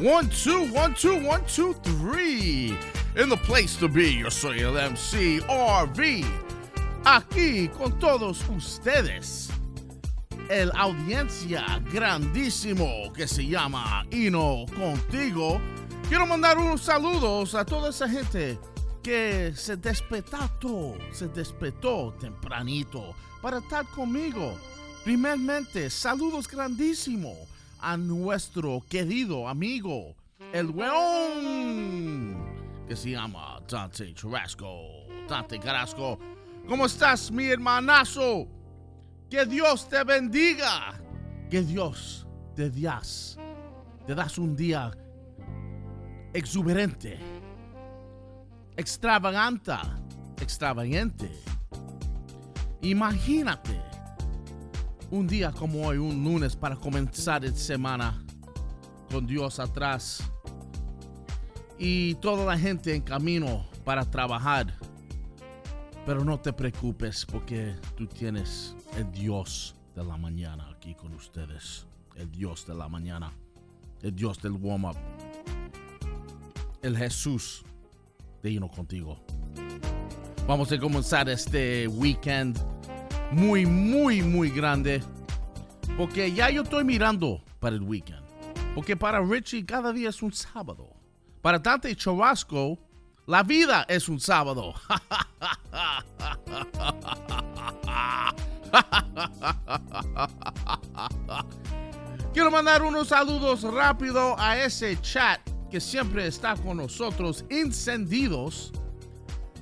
One, two, one, two, one, two, three. In the place to be, yo soy el MC RV. Aquí con todos ustedes. El audiencia grandísimo que se llama Ino Contigo. Quiero mandar unos saludos a toda esa gente que se despertó, se despertó tempranito para estar conmigo. Primeramente, saludos grandísimos a nuestro querido amigo, el weón, que se llama Dante Carrasco. Dante Carrasco, ¿cómo estás, mi hermanazo? Que Dios te bendiga. Que Dios te das, te das un día exuberante, extravagante, extravagante. Imagínate un día como hoy, un lunes para comenzar la semana con Dios atrás y toda la gente en camino para trabajar. Pero no te preocupes porque tú tienes el Dios de la mañana aquí con ustedes. El Dios de la mañana. El Dios del warm-up. El Jesús de Hino contigo. Vamos a comenzar este weekend muy, muy, muy grande. Porque ya yo estoy mirando para el weekend. Porque para Richie cada día es un sábado. Para Dante Churrasco, la vida es un sábado. Quiero mandar unos saludos rápido a ese chat que siempre está con nosotros encendidos.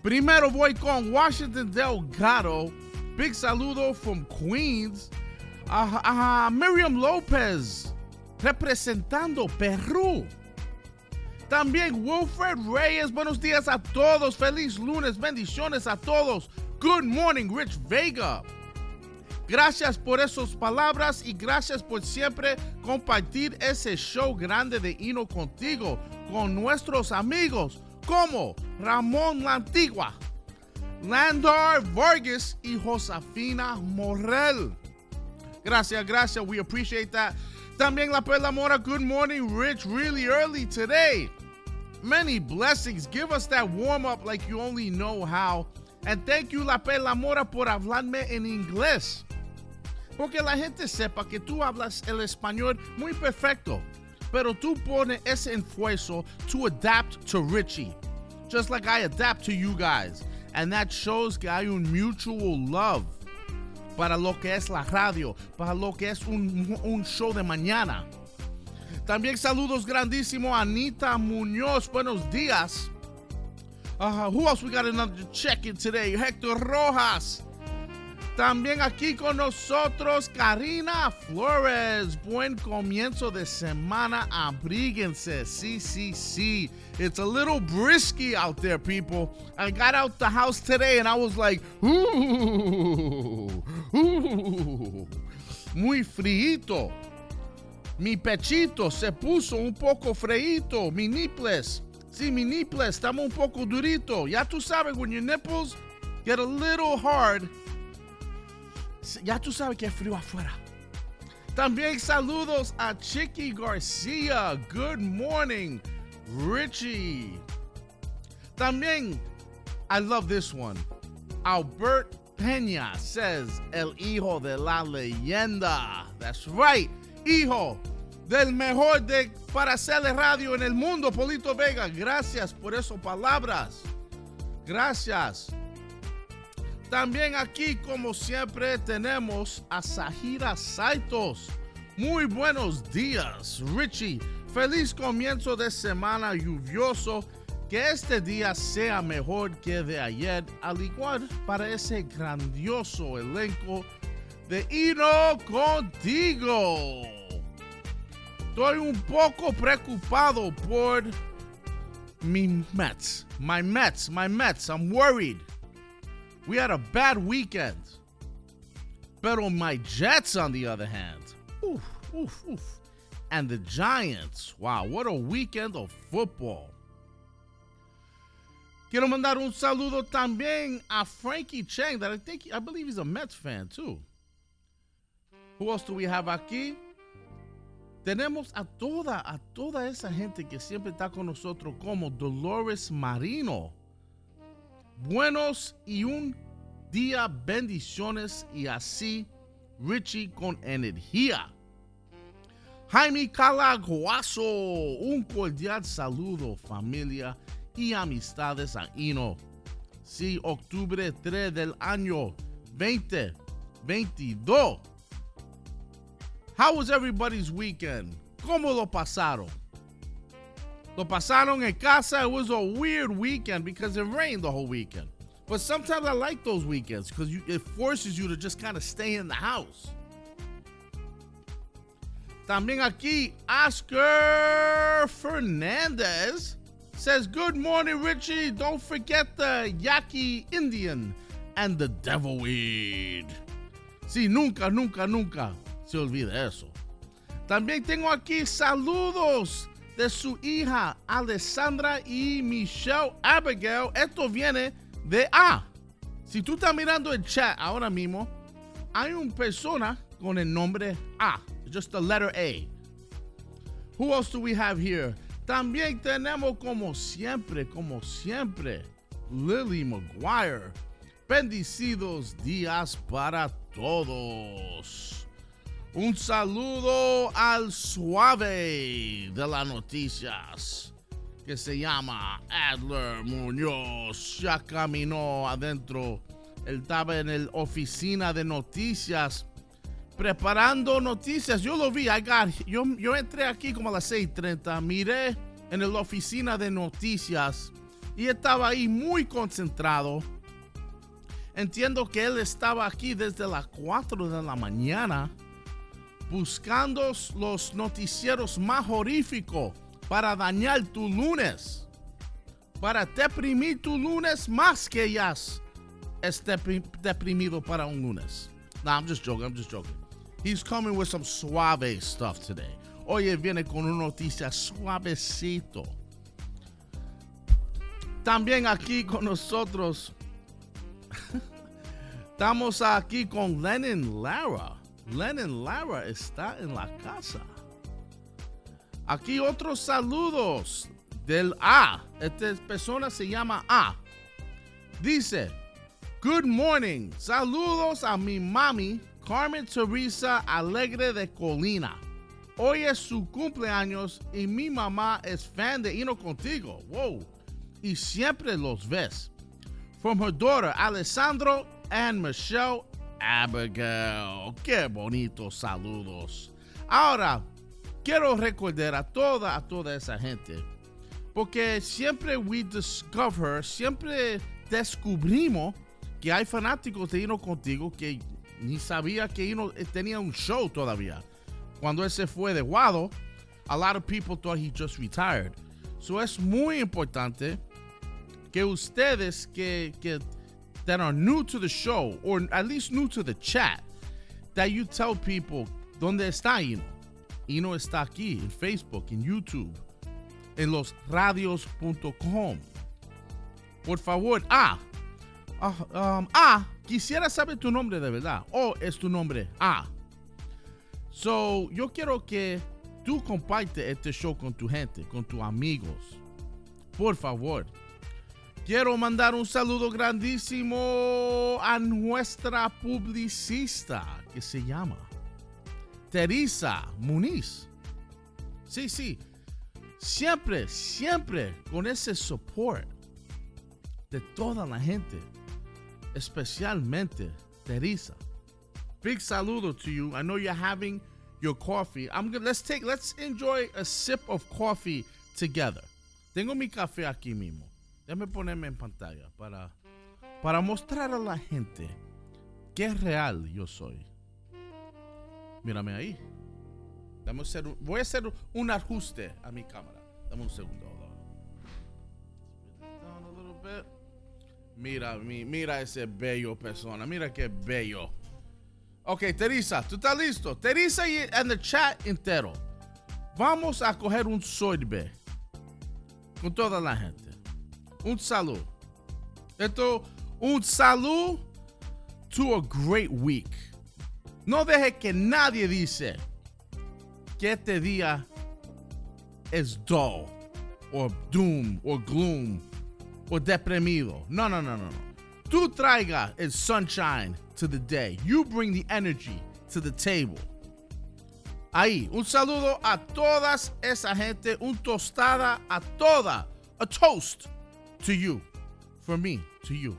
Primero voy con Washington Delgado. Big saludo from Queens. A, Miriam Lopez representando Perú. También Wilfred Reyes, buenos días a todos. Feliz lunes, bendiciones a todos. Good morning, Rich Vega. Gracias por esas palabras y gracias por siempre compartir ese show grande de Hino contigo con nuestros amigos como Ramón La Antigua, Landar Vargas y Josefina Morel. Gracias, gracias. We appreciate that. También La Perla Mora, good morning, Rich, really early today. Many blessings. Give us that warm up like you only know how. And thank you, La Perla Mora, por hablarme en inglés. Porque la gente sepa que tú hablas el español muy perfecto. Pero tú pones ese esfuerzo to adapt to Richie. Just like I adapt to you guys. And that shows que hay un mutual love para lo que es la radio, para lo que es un, un show de mañana. También saludos grandísimo Anita Muñoz. Buenos días. Uh, who else we got another check-in today? Hector Rojas. También aquí con nosotros Karina Flores. Buen comienzo de semana. Abríguense. Sí, sí, sí. It's a little brisky out there, people. I got out the house today and I was like, ooh, ooh. Muy frío. Mi pechito se puso un poco freíto. Mi nipples. Sí, mi nipples estamos un poco durito. Ya tú sabes, when your nipples get a little hard, ya tú sabes que es frío afuera. También saludos a Chiqui Garcia. Good morning, Richie. También, I love this one. Albert Peña says, El hijo de la leyenda. That's right, hijo del mejor de, para hacerle radio en el mundo, Polito Vega. Gracias por esas palabras. Gracias. También aquí, como siempre, tenemos a Sahira Saitos. Muy buenos días, Richie. Feliz comienzo de semana lluvioso. Que este día sea mejor que de ayer, al igual para ese grandioso elenco de Hino Contigo. Estoy un poco preocupado por mi Mets. My Mets, my Mets. I'm worried. We had a bad weekend. Pero my Jets, on the other hand, oof, oof, oof. And the Giants, wow, what a weekend of football. Quiero mandar un saludo también a Frankie Chang, that I think, I believe he's a Mets fan too. Who else do we have aquí? Tenemos a toda, a toda esa gente que siempre está con nosotros, como Dolores Marino. Buenos y un día, bendiciones y así, Richie con energía. Jaime Calaguazo, un cordial saludo, familia y amistades a Ino. Sí, octubre 3 del año 2022. How was everybody's weekend? ¿Cómo lo pasaron? Lo pasaron en casa. It was a weird weekend because it rained the whole weekend. But sometimes I like those weekends because it forces you to just kind of stay in the house. También aquí, Oscar Fernandez says, Good morning, Richie. Don't forget the Yaqui Indian and the devil weed. Sí, nunca, nunca, nunca se olvide eso. También tengo aquí saludos de su hija Alessandra y Michelle Abigail. Esto viene de A. Si tú estás mirando el chat ahora mismo, hay una persona con el nombre A. Just the letter A. Who else do we have here? También tenemos como siempre, como siempre, Lily McGuire. Bendecidos días para todos. Un saludo al suave de las noticias que se llama Adler Muñoz. Ya caminó adentro. Él estaba en la oficina de noticias preparando noticias. Yo lo vi. yo, yo entré aquí como a las 6:30. Miré en la oficina de noticias y estaba ahí muy concentrado. Entiendo que él estaba aquí desde las 4 de la mañana buscando los noticieros más horríficos para dañar tu lunes, para deprimir tu lunes más que ya es deprimido para un lunes. No, I'm just joking, I'm just joking. He's coming with some suave stuff today. Oye, viene con una noticia suavecito. También aquí con nosotros. Estamos aquí con Lenin Lara. Lennon Lara está en la casa. Aquí otros saludos del A. Esta persona se llama A. Dice, Good morning. Saludos a mi mami, Carmen Teresa Alegre de Colina. Hoy es su cumpleaños y mi mamá es fan de Hino Contigo. Wow. Y siempre los ves. From her daughter, Alessandro and Michelle Abigail. Qué bonitos saludos. Ahora, quiero recordar a toda, a toda esa gente, porque siempre we discover, siempre descubrimos que hay fanáticos de Hino Contigo que ni sabía que Hino tenía un show todavía. Cuando él se fue de Guado, a lot of people thought he just retired. So es muy importante que ustedes que, que that are new to the show or at least new to the chat that you tell people dónde está Ino. Ino está aquí en Facebook, en YouTube, en los radios.com. Por favor, ah, um, ah, quisiera saber tu nombre de verdad. O es tu nombre Ah. So, yo quiero que tú compartes este show con tu gente, con tus amigos. Por favor. Quiero mandar un saludo grandísimo a nuestra publicista que se llama Teresa Muniz. Sí, sí. Siempre, siempre con ese support de toda la gente, especialmente Teresa. Big saludo to you. I know you're having your coffee. I'm gonna let's take let's enjoy a sip of coffee together. Tengo mi café aquí mismo. Déjame ponerme en pantalla para, para mostrar a la gente qué real yo soy. Mírame ahí. voy a hacer un ajuste a mi cámara. Dame un segundo. Mira, mira ese bello persona. Mira qué bello. Ok, Teresa, ¿tú estás listo? Teresa y en el chat entero. Vamos a coger un sorbe con toda la gente un saludo. Esto, un saludo to a great week. No deje que nadie dice que este día es dull, or doom, or gloom, or deprimido. No, no, no, no, no. Tú traiga el sunshine to the day. You bring the energy to the table. Ahí, un saludo a todas esa gente, un tostada a toda. A toast to you. From me to you.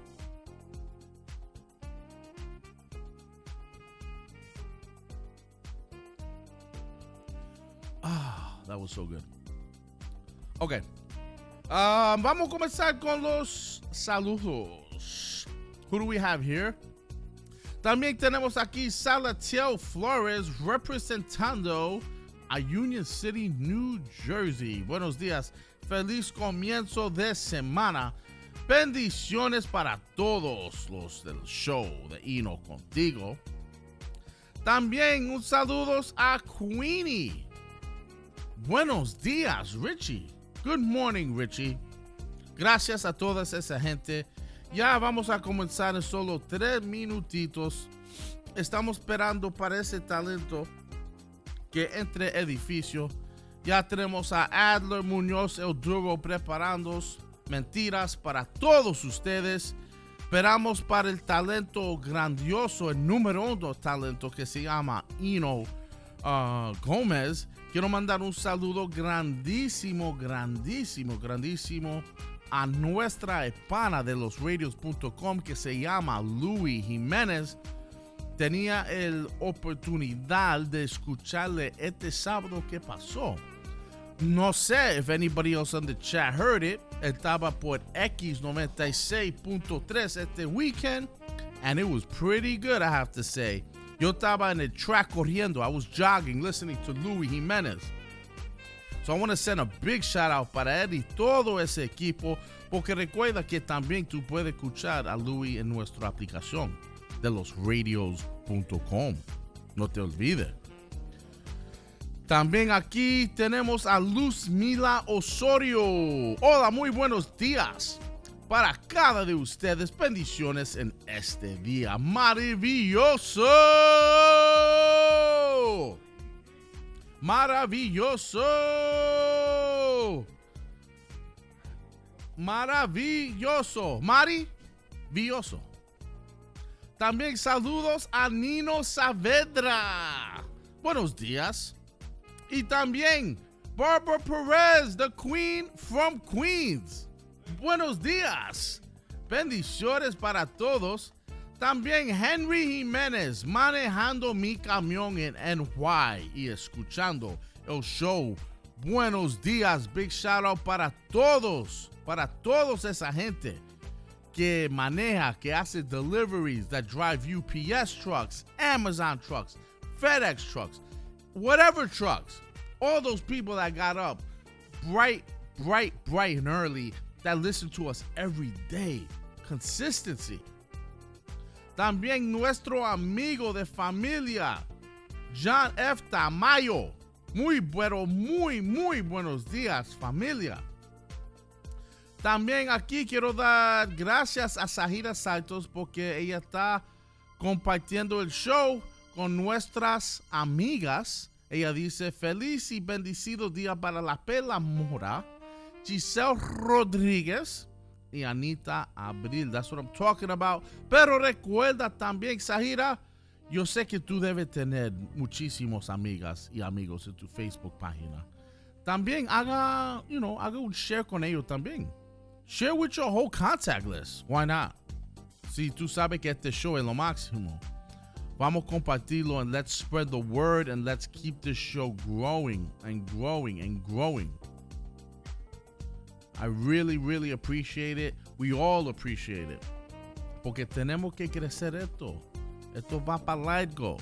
Ah, that was so good. Ok. Uh, vamos a comenzar con los saludos. Who do we have here? También tenemos aquí Salatiel Flores representando a Union City, New Jersey. Buenos días. Feliz comienzo de semana. Bendiciones para todos los del show de Ino Contigo. También un saludos a Queenie. Buenos días, Richie. Good morning, Richie. Gracias a toda esa gente. Ya vamos a comenzar en solo tres minutitos. Estamos esperando para ese talento que entre edificio. Ya tenemos a Adler Muñoz el Duro preparándonos mentiras para todos ustedes. Esperamos para el talento grandioso, el número uno talento que se llama Ino uh, Gómez Quiero mandar un saludo grandísimo, grandísimo, grandísimo a nuestra hispana de los radios.com que se llama Louis Jiménez. Tenía la oportunidad de escucharle este sábado que pasó. No sé if anybody else on the chat heard it. Estaba por X96.3 este weekend. And it was pretty good, I have to say. Yo estaba en el track corriendo. I was jogging, listening to Louis Jimenez. So I want to send a big shout out para él y todo ese equipo, porque recuerda que también tú puedes escuchar a Louis en nuestra aplicación de los radios.com. No te olvides. También aquí tenemos a Luz Mila Osorio. Hola, muy buenos días para cada de ustedes. Bendiciones en este día maravilloso. Maravilloso. Maravilloso. Maravilloso. También saludos a Nino Saavedra. Buenos días. Y también Barbara Perez, the Queen from Queens buenos días. Bendiciones para todos. También Henry Jiménez manejando mi camión en NY y escuchando el show. Buenos días, big shout out para todos, para todos esa gente que maneja, que hace deliveries, that drive UPS trucks, Amazon trucks, FedEx trucks, whatever trucks. All those people that got up bright, bright, bright and early that listen to us every day. Consistency. También nuestro amigo de familia, John F. Tamayo. Muy bueno, muy, muy buenos días, familia. También aquí quiero dar gracias a Sahira Santos porque ella está compartiendo el show con nuestras amigas. Ella dice, feliz y bendecido día para la pela mora Giselle Rodríguez y Anita Abril. That's what I'm talking about. Pero recuerda también, Sahira, yo sé que tú debes tener muchísimos amigas y amigos en tu Facebook página. También haga, you know, haga un share con ellos también. Share with your whole contact list. Why not? Si tú sabes que este show es lo máximo. Vamos a compartirlo and let's spread the word and let's keep this show growing and growing and growing. I really, really appreciate it. We all appreciate it. Porque tenemos que crecer esto. Esto va para largo.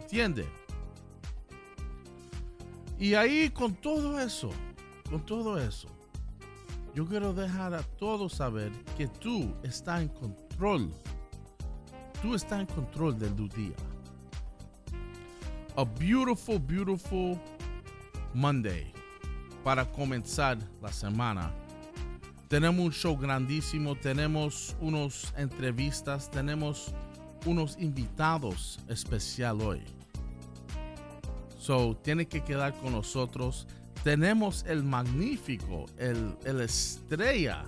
¿Entiende? Y ahí con todo eso, con todo eso, yo quiero dejar a todos saber que tú estás en control. Tú estás en control del día. A beautiful, beautiful Monday para comenzar la semana. Tenemos un show grandísimo, tenemos unas entrevistas, tenemos unos invitados especial hoy. So, tiene que quedar con nosotros. Tenemos el magnífico, el, el estrella,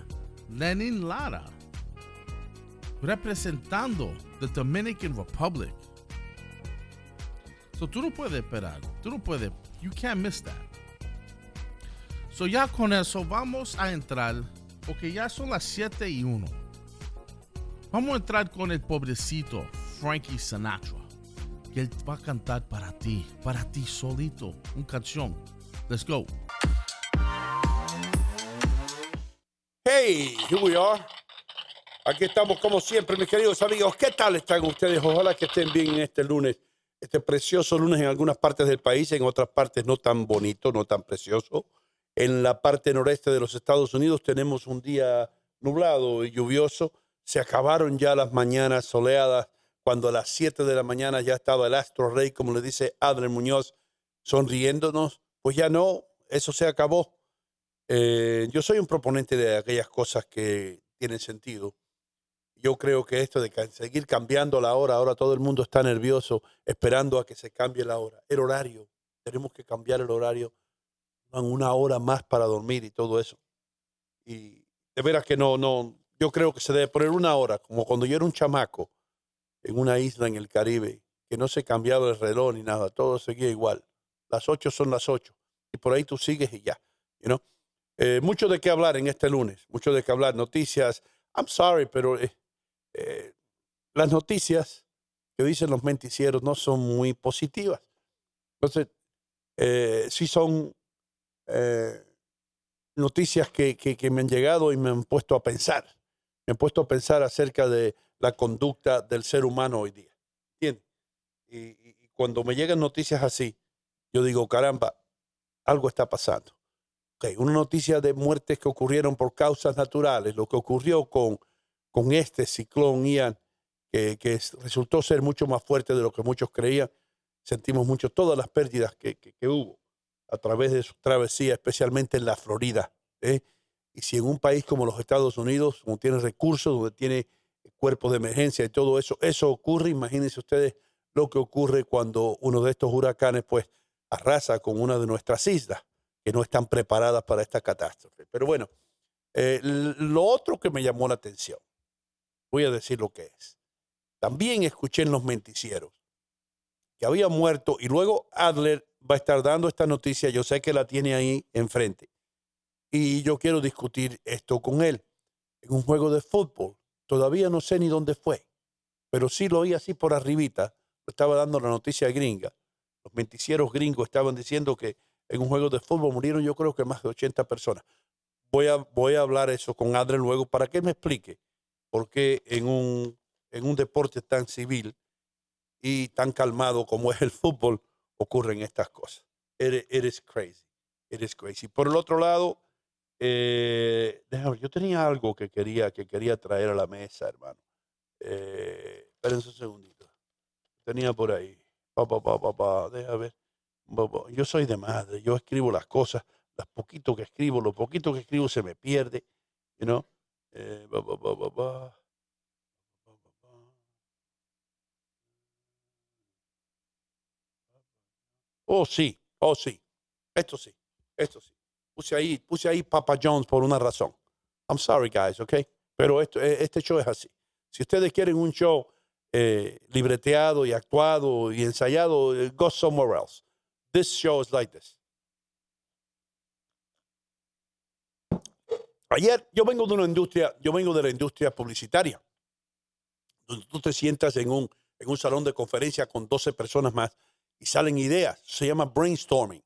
Lenin Lara, representando the Dominican Republic. So, tú no puedes esperar. Tú no puedes. You can't miss that. So, ya con eso vamos a entrar, porque ya son las 7 y 1. Vamos a entrar con el pobrecito Frankie Sinatra que él va a cantar para ti, para ti solito, una canción. Let's go. Hey, here we are. Aquí estamos como siempre, mis queridos amigos. ¿Qué tal están ustedes? Ojalá que estén bien en este lunes, este precioso lunes en algunas partes del país, en otras partes no tan bonito, no tan precioso. En la parte noreste de los Estados Unidos tenemos un día nublado y lluvioso. Se acabaron ya las mañanas soleadas cuando a las 7 de la mañana ya estaba el astro rey, como le dice Adler Muñoz, sonriéndonos, pues ya no, eso se acabó. Eh, yo soy un proponente de aquellas cosas que tienen sentido. Yo creo que esto de seguir cambiando la hora, ahora todo el mundo está nervioso esperando a que se cambie la hora. El horario, tenemos que cambiar el horario, una hora más para dormir y todo eso. Y de veras que no, no, yo creo que se debe poner una hora, como cuando yo era un chamaco en una isla en el Caribe, que no se cambiaba el reloj ni nada, todo seguía igual. Las ocho son las ocho. Y por ahí tú sigues y ya. You eh, mucho de qué hablar en este lunes, mucho de qué hablar. Noticias, I'm sorry, pero eh, eh, las noticias que dicen los menticieros no son muy positivas. Entonces, sí son noticias que, que me han llegado y me han puesto a pensar. Me han puesto a pensar acerca de la conducta del ser humano hoy día. ¿Entiendes? Y, cuando me llegan noticias así, yo digo, caramba, algo está pasando. Okay, una noticia de muertes que ocurrieron por causas naturales, lo que ocurrió con, con este ciclón Ian, que, resultó ser mucho más fuerte de lo que muchos creían. Sentimos mucho todas las pérdidas que, hubo a través de su travesía, especialmente en la Florida. ¿eh? Y si en un país como los Estados Unidos, como tiene recursos, donde tiene cuerpos de emergencia y todo eso. Eso ocurre, imagínense ustedes lo que ocurre cuando uno de estos huracanes pues arrasa con una de nuestras islas que no están preparadas para esta catástrofe. Pero bueno, eh, lo otro que me llamó la atención, voy a decir lo que es. También escuché en los menticieros que había muerto y luego Adler va a estar dando esta noticia, yo sé que la tiene ahí enfrente. Y yo quiero discutir esto con él. En un juego de fútbol, Todavía no sé ni dónde fue, pero sí lo oí así por arribita. Estaba dando la noticia gringa. Los menticieros gringos estaban diciendo que en un juego de fútbol murieron yo creo que más de 80 personas. Voy a, voy a hablar eso con Adrián luego para que me explique por qué en un, en un deporte tan civil y tan calmado como es el fútbol ocurren estas cosas. It, it is crazy. It is crazy. Por el otro lado, eh, déjame, yo tenía algo que quería, que quería traer a la mesa, hermano. Eh, un segundito. Tenía por ahí. Pa, pa, pa, pa, déjame ver. Yo soy de madre, yo escribo las cosas, las poquito que escribo, lo poquito que escribo se me pierde, you know. Eh, oh, sí, oh, sí. Esto sí, esto sí. Puse ahí, puse ahí Papa Jones por una razón. I'm sorry, guys, ¿ok? Pero esto, e, este show es así. Si ustedes quieren un show eh, libreteado y actuado y ensayado, eh, go somewhere else. This show is like this. Ayer yo vengo de una industria, yo vengo de la industria publicitaria, donde tú te sientas en un, en un salón de conferencia con 12 personas más y salen ideas. Se llama brainstorming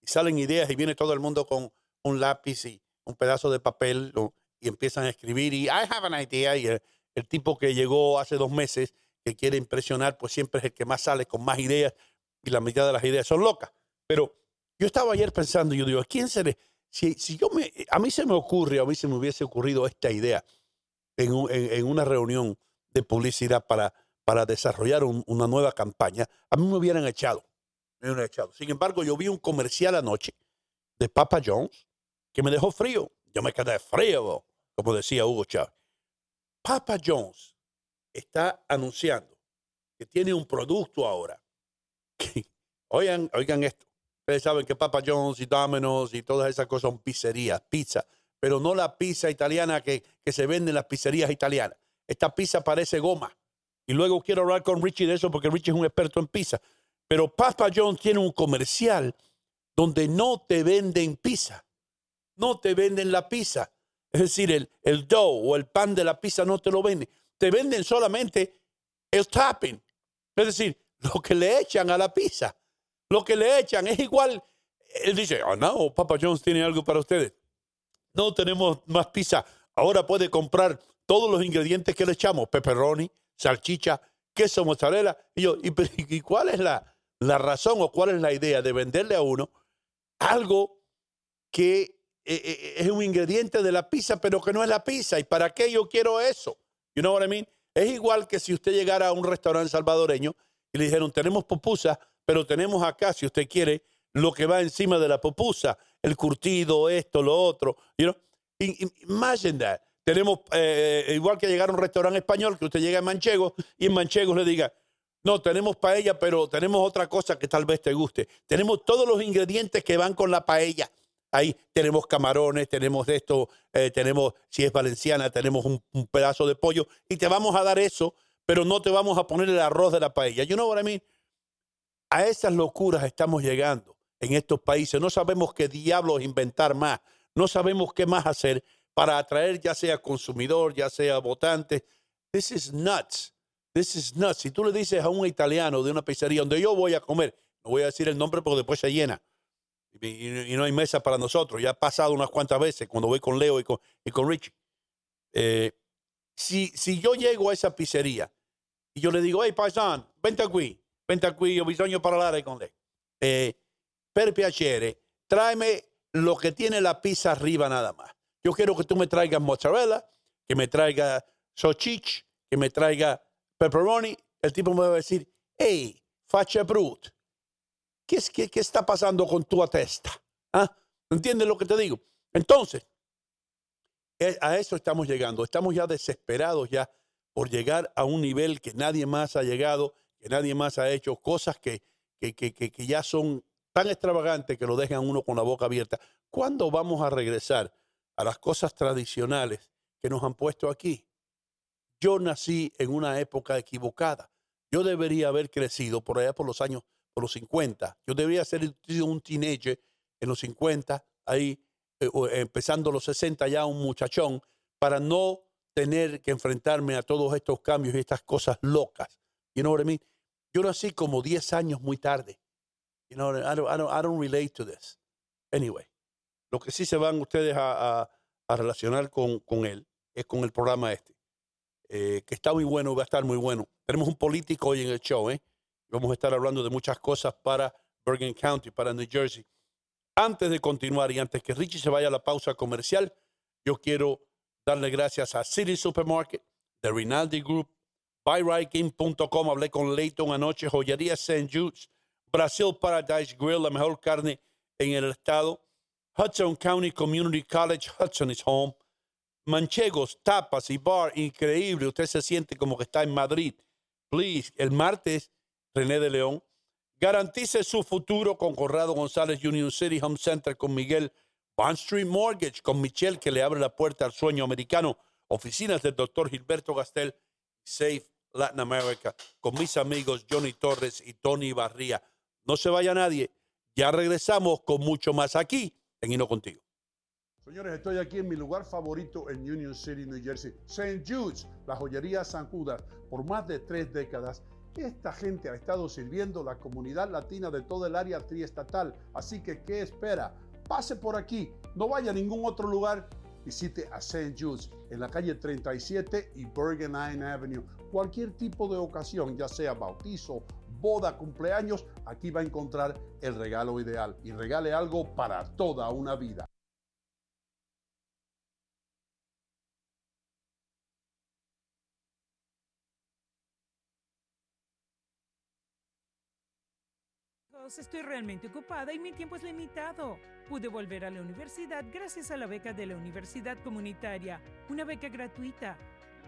y salen ideas y viene todo el mundo con un lápiz y un pedazo de papel y empiezan a escribir y I have an idea y el, tipo que llegó hace dos meses que quiere impresionar pues siempre es el que más sale con más ideas y la mitad de las ideas son locas. Pero yo estaba ayer pensando, yo digo, ¿a quién se le... Si, si yo me, a mí se me ocurre, a mí se me hubiese ocurrido esta idea en, en, una reunión de publicidad para, para desarrollar una nueva campaña, a mí me hubieran echado. Sin embargo, yo vi un comercial anoche de Papa John's que me dejó frío. Yo me quedé frío, como decía Hugo Chávez. Papa John's está anunciando que tiene un producto ahora Oigan, oigan esto. Ustedes saben que Papa John's y Domino's y todas esas cosas son pizzerías, pizza, pero no la pizza italiana que, que se vende en las pizzerías italianas. Esta pizza parece goma. Y luego quiero hablar con Richie de eso porque Richie es un experto en pizza. Pero Papa John's tiene un comercial donde no te venden pizza. No te venden la pizza. Es decir, el, el dough o el pan de la pizza no te lo venden. Te venden solamente el topping. Es decir, lo que le echan a la pizza. Lo que le echan es igual. Él dice, oh no, Papa John's tiene algo para ustedes. No tenemos más pizza. Ahora puede comprar todos los ingredientes que le echamos. Pepperoni, salchicha, queso mozzarella. Y yo, ¿y, cuál es la, la razón o cuál es la idea de venderle a uno algo que eh, eh, es un ingrediente de la pizza, pero que no es la pizza? ¿Y para qué yo quiero eso? You know what I mean? Es igual que si usted llegara a un restaurante salvadoreño y le dijeron, tenemos pupusa, pero tenemos acá, si usted quiere, lo que va encima de la pupusa, el curtido, esto, lo otro. You know? Imagine that. Tenemos, eh, igual que llegar a un restaurante español, que usted llega a Manchego y en Manchego le diga, no, tenemos paella, pero tenemos otra cosa que tal vez te guste. Tenemos todos los ingredientes que van con la paella. Ahí tenemos camarones, tenemos esto, eh, tenemos, si es valenciana, tenemos un, pedazo de pollo y te vamos a dar eso, pero no te vamos a poner el arroz de la paella. You know what I mean? A esas locuras estamos llegando en estos países. No sabemos qué diablos inventar más. No sabemos qué más hacer para atraer ya sea consumidor, ya sea votante. This is nuts. This is nuts. Si tú le dices a un italiano de una pizzería donde yo voy a comer, no voy a decir el nombre porque después se llena. Y, no hay mesa para nosotros. Ya ha pasado unas cuantas veces cuando voy con Leo y con, y con Richie. Eh, si, si yo llego a esa pizzería y yo le digo, hey, paisan, vente aquí, vente aquí, ho bisogno parlare con lei. Eh, per piacere, tráeme lo que tiene la pizza arriba nada más. Yo quiero que tú me traigas mozzarella, que me traiga sochich, que me traiga pepperoni. El tipo me va a decir, hey, faccia brut, ¿qué, qué, qué está pasando con tu testa? ¿Ah? ¿Entiendes lo que te digo? Entonces, eh, a eso estamos llegando. Estamos ya desesperados ya por llegar a un nivel que nadie más ha llegado, nadie más ha hecho, cosas que, que, que, que ya son tan extravagantes que lo dejan uno con la boca abierta. ¿Cuándo vamos a regresar a las cosas tradicionales que nos han puesto aquí. Yo nací en una época equivocada. Yo debería haber crecido por allá por los años, por los 50. Yo debería ser un teenager en los 50, ahí eh, empezando los 60 ya un muchachón, para no tener que enfrentarme a todos estos cambios y estas cosas locas. You know what I mean? Yo nací como 10 años muy tarde. You know, I don't, I don't, I don't relate to this. Anyway. Lo que sí se van ustedes a, relacionar con, él es con el programa este, eh, que está muy bueno, va a estar muy bueno. Tenemos un político hoy en el show, ¿eh? Vamos a estar hablando de muchas cosas para Bergen County, para New Jersey. Antes de continuar y antes que Richie se vaya a la pausa comercial, yo quiero darle gracias a City Supermarket, The Rinaldi Group, BuyRightGame.com. Hablé con Leighton anoche, Joyería St. Jude's, Brasil Paradise Grill, la mejor carne en el estado. Hudson County Community College, Hudson is home. Manchegos, tapas y bar, increíble. Usted se siente como que está en Madrid. Please, el martes, René de León. Garantice su futuro con Corrado González Union City Home Center con Miguel. Bond Street Mortgage con Michelle que le abre la puerta al sueño americano. Oficinas del doctor Gilberto Gastel. Safe Latin America con mis amigos Johnny Torres y Tony Barría. No se vaya nadie. Ya regresamos con mucho más aquí en Contigo. Señores, estoy aquí en mi lugar favorito en Union City, New Jersey, St. Jude's, la joyería San Judas. Por más de tres décadas, esta gente ha estado sirviendo la comunidad latina de todo el área triestatal. Así que, ¿qué espera? Pase por aquí, no vaya a ningún otro lugar. Visite a St. Jude's en la calle 37 y Bergen Avenue. Cualquier tipo de ocasión, ya sea bautizo, boda, cumpleaños, aquí va a encontrar el regalo ideal y regale algo para toda una vida. Estoy realmente ocupada y mi tiempo es limitado. Pude volver a la universidad gracias a la beca de la Universidad Comunitaria, una beca gratuita.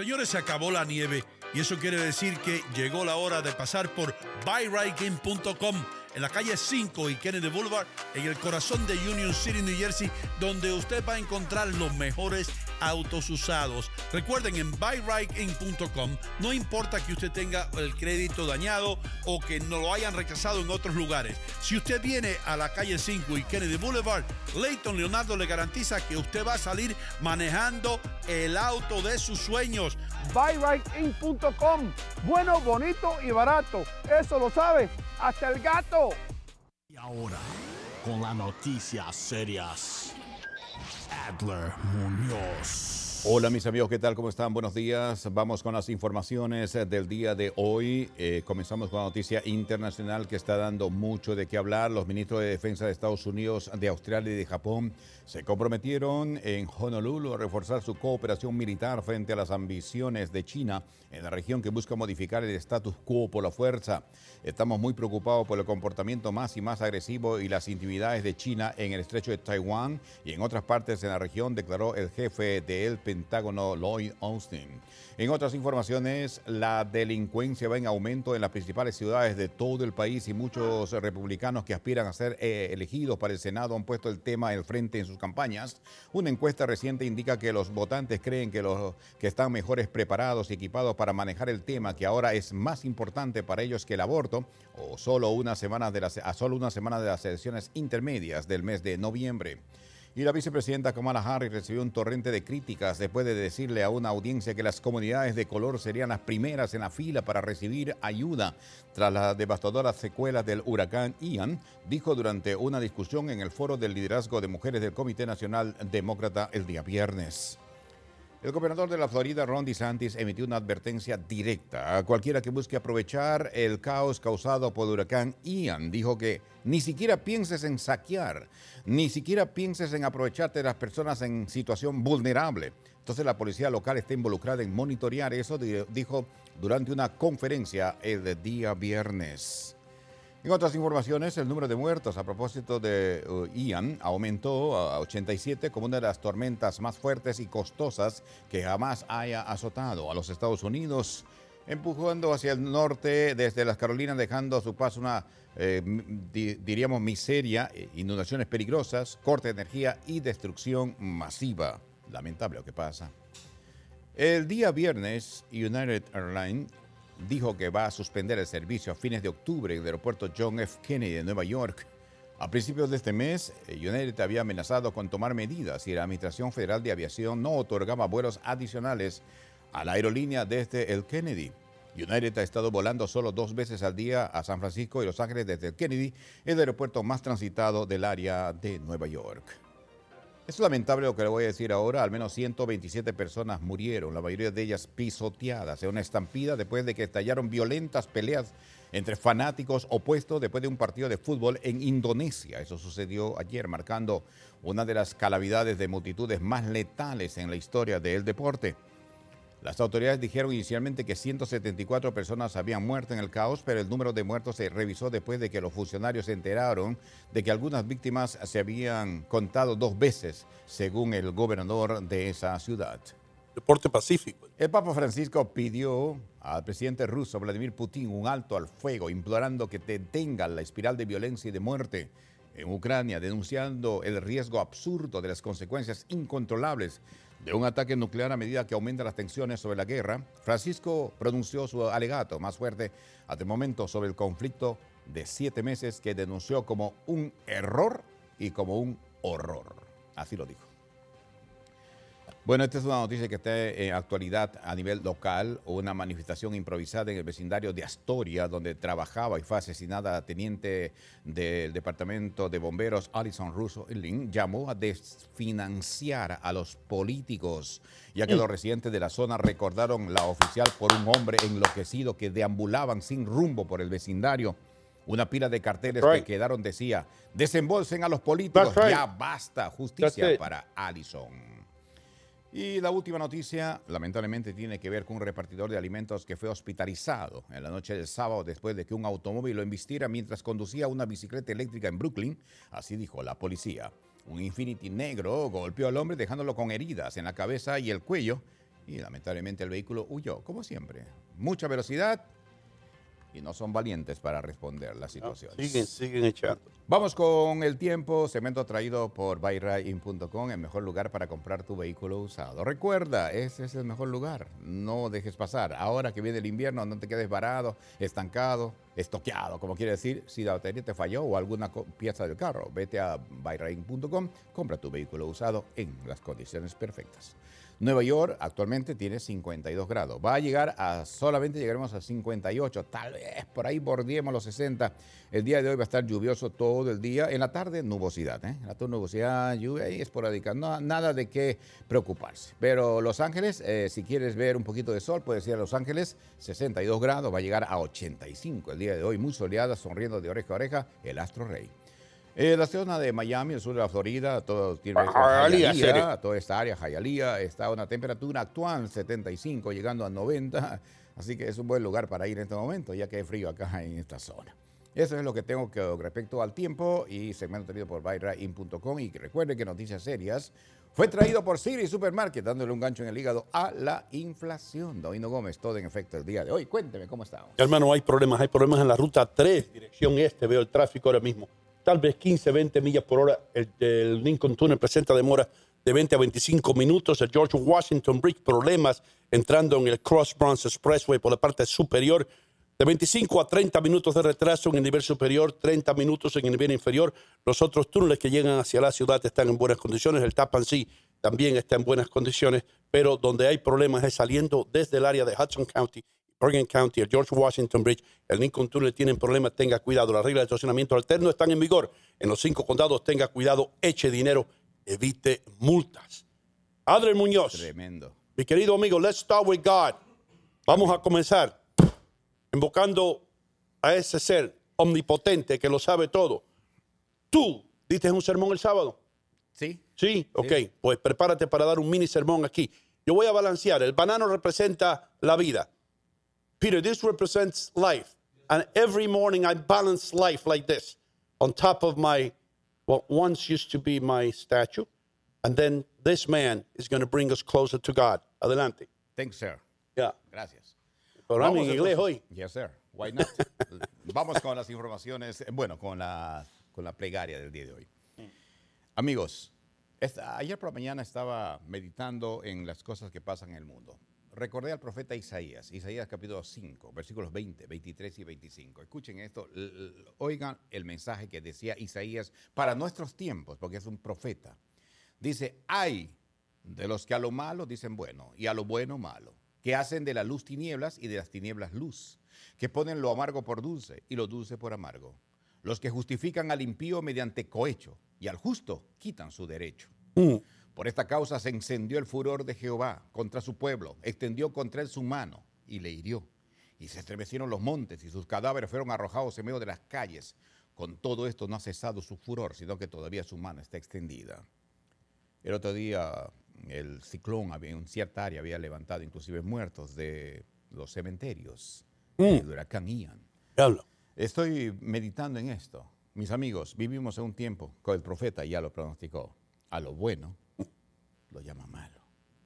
Señores, se acabó la nieve y eso quiere decir que llegó la hora de pasar por buyrightgame.com en la calle 5 y Kennedy Boulevard, en el corazón de Union City, New Jersey, donde usted va a encontrar los mejores autos usados. Recuerden, en buyrightgame.com no importa que usted tenga el crédito dañado o que no lo hayan rechazado en otros lugares. Si usted viene a la calle 5 y Kennedy Boulevard, Leighton Leonardo le garantiza que usted va a salir manejando el auto de sus sueños. buyrightIn.com. Bueno, bonito y barato. Eso lo sabe hasta el gato. Y ahora, con las noticias serias, Adler Muñoz. Hola mis amigos, ¿qué tal? ¿Cómo están? Buenos días. Vamos con las informaciones eh, del día de hoy. Eh, comenzamos con la noticia internacional que está dando mucho de qué hablar. Los ministros de Defensa de Estados Unidos, de Australia y de Japón se comprometieron en Honolulu a reforzar su cooperación militar frente a las ambiciones de China en la región que busca modificar el status quo por la fuerza. Estamos muy preocupados por el comportamiento más y más agresivo y las intimidades de China en el estrecho de Taiwán y en otras partes en la región, declaró el jefe del Pentágono, Lloyd Austin. En otras informaciones, la delincuencia va en aumento en las principales ciudades de todo el país y muchos republicanos que aspiran a ser eh, elegidos para el Senado han puesto el tema al frente en sus campañas. Una encuesta reciente indica que los votantes creen que los que están mejores preparados y equipados para manejar el tema, que ahora es más importante para ellos que el aborto, o solo una semana de las, solo una semana de las elecciones intermedias del mes de noviembre. Y la vicepresidenta Kamala Harris recibió un torrente de críticas después de decirle a una audiencia que las comunidades de color serían las primeras en la fila para recibir ayuda tras las devastadoras secuelas del huracán Ian, dijo durante una discusión en el foro del liderazgo de mujeres del Comité Nacional Demócrata el día viernes. El gobernador de la Florida, Ron DeSantis, emitió una advertencia directa a cualquiera que busque aprovechar el caos causado por el huracán Ian. Dijo que ni siquiera pienses en saquear, ni siquiera pienses en aprovecharte de las personas en situación vulnerable. Entonces la policía local está involucrada en monitorear eso, dijo durante una conferencia el día viernes. En otras informaciones, el número de muertos a propósito de uh, Ian aumentó a 87 como una de las tormentas más fuertes y costosas que jamás haya azotado a los Estados Unidos, empujando hacia el norte desde las Carolinas, dejando a su paso una, eh, di- diríamos, miseria, eh, inundaciones peligrosas, corte de energía y destrucción masiva. Lamentable lo que pasa. El día viernes, United Airlines dijo que va a suspender el servicio a fines de octubre en el aeropuerto John F. Kennedy de Nueva York. A principios de este mes, eh, United había amenazado con tomar medidas si la Administración Federal de Aviación no otorgaba vuelos adicionales a la aerolínea desde el Kennedy. United ha estado volando solo dos veces al día a San Francisco y Los Ángeles desde el Kennedy, el aeropuerto más transitado del área de Nueva York. Es lamentable lo que le voy a decir ahora. Al menos 127 personas murieron, la mayoría de ellas pisoteadas en una estampida después de que estallaron violentas peleas entre fanáticos opuestos después de un partido de fútbol en Indonesia. Eso sucedió ayer, marcando una de las calamidades de multitudes más letales en la historia del deporte. Las autoridades dijeron inicialmente que 174 personas habían muerto en el caos, pero el número de muertos se revisó después de que los funcionarios se enteraron de que algunas víctimas se habían contado dos veces, según el gobernador de esa ciudad. Deporte pacífico. El Papa Francisco pidió al presidente ruso Vladimir Putin un alto al fuego, implorando que detenga la espiral de violencia y de muerte en Ucrania, denunciando el riesgo absurdo de las consecuencias incontrolables de un ataque nuclear a medida que aumentan las tensiones sobre la guerra, Francisco pronunció su alegato más fuerte hasta el momento sobre el conflicto de siete meses que denunció como un error y como un horror. Así lo dijo. Bueno, esta es una noticia que está en actualidad a nivel local. Una manifestación improvisada en el vecindario de Astoria, donde trabajaba y fue asesinada la teniente del Departamento de Bomberos, Alison Russo Lin, llamó a desfinanciar a los políticos, ya que los residentes de la zona recordaron la oficial por un hombre enloquecido que deambulaban sin rumbo por el vecindario. Una pila de carteles que quedaron decía, desembolsen a los políticos, ya basta, justicia para Alison. Y la última noticia, lamentablemente, tiene que ver con un repartidor de alimentos que fue hospitalizado en la noche del sábado después de que un automóvil lo embistiera mientras conducía una bicicleta eléctrica en Brooklyn, así dijo la policía. Un Infinity negro golpeó al hombre dejándolo con heridas en la cabeza y el cuello y lamentablemente el vehículo huyó, como siempre. Mucha velocidad, y no son valientes para responder las situaciones. siguen, siguen echando. Vamos con el tiempo, cemento traído por buyrain.com, el mejor lugar para comprar tu vehículo usado. Recuerda, ese es el mejor lugar, no dejes pasar. Ahora que viene el invierno, no te quedes varado, estancado, estoqueado, como quiere decir, si la batería te falló o alguna pieza del carro, vete a buyrain.com, compra tu vehículo usado en las condiciones perfectas. Nueva York actualmente tiene 52 grados. Va a llegar a, solamente llegaremos a 58, tal vez por ahí bordiemos los 60. El día de hoy va a estar lluvioso todo el día. En la tarde, nubosidad. ¿eh? En la tarde, nubosidad, lluvia y esporádica. No, nada de qué preocuparse. Pero Los Ángeles, eh, si quieres ver un poquito de sol, puedes ir a Los Ángeles, 62 grados, va a llegar a 85 el día de hoy. Muy soleada, sonriendo de oreja a oreja, el Astro Rey. Eh, la zona de Miami, el sur de la Florida, todo tiene toda esta área, Hialeah, está a una temperatura actual 75, llegando a 90, así que es un buen lugar para ir en este momento, ya que hay frío acá en esta zona. Eso es lo que tengo que respecto al tiempo y segmento tenido por buyrain.com y que recuerde que Noticias Serias fue traído por Siri Supermarket, dándole un gancho en el hígado a la inflación. Doino Gómez, todo en efecto el día de hoy. Cuénteme cómo estamos. Hermano, hay problemas, hay problemas en la ruta 3, dirección este, veo el tráfico ahora mismo tal vez 15, 20 millas por hora. El, Lincoln Tunnel presenta demora de 20 a 25 minutos. El George Washington Bridge, problemas entrando en el Cross Bronx Expressway por la parte superior. De 25 a 30 minutos de retraso en el nivel superior, 30 minutos en el nivel inferior. Los otros túneles que llegan hacia la ciudad están en buenas condiciones. El Tappan Sea también está en buenas condiciones, pero donde hay problemas es saliendo desde el área de Hudson County Oregon County, el George Washington Bridge, el Lincoln Tunnel tienen problemas, tenga cuidado. Las reglas de estacionamiento alterno están en vigor. En los cinco condados, tenga cuidado, eche dinero, evite multas. Adriel Muñoz. Tremendo. Mi querido amigo, let's start with God. Vamos a comenzar invocando a ese ser omnipotente que lo sabe todo. Tú diste un sermón el sábado. Sí. Sí, ok. Pues prepárate para dar un mini sermón aquí. Yo voy a balancear. El banano representa la vida. Peter, this represents life. And every morning I balance life like this on top of my, what once used to be my statue. And then this man is going to bring us closer to God. Adelante. Thanks, sir. Yeah. Gracias. Pero en inglés hoy. Yes, sir. Why not? Vamos con las informaciones, bueno, con la, con la plegaria del día de hoy. Amigos, esta, ayer por la mañana estaba meditando en las cosas que pasan en el mundo recordé al profeta Isaías, Isaías capítulo 5, versículos 20, 23 y 25. Escuchen esto, oigan el mensaje que decía Isaías para nuestros tiempos, porque es un profeta. Dice, hay de los que a lo malo dicen bueno y a lo bueno malo, que hacen de la luz tinieblas y de las tinieblas luz, que ponen lo amargo por dulce y lo dulce por amargo, los que justifican al impío mediante cohecho y al justo quitan su derecho. Mm. Por esta causa se encendió el furor de Jehová contra su pueblo, extendió contra él su mano y le hirió. Y se estremecieron los montes y sus cadáveres fueron arrojados en medio de las calles. Con todo esto no ha cesado su furor, sino que todavía su mano está extendida. El otro día el ciclón había, en cierta área había levantado inclusive muertos de los cementerios mm. del huracán Ian. Estoy meditando en esto. Mis amigos, vivimos en un tiempo que el profeta ya lo pronosticó. A lo bueno lo llama malo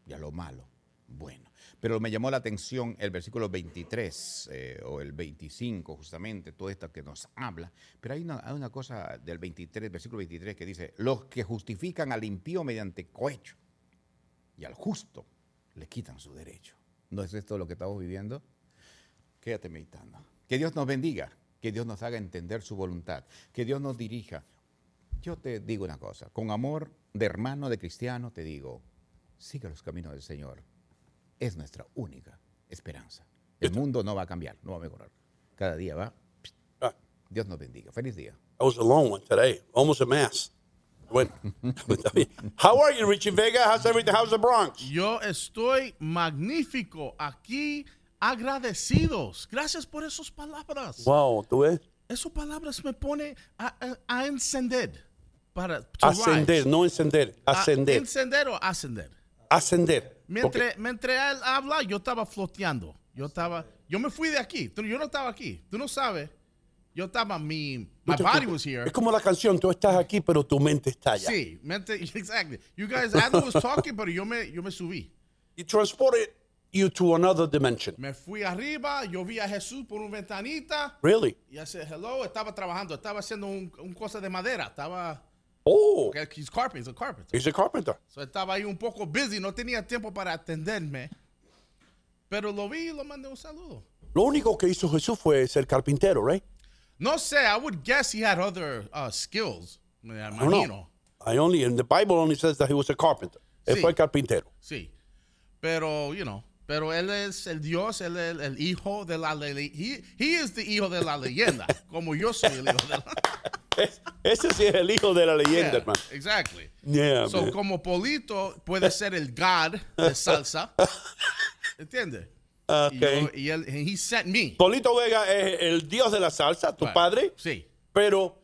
y a lo malo Bueno, pero me llamó la atención el versículo 23 eh, o el 25, justamente, todo esto que nos habla. Pero hay una, hay una cosa del 23, versículo 23 que dice, los que justifican al impío mediante cohecho y al justo le quitan su derecho. ¿No es esto lo que estamos viviendo? Quédate meditando. Que Dios nos bendiga, que Dios nos haga entender su voluntad, que Dios nos dirija. Yo te digo una cosa, con amor de hermano, de cristiano, te digo, sigue los caminos del Señor. Es nuestra única esperanza. El mundo no va a cambiar, no va a mejorar. Cada día va. Ah. Dios nos bendiga. Feliz día. I was a long one today, almost a mass. Bueno, bien. How are you, Richie Vega? How's everything? How's the Bronx? Yo estoy magnífico aquí, agradecidos. Gracias por esas palabras. Wow, ¿tú ves? Esas palabras me pone a, a- a encender. Para to Ascender, rise. no encender, A- ascender. encender o ascender. Ascender. Mientras, Ok. mientras él habla, yo estaba floteando. Yo estaba, yo me fui de aquí. Tú- Yo no estaba aquí. Tú no sabes. Yo estaba, mi, my body was here. Es como la canción, tú estás aquí, pero tu mente está allá. Sí, mente, exactly. You guys, Adam was talking, pero yo me, yo me subí. He transported you to another dimension. Me fui arriba, yo vi a Jesús por una ventanita. Really? Y I said, hello, estaba trabajando, estaba haciendo un, un cosa de madera, estaba, Oh, porque he's carpenter, he's a carpenter. he's a carpenter. So estaba ahí un poco busy, no tenía tiempo para atenderme. Pero lo vi y lo mandé un saludo. Lo único que hizo Jesús fue ser carpintero, right? No sé, I would guess he had other uh, skills. Me I imagino. I only, in the Bible only says that he was a carpenter. Él Sí. fue carpintero. Sí. Pero, you know, pero él es el Dios, él es el, hijo de la leyenda. He, he is the hijo de la leyenda, como yo soy el hijo de la Es- ese sí es el hijo de la leyenda, Yeah, hermano. Exactly. Yeah, So, man. como Polito puede ser el God de salsa. ¿Entiendes? Y, Okay. yo- y él, and he sent me. Polito Vega es el dios de la salsa, tu Right. padre, Sí. pero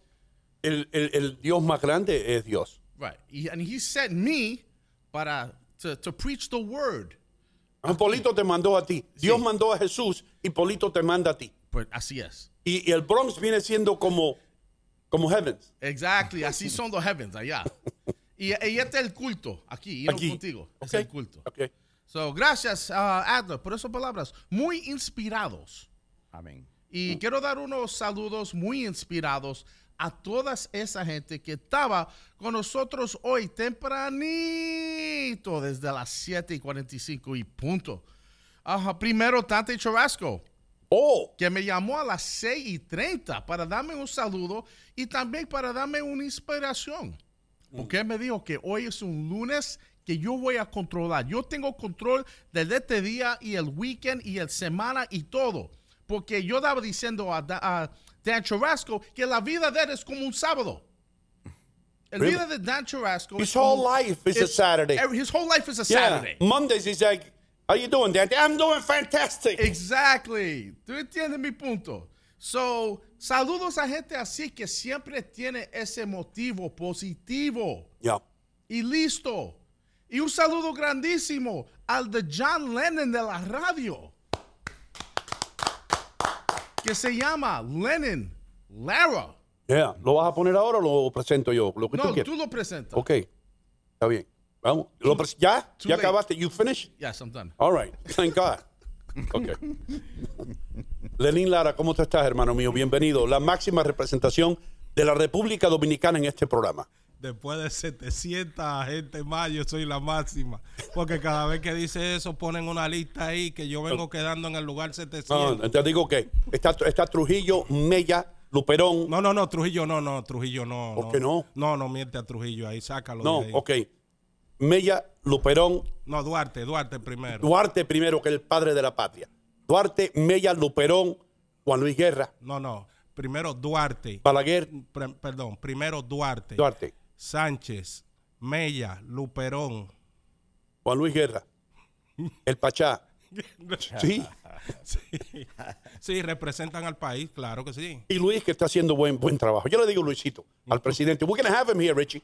el, el- el dios más grande es Dios. Right. Y- and he sent me para to, to preach the word. Ah, Polito te mandó a ti. Dios mandó a Jesús y Polito te manda a ti. Pues así es. Y, y el Bronx viene siendo como, como Heavens. Exactly. Así son los heavens allá. Y, y este es el culto aquí, ir Aquí. contigo. Es Ok. el culto. Ok. So, gracias, uh, Adler, por esas palabras. Muy inspirados. Amén. Y quiero dar unos saludos muy inspirados a toda esa gente que estaba con nosotros hoy tempranito, desde las 7 y 45 y punto. Ajá, primero, Tante Churrasco, Oh, que me llamó a las 6 y 30 para darme un saludo y también para darme una inspiración. Porque él me dijo que hoy es un lunes que yo voy a controlar. Yo tengo control de este día y el weekend y el semana y todo. Porque yo estaba diciendo a, Da- a Dan Churrasco que la vida de él es como un sábado. El Really? vida de Dan Churrasco His como- whole life is a Saturday. His whole life is a yeah. Saturday. Mondays he's like, how you doing, Dante? I'm doing fantastic. Exactly. ¿Tú entiendes mi punto? So, saludos a gente así que siempre tiene ese motivo positivo Yeah. y listo. Y un saludo grandísimo al de John Lennon de la radio. Que se llama Lennon Lara. Yeah. ¿Lo vas a poner ahora o lo presento yo? Lo que tú No, quieras. tú lo presentas. Ok. Está bien. Vamos. ¿Lo pres- ¿Ya? too ¿Ya late. acabaste? You finished? Yes, I'm done. All right. Thank God. Ok. Lenín Lara, ¿cómo te estás, hermano mío? Bienvenido. La máxima representación de la República Dominicana en este programa. Después de 700 gente más, yo soy la máxima. Porque cada vez que dice eso, ponen una lista ahí que yo vengo quedando en el lugar 700. No, te digo que está, está Trujillo, Mella, Luperón. No, no, no, Trujillo no, no, Trujillo no. ¿Por qué no? No, no miente a Trujillo ahí, sácalo. No, de ahí. ok. Mella, Luperón, No, Duarte, Duarte primero. Duarte primero, que es el padre de la patria. Duarte, Mella, Luperón, Juan Luis Guerra, No, no. Primero Duarte. Balaguer, Pre- perdón, primero Duarte. Duarte, Sánchez, Mella, Luperón. Juan Luis Guerra, el Pachá. Sí. Sí. sí, representan al país, claro que sí. Y Luis que está haciendo buen, buen trabajo. Yo le digo Luisito al presidente. We're going to have him here, Richie.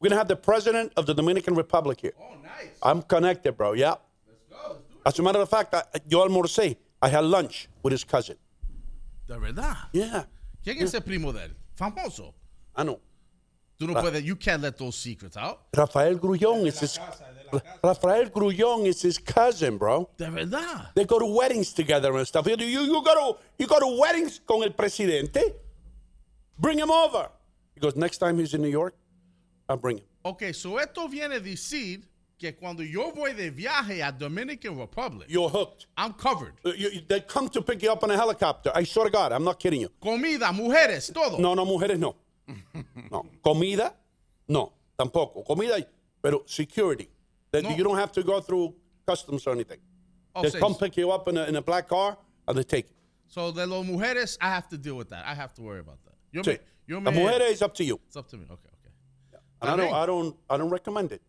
We're going to have the president of the Dominican Republic here. Oh, nice. I'm connected, bro. Yeah. Let's go. Let's As a matter of fact, I, yo almorcé. I had lunch with his cousin. De verdad. Yeah. ¿Quién es el primo de él? Famoso. Ah, I know. Tú no ah. puedes, you can't let those secrets out. Rafael Grullón is his, Rafael Grullón is his cousin, bro. De verdad. They go to weddings together and stuff. You, you, you go to you go to weddings con el presidente. Bring him over. He goes, next time he's in New York, I'll bring him. Ok, so esto viene a decir que cuando yo voy de viaje a Dominican Republic, You're hooked. I'm covered. You- you- they come to pick you up on a helicopter. I swear to God, I'm not kidding you. Comida, mujeres, todo. No, no, mujeres no. No. Comida, no, tampoco. Comida, pero security. That No. You don't have to go through customs or anything. Oh, they come pick you up in a, in a black car and they take you. So de los mujeres, I have to deal with that. I have to worry about that. Yo Sí. me, yo La me, mujer is up to you. It's up to me. Okay. And I don't, Amén. I don't, I don't recommend it.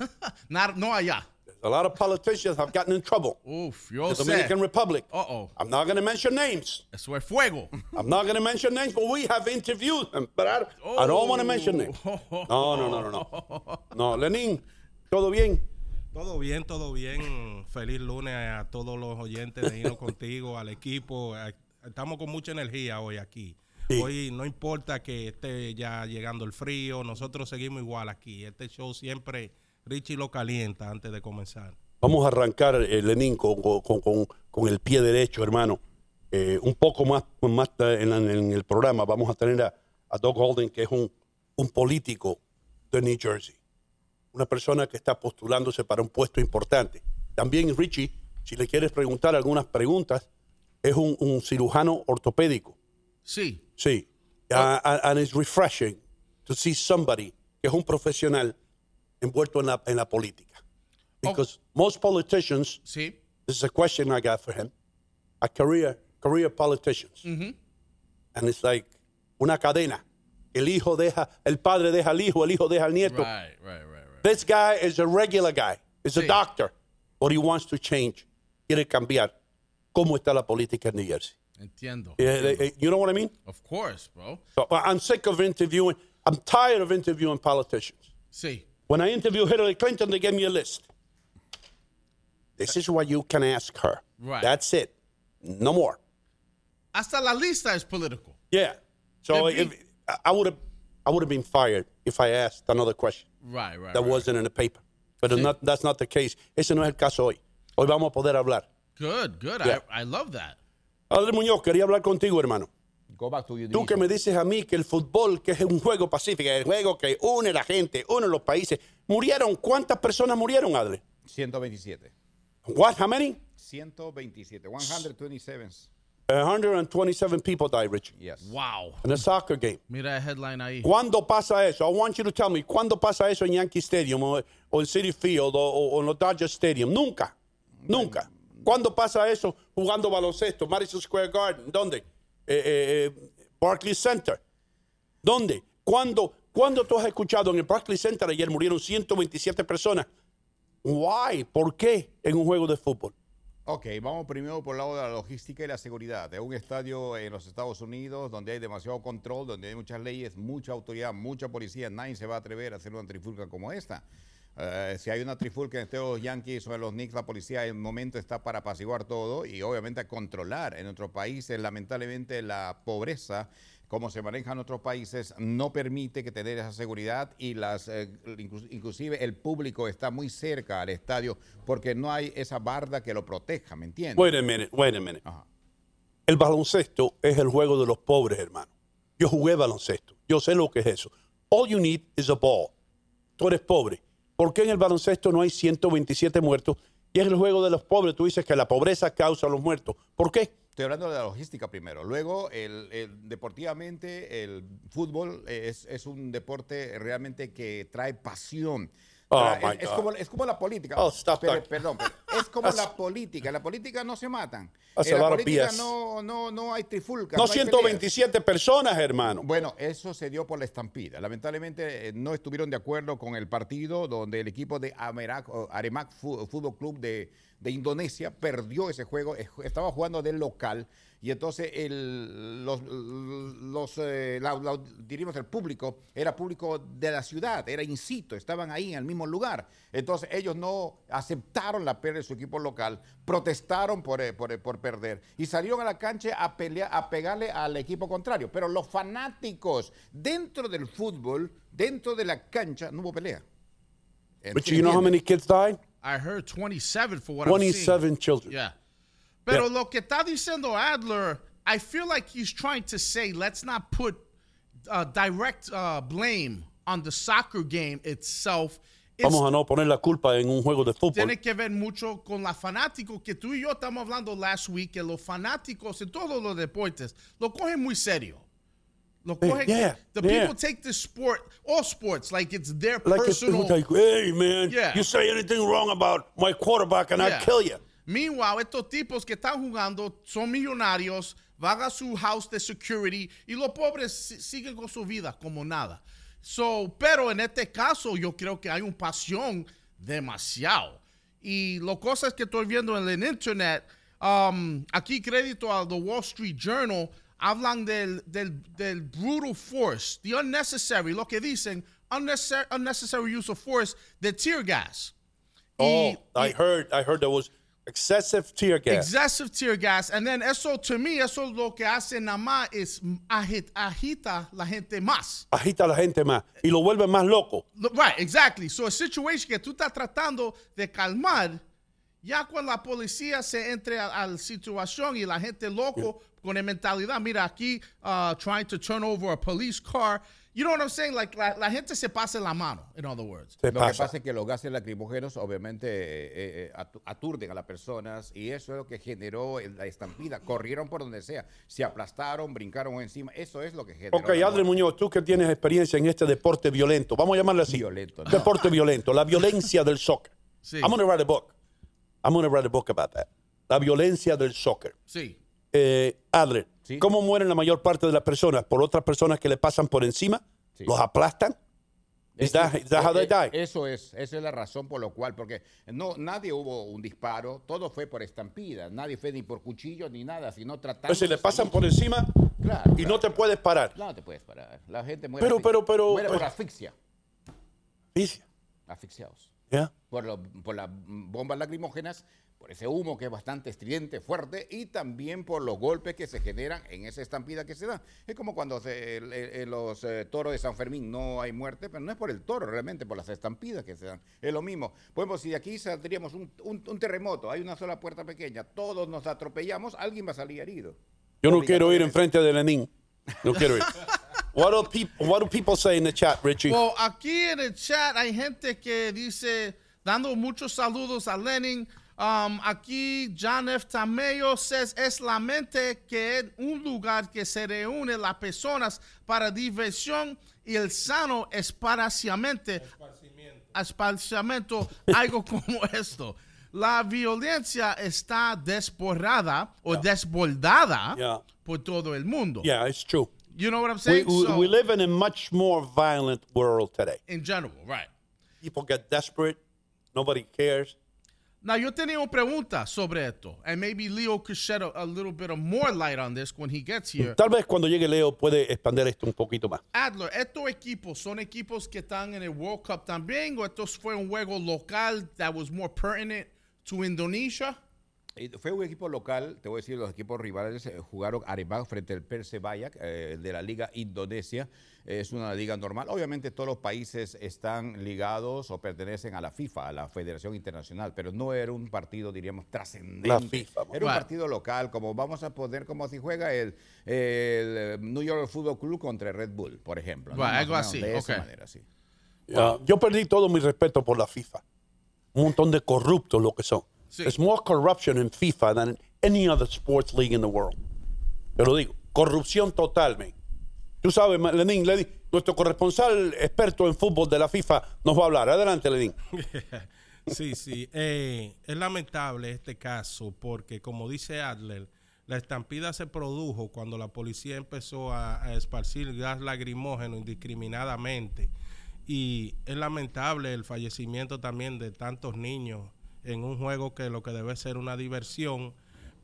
Not, no allá. A lot of politicians have gotten in trouble. Uf, yo The sé. Dominican Republic. Uh-oh. I'm not going to mention names. Eso es fuego. I'm not going to mention names, but we have interviewed them. But I, I don't want to mention names. No, no, no, no, no. No, Lenin, ¿todo bien? Todo bien, todo bien. Feliz lunes a todos los oyentes de Hino Contigo, al equipo. A- Estamos con mucha energía hoy aquí. Sí. Hoy no importa que esté ya llegando el frío, nosotros seguimos igual aquí. Este show siempre Richie lo calienta antes de comenzar. Vamos a arrancar, eh, Lenin, con, con- con- con el pie derecho, hermano. Eh, un poco más, más en, en el programa vamos a tener a, a Doug Holden, que es un, un político de New Jersey. Una persona que está postulándose para un puesto importante. También Richie, si le quieres preguntar algunas preguntas, es un, un cirujano ortopédico. Sí. Sí. Uh, and, it's refreshing to see somebody que es un profesional envuelto en la, en la política. Because most politicians, Sí. this is a question I got for him, are career, career politicians. And it's like una cadena. El hijo deja, el padre deja al hijo, el hijo deja al nieto. Right, right, right, right. This guy is a regular guy. He's a doctor. But he wants to change. Quiere cambiar cómo está la política en New Jersey. Entiendo. You know what I mean? Of course, bro. So, but I'm sick of interviewing. I'm tired of interviewing politicians. Sí. When I interview Hillary Clinton, they gave me a list. This is what you can ask her. Right. That's it. No more. Hasta la lista es político. Yeah. So if, I would have, I would have been fired if I asked another question Right, right. that right. wasn't in the paper. But it's not, that's not the case. Ese no es el caso hoy. Hoy vamos a poder hablar. Good, good. Yeah. I, I love that. Adel Muñoz, quería hablar contigo, hermano. Go back to your Tú que me dices a mí que el fútbol, que es un juego pacífico, el juego que une la gente, une los países. ¿Murieron? ¿Cuántas personas murieron, Adle? 127. What? How many? 127. 127. 127 people died, Richie, Yes. Wow. in a soccer game. Mira el headline ahí. ¿Cuándo pasa eso? I want you to tell me, ¿cuándo pasa eso en Yankee Stadium o, o en City Field o, o- o en los Dodger Stadium? Nunca. Nunca. ¿Cuándo pasa eso jugando baloncesto? Madison Square Garden. ¿Dónde? Eh, eh, eh, Barclays Center. ¿Dónde? ¿Cuándo, ¿Cuándo tú has escuchado en el Barclays Center ayer murieron 127 personas? Why? ¿Por qué en un juego de fútbol? Ok, vamos primero por el lado de la logística y la seguridad. Es un estadio en los Estados Unidos donde hay demasiado control, donde hay muchas leyes, mucha autoridad, mucha policía. Nadie se va a atrever a hacer una trifulca como esta. Eh, si hay una trifulca entre los Yankees o en los Knicks, la policía en el momento está para apaciguar todo y obviamente a controlar. En nuestros países, lamentablemente, la pobreza, como se maneja en otros países, no permite que tener esa seguridad y las eh, inclu- inclusive el público está muy cerca al estadio porque no hay esa barda que lo proteja, ¿me entiendes? Wait a minute, wait a minute. Ajá. El baloncesto es el juego de los pobres, hermano. Yo jugué baloncesto. Yo sé lo que es eso. All you need is a ball. Tú eres pobre. ¿Por qué en el baloncesto no hay 127 muertos? Y es el juego de los pobres. Tú dices que la pobreza causa los muertos. ¿Por qué? Estoy hablando de la logística primero. Luego, el, el- deportivamente, el fútbol es, es un deporte realmente que trae pasión. Oh, es, como, es como la política. Oh, stop Pero- perdón, pero es como la política. En la política no se matan. En la política no, no, no hay trifulca. No peleas. 127 personas, hermano. Bueno, eso se dio por la estampida. Lamentablemente eh, no estuvieron de acuerdo con el partido donde el equipo de Aremac Fútbol Club de, de Indonesia perdió ese juego, estaba jugando del local y entonces el, los, los eh, la- la- diríamos el público era público de la ciudad, era incito, estaban ahí en el mismo lugar. Entonces ellos no aceptaron la pérdida de su equipo local, protestaron por, eh, por, eh, por perder y salieron a la cancha a pelear, a pegarle al equipo contrario. Pero los fanáticos dentro del fútbol, dentro de la cancha, no hubo pelea. But you know how many kids died? I heard 27 for what I'm seeing. 27 children. Yeah. Pero Yeah. lo que está diciendo Adler, I feel like he's trying to say, let's not put uh, direct uh, blame on the soccer game itself. It's- Vamos a no poner la culpa en un juego de fútbol. tiene que ver mucho con la fanático que tú y yo estamos hablando last week, que los fanáticos en todos los deportes lo cogen muy serio. Lo cogen, yeah, the yeah. people take the sport, all sports, like it's their Like, personal. it's like, hey, man, Yeah. you say anything wrong about my quarterback and Yeah. I kill you. Meanwhile, estos tipos que están jugando son millonarios, van a su house de security y los pobres si- siguen con su vida como nada. So, pero en este caso yo creo que hay una pasión demasiado. Y las cosas que estoy viendo en el internet, um, aquí crédito al The Wall Street Journal, hablan del, del, del brutal force, the unnecessary, lo que dicen, unnecessary, unnecessary use of force, the tear gas. Oh, Y- I y- heard, I heard there was excessive tear gas. Excessive tear gas. And then eso, to me, eso lo que hace nada más es agit- agita la gente más. Agita la gente más y lo vuelve más loco. Right, exactly. So, a situation que tú estás tratando de calmar, ya cuando la policía se entre a, a la situación y la gente loco con la mentalidad, mira aquí, uh, trying to turn over a police car. You know what I'm saying? Like, la, la gente se pasa la mano, in other words. Se Lo que pasa. es que los gases lacrimógenos obviamente eh, eh, atu- aturden a las personas y eso es lo que generó el- la estampida. Corrieron por donde sea, se aplastaron, brincaron encima. Eso es lo que generó. Ok, muerte. Muñoz, tú que tienes experiencia en este deporte violento, vamos a llamarle así. Violento, ¿no? Deporte violento, la violencia del soccer. Sí. I'm going to write a book. I'm going to write a book about that. La violencia del soccer. Sí. Eh, Adler, Sí. ¿cómo mueren la mayor parte de las personas? ¿Por otras personas que le pasan por encima? Sí. ¿Los aplastan? Is that, is that how they Eh, die? eh, Eso es, esa es la razón por lo cual, porque no, nadie hubo un disparo, todo fue por estampida, nadie fue ni por cuchillo ni nada, sino tratando. Entonces le de pasan por encima Claro, y claro. no te puedes parar. No te puedes parar. La gente muere. Pero, pero, pero, Muere por pues- asfixia, Dice, asfixiados. Por, lo- por las bombas lacrimógenas, por ese humo que es bastante estridente, fuerte, y también por los golpes que se generan en esa estampida que se da. Es como cuando se- los eh, toros de San Fermín no hay muerte, pero no es por el toro, realmente por las estampidas que se dan. Es lo mismo. Por ejemplo, si de aquí saldríamos un, un- un terremoto, hay una sola puerta pequeña, todos nos atropellamos, alguien va a salir herido. Yo no quiero ir enfrente de Lenin. No quiero ir. What do, people, what do people say in the chat, Richie? Well, aquí en el chat hay gente que dice, dando muchos saludos a Lenin. Um, aquí John F. Tamayo says, es la mente que es un lugar que se reúne las personas para diversión y el sano esparciamiento, esparciamiento, algo como esto. La violencia está desbordada o desbordada Yeah. por todo el mundo. yeah, it's true. You know what I'm saying? we, So, we live in a much more violent world today. in general, right. People get desperate. Nobody cares. Now, yo tenía una pregunta sobre esto, and maybe Leo could shed a, a little bit of more light on this when he gets here. Tal vez cuando llegue Leo puede expandir esto un poquito más. Adler, ¿estos equipos son equipos que están en el World Cup también o estos fue un juego local that was more pertinent to Indonesia? Fue un equipo local, te voy a decir, los equipos rivales eh, jugaron Aremag frente al Persebaya eh, de la Liga Indonesia. Es una liga normal. Obviamente todos los países están ligados o pertenecen a la FIFA, a la Federación Internacional, pero no era un partido, diríamos, trascendente. Era un partido local, como vamos a poder, como si juega el, el New York Football Club contra el Red Bull, por ejemplo. algo así, De esa manera, sí. Yo perdí todo mi respeto por la FIFA. Un montón de corruptos lo que son. Sí. There's more corruption in FIFA than in any other sports league in the world. Te lo digo, corrupción total, man. Tú sabes, Lenín, Lenín, nuestro corresponsal experto en fútbol de la FIFA nos va a hablar. Adelante, Lenín. Sí, sí. Eh, es lamentable este caso porque, como dice Adler, la estampida se produjo cuando la policía empezó a, a esparcir gas lagrimógeno indiscriminadamente. Y es lamentable el fallecimiento también de tantos niños en un juego que lo que debe ser una diversión.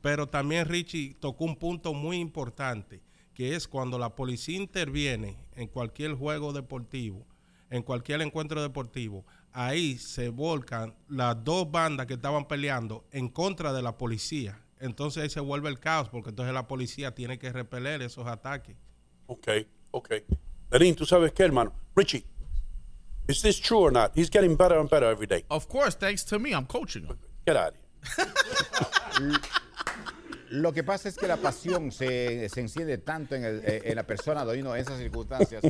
Pero también Richie tocó un punto muy importante, que es cuando la policía interviene en cualquier juego deportivo, en cualquier encuentro deportivo, ahí se volcan las dos bandas que estaban peleando en contra de la policía. Entonces ahí se vuelve el caos, porque entonces la policía tiene que repeler esos ataques. Ok, ok. Darín, ¿tú sabes qué, hermano? Richie, is this true or not? He's getting better and better every day. Of course, thanks to me, I'm coaching him. Get out of here. Lo que pasa es que la pasión se, se enciende tanto en, el- eh, en la persona, Doino, en esas circunstancias.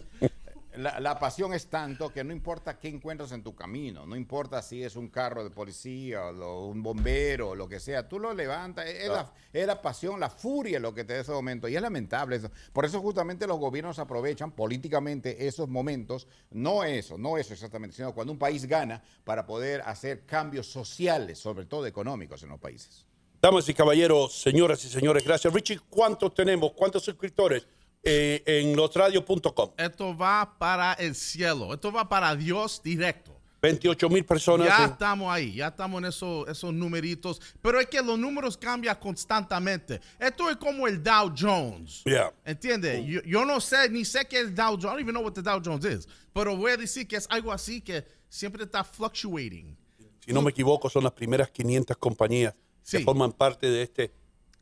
La, la pasión es tanto que no importa qué encuentras en tu camino, no importa si es un carro de policía o un bombero o lo que sea, tú lo levantas, es, la, es la pasión, la furia lo que te da ese momento y es lamentable eso. Por eso justamente los gobiernos aprovechan políticamente esos momentos, no eso, no eso exactamente, sino cuando un país gana para poder hacer cambios sociales, sobre todo económicos en los países. Damas y caballeros, señoras y señores, gracias. Richie, ¿cuántos tenemos? ¿Cuántos suscriptores eh, en losradio.com? Esto va para el cielo. Esto va para Dios directo. 28 mil personas. Ya estamos ahí, ya estamos en esos, esos numeritos. Pero es que los números cambian constantemente. Esto es como el Dow Jones. Yeah. ¿Entiendes? Yo, yo no sé, ni sé qué es el Dow Jones. I don't even know what the Dow Jones is. Pero voy a decir que es algo así que siempre está fluctuating. Si no me equivoco, son las primeras 500 compañías Sí. que forman parte de este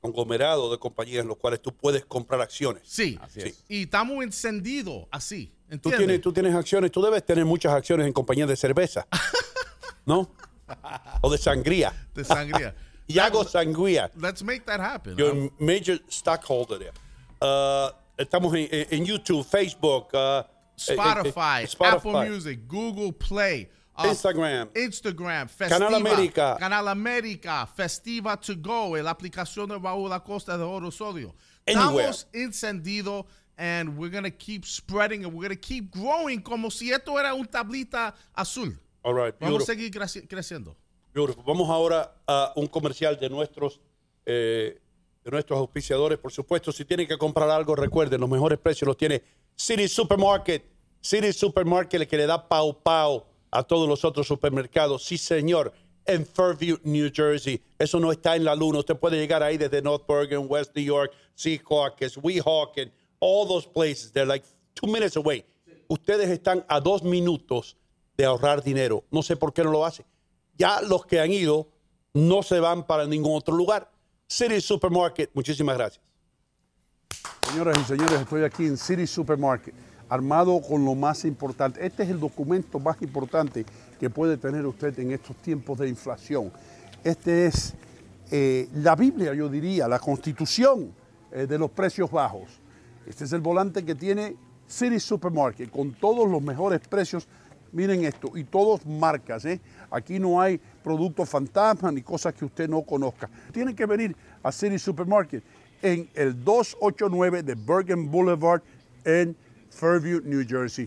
conglomerado de compañías en los cuales tú puedes comprar acciones. Sí. Así Sí. es. Y estamos encendidos así. Tú tienes, tú tienes acciones, tú debes tener muchas acciones en compañías de cerveza, ¿no? O de sangría. De sangría. Y hago sangría. Let's make that happen. You're a major stockholder there. Uh, estamos en, YouTube, Facebook, uh, eh, eh, Spotify, eh, Spotify. Apple Music, Google Play, Instagram. Instagram, Festiva, Canal América. Canal América, Festiva to go, la aplicación de Baúl La Costa de Oro Sodio. Estamos encendidos and we're going to keep spreading and we're going to keep growing como si esto era un tablita azul. All right, Vamos a seguir creci- creciendo. Beautiful. Vamos ahora a un comercial de nuestros eh, de nuestros auspiciadores. Por supuesto, si tienen que comprar algo, recuerden, los mejores precios los tiene City Supermarket. City Supermarket, el que le da pau pau a todos los otros supermercados. Sí, señor. En Fairview, New Jersey. Eso no está en la luna. Usted puede llegar ahí desde North Bergen, West New York, Secaucus, Weehawken, all those places. They're like two minutes away. Ustedes están a dos minutos de ahorrar dinero. No sé por qué no lo hacen. Ya los que han ido no se van para ningún otro lugar. City Supermarket, muchísimas gracias. Señoras y señores, estoy aquí en City Supermarket, armado con lo más importante. Este es el documento más importante que puede tener usted en estos tiempos de inflación. Este es eh, la Biblia, yo diría, la constitución eh, de los precios bajos. Este es el volante que tiene City Supermarket con todos los mejores precios. Miren esto, y todos marcas. ¿eh? Aquí no hay productos fantasmas ni cosas que usted no conozca. Tienen que venir a City Supermarket en el 289 de Bergen Boulevard en Fairview, New Jersey.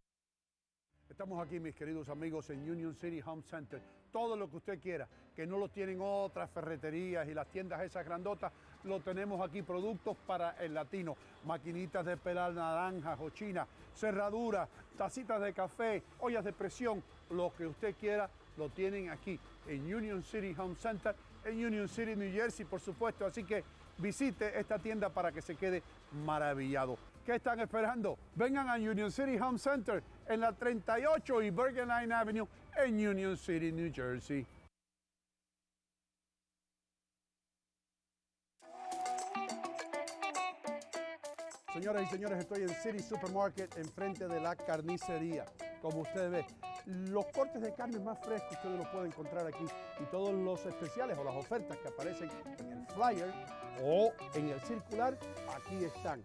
Estamos aquí, mis queridos amigos, en Union City Home Center. Todo lo que usted quiera, que no lo tienen otras ferreterías y las tiendas esas grandotas, lo tenemos aquí. Productos para el latino, maquinitas de pelar naranjas o china, cerraduras, tacitas de café, ollas de presión, lo que usted quiera, lo tienen aquí en Union City Home Center, en Union City, New Jersey, por supuesto. Así que visite esta tienda para que se quede maravillado. ¿Qué están esperando? Vengan a Union City Home Center en la 38 y Bergen Line Avenue en Union City, New Jersey. Señoras y señores, estoy en City Supermarket enfrente de la carnicería. Como ustedes ven, los cortes de carne más frescos ustedes los pueden encontrar aquí y todos los especiales o las ofertas que aparecen en el flyer o en el circular, aquí están.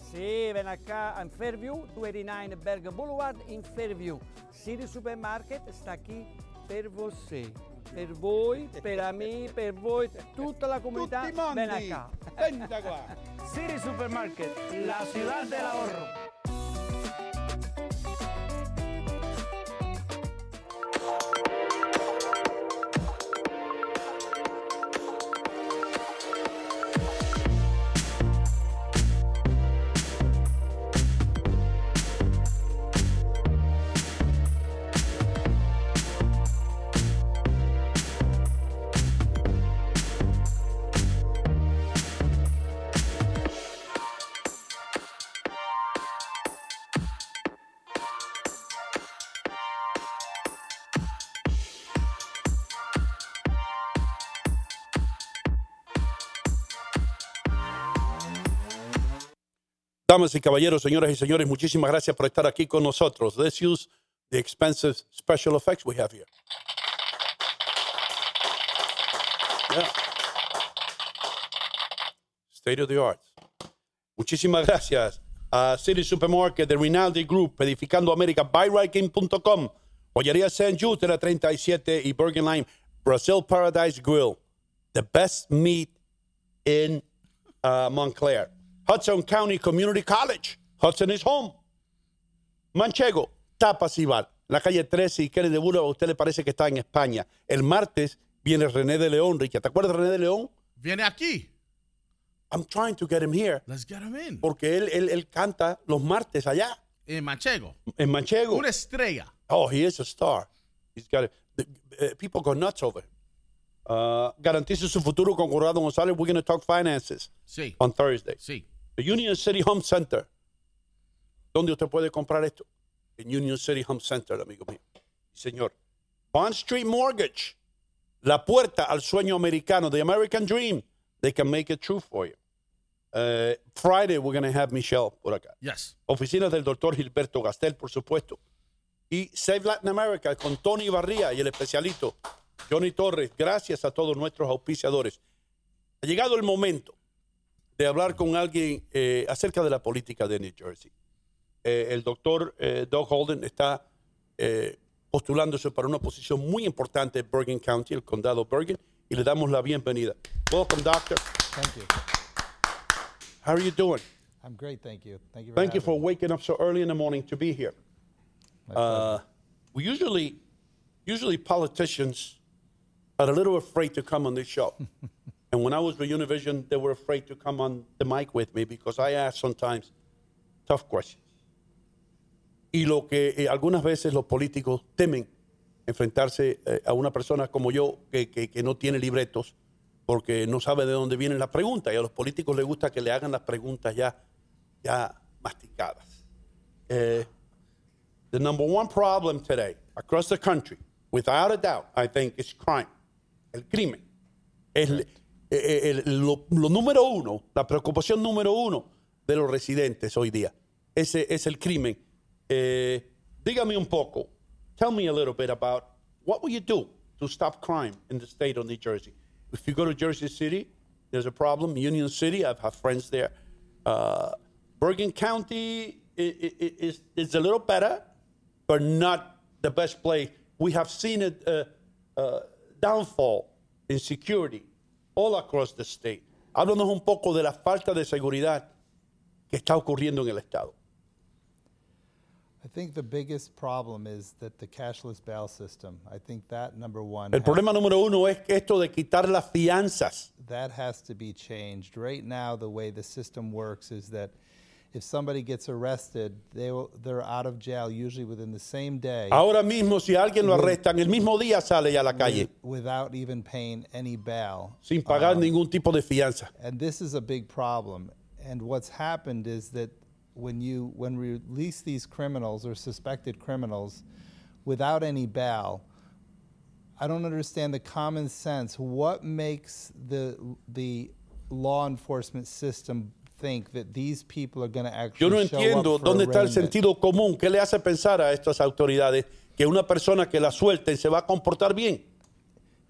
Sì, ven acá in Fairview, 289 Berg Boulevard in Fairview. City Supermarket sta qui per voi. per voi, per amici, per voi, tutta la comunità. Tutti mondi. Ven acá. Qua. City Supermarket, la ciudad del ahorro. Damas y caballeros, señoras y señores, muchísimas gracias por estar aquí con nosotros. Let's use the expensive special effects we have here. Yeah. State of the art. Muchísimas gracias a City Supermarket, de Rinaldi Group, Edificando América, BuyRightGame.com, Joyería St. Jude de la 37 y Bergen Line, Brazil Paradise Grill, the best meat in uh, Montclair. Hudson County Community College. Hudson is home. Manchego, Tapas y Bar. La calle 13 y Kennedy Boulevard, a usted le parece que está en España. El martes viene René de León, Richard. ¿Te acuerdas de René de León? Viene aquí. I'm trying to get him here. Let's get him in. Porque él, él, él canta los martes allá, En Manchego. en Manchego. Una estrella. Oh, he is a star. He's got it. The, uh, people go nuts over him. Uh, garantiza su futuro con Corrado González. We're going to talk finances Sí. on Thursday. Sí. The Union City Home Center. ¿Dónde usted puede comprar esto? En Union City Home Center, amigo mío. Señor. Bond Street Mortgage. La puerta al sueño americano. The American Dream. They can make it true for you. Uh, Friday, we're going to have Michelle por acá. Yes. Oficinas del doctor Gilberto Gastel, por supuesto. Y Save Latin America con Tony Barría y el especialito Johnny Torres. Gracias a todos nuestros auspiciadores. Ha llegado el momento de hablar con alguien eh, acerca de la política de New Jersey. Eh, el doctor eh, Doug Holden está eh, postulándose para una posición muy importante en Bergen County, el condado Bergen, y le damos la bienvenida. Welcome, doctor. Thank you. How are you doing? I'm great, thank you. Thank you for Thank you for me. waking up so early in the morning to be here. Uh, we usually, usually politicians are a little afraid to come on this show. and when I was with Univision, they were afraid to come on the mic with me because I ask sometimes tough questions. Y lo que eh, algunas veces los políticos temen enfrentarse eh, a una persona como yo que, no tiene libretos porque no sabe de dónde vienen las preguntas y a los políticos les gusta que le hagan las preguntas ya, masticadas. Eh, the number one problem today across the country, without a doubt, I think, is crime. El crimen. Eh, el- lo, lo número uno, la preocupación número uno de los residentes hoy día. Ese es el crimen. Eh, dígame un poco. Tell me a little bit about what will you do to stop crime in the state of New Jersey. If you go to Jersey City, there's a problem. Union City, I've have friends there. Uh, Bergen County is, is a little better, but not the best place. We have seen a uh, uh, downfall in security all across the state. Háblanos un poco de la falta de seguridad que está ocurriendo en el estado. I think the biggest problem is that the cashless bail system. I think that number one. El problema número uno es que esto de quitar las fianzas. that has to be changed. Right now, the way the system works is that if somebody gets arrested, they will, they're out of jail usually within the same day. Ahora mismo, si alguien lo arrestan, el mismo día sale ya a la calle without even paying any bail. sin pagar Um, ningún tipo de fianza. And this is a big problem. And what's happened is that when you when we release these criminals or suspected criminals without any bail, I don't understand the common sense. What makes the the law enforcement system think that these people are going to actually Yo no entiendo dónde está el sentido común. ¿Qué le hace pensar a estas autoridades que una persona que la suelten se va a comportar bien?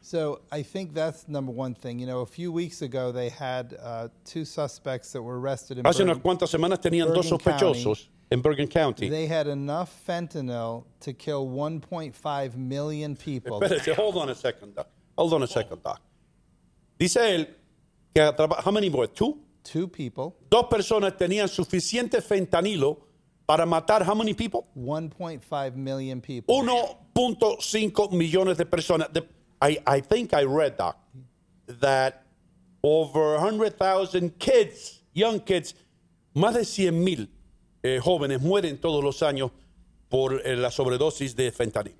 So I think that's number one thing. You know, a few weeks ago they had uh, two suspects that were arrested in Hace unas Bergen- cuantas semanas tenían dos County, sospechosos en Bergen County. They had enough fentanyl to kill 1.5 million people. Hold on a second, Doc. Hold on a second, Doc. Dice él que how many boys? Two? Two people, Dos personas tenían suficiente fentanilo para matar how many people? 1.5 million people. 1.5 millones de personas. The- I, I think I read, Doc, that over 100,000 kids, young kids, más de 100 mil eh, jóvenes mueren todos los años por eh, la sobredosis de fentanilo.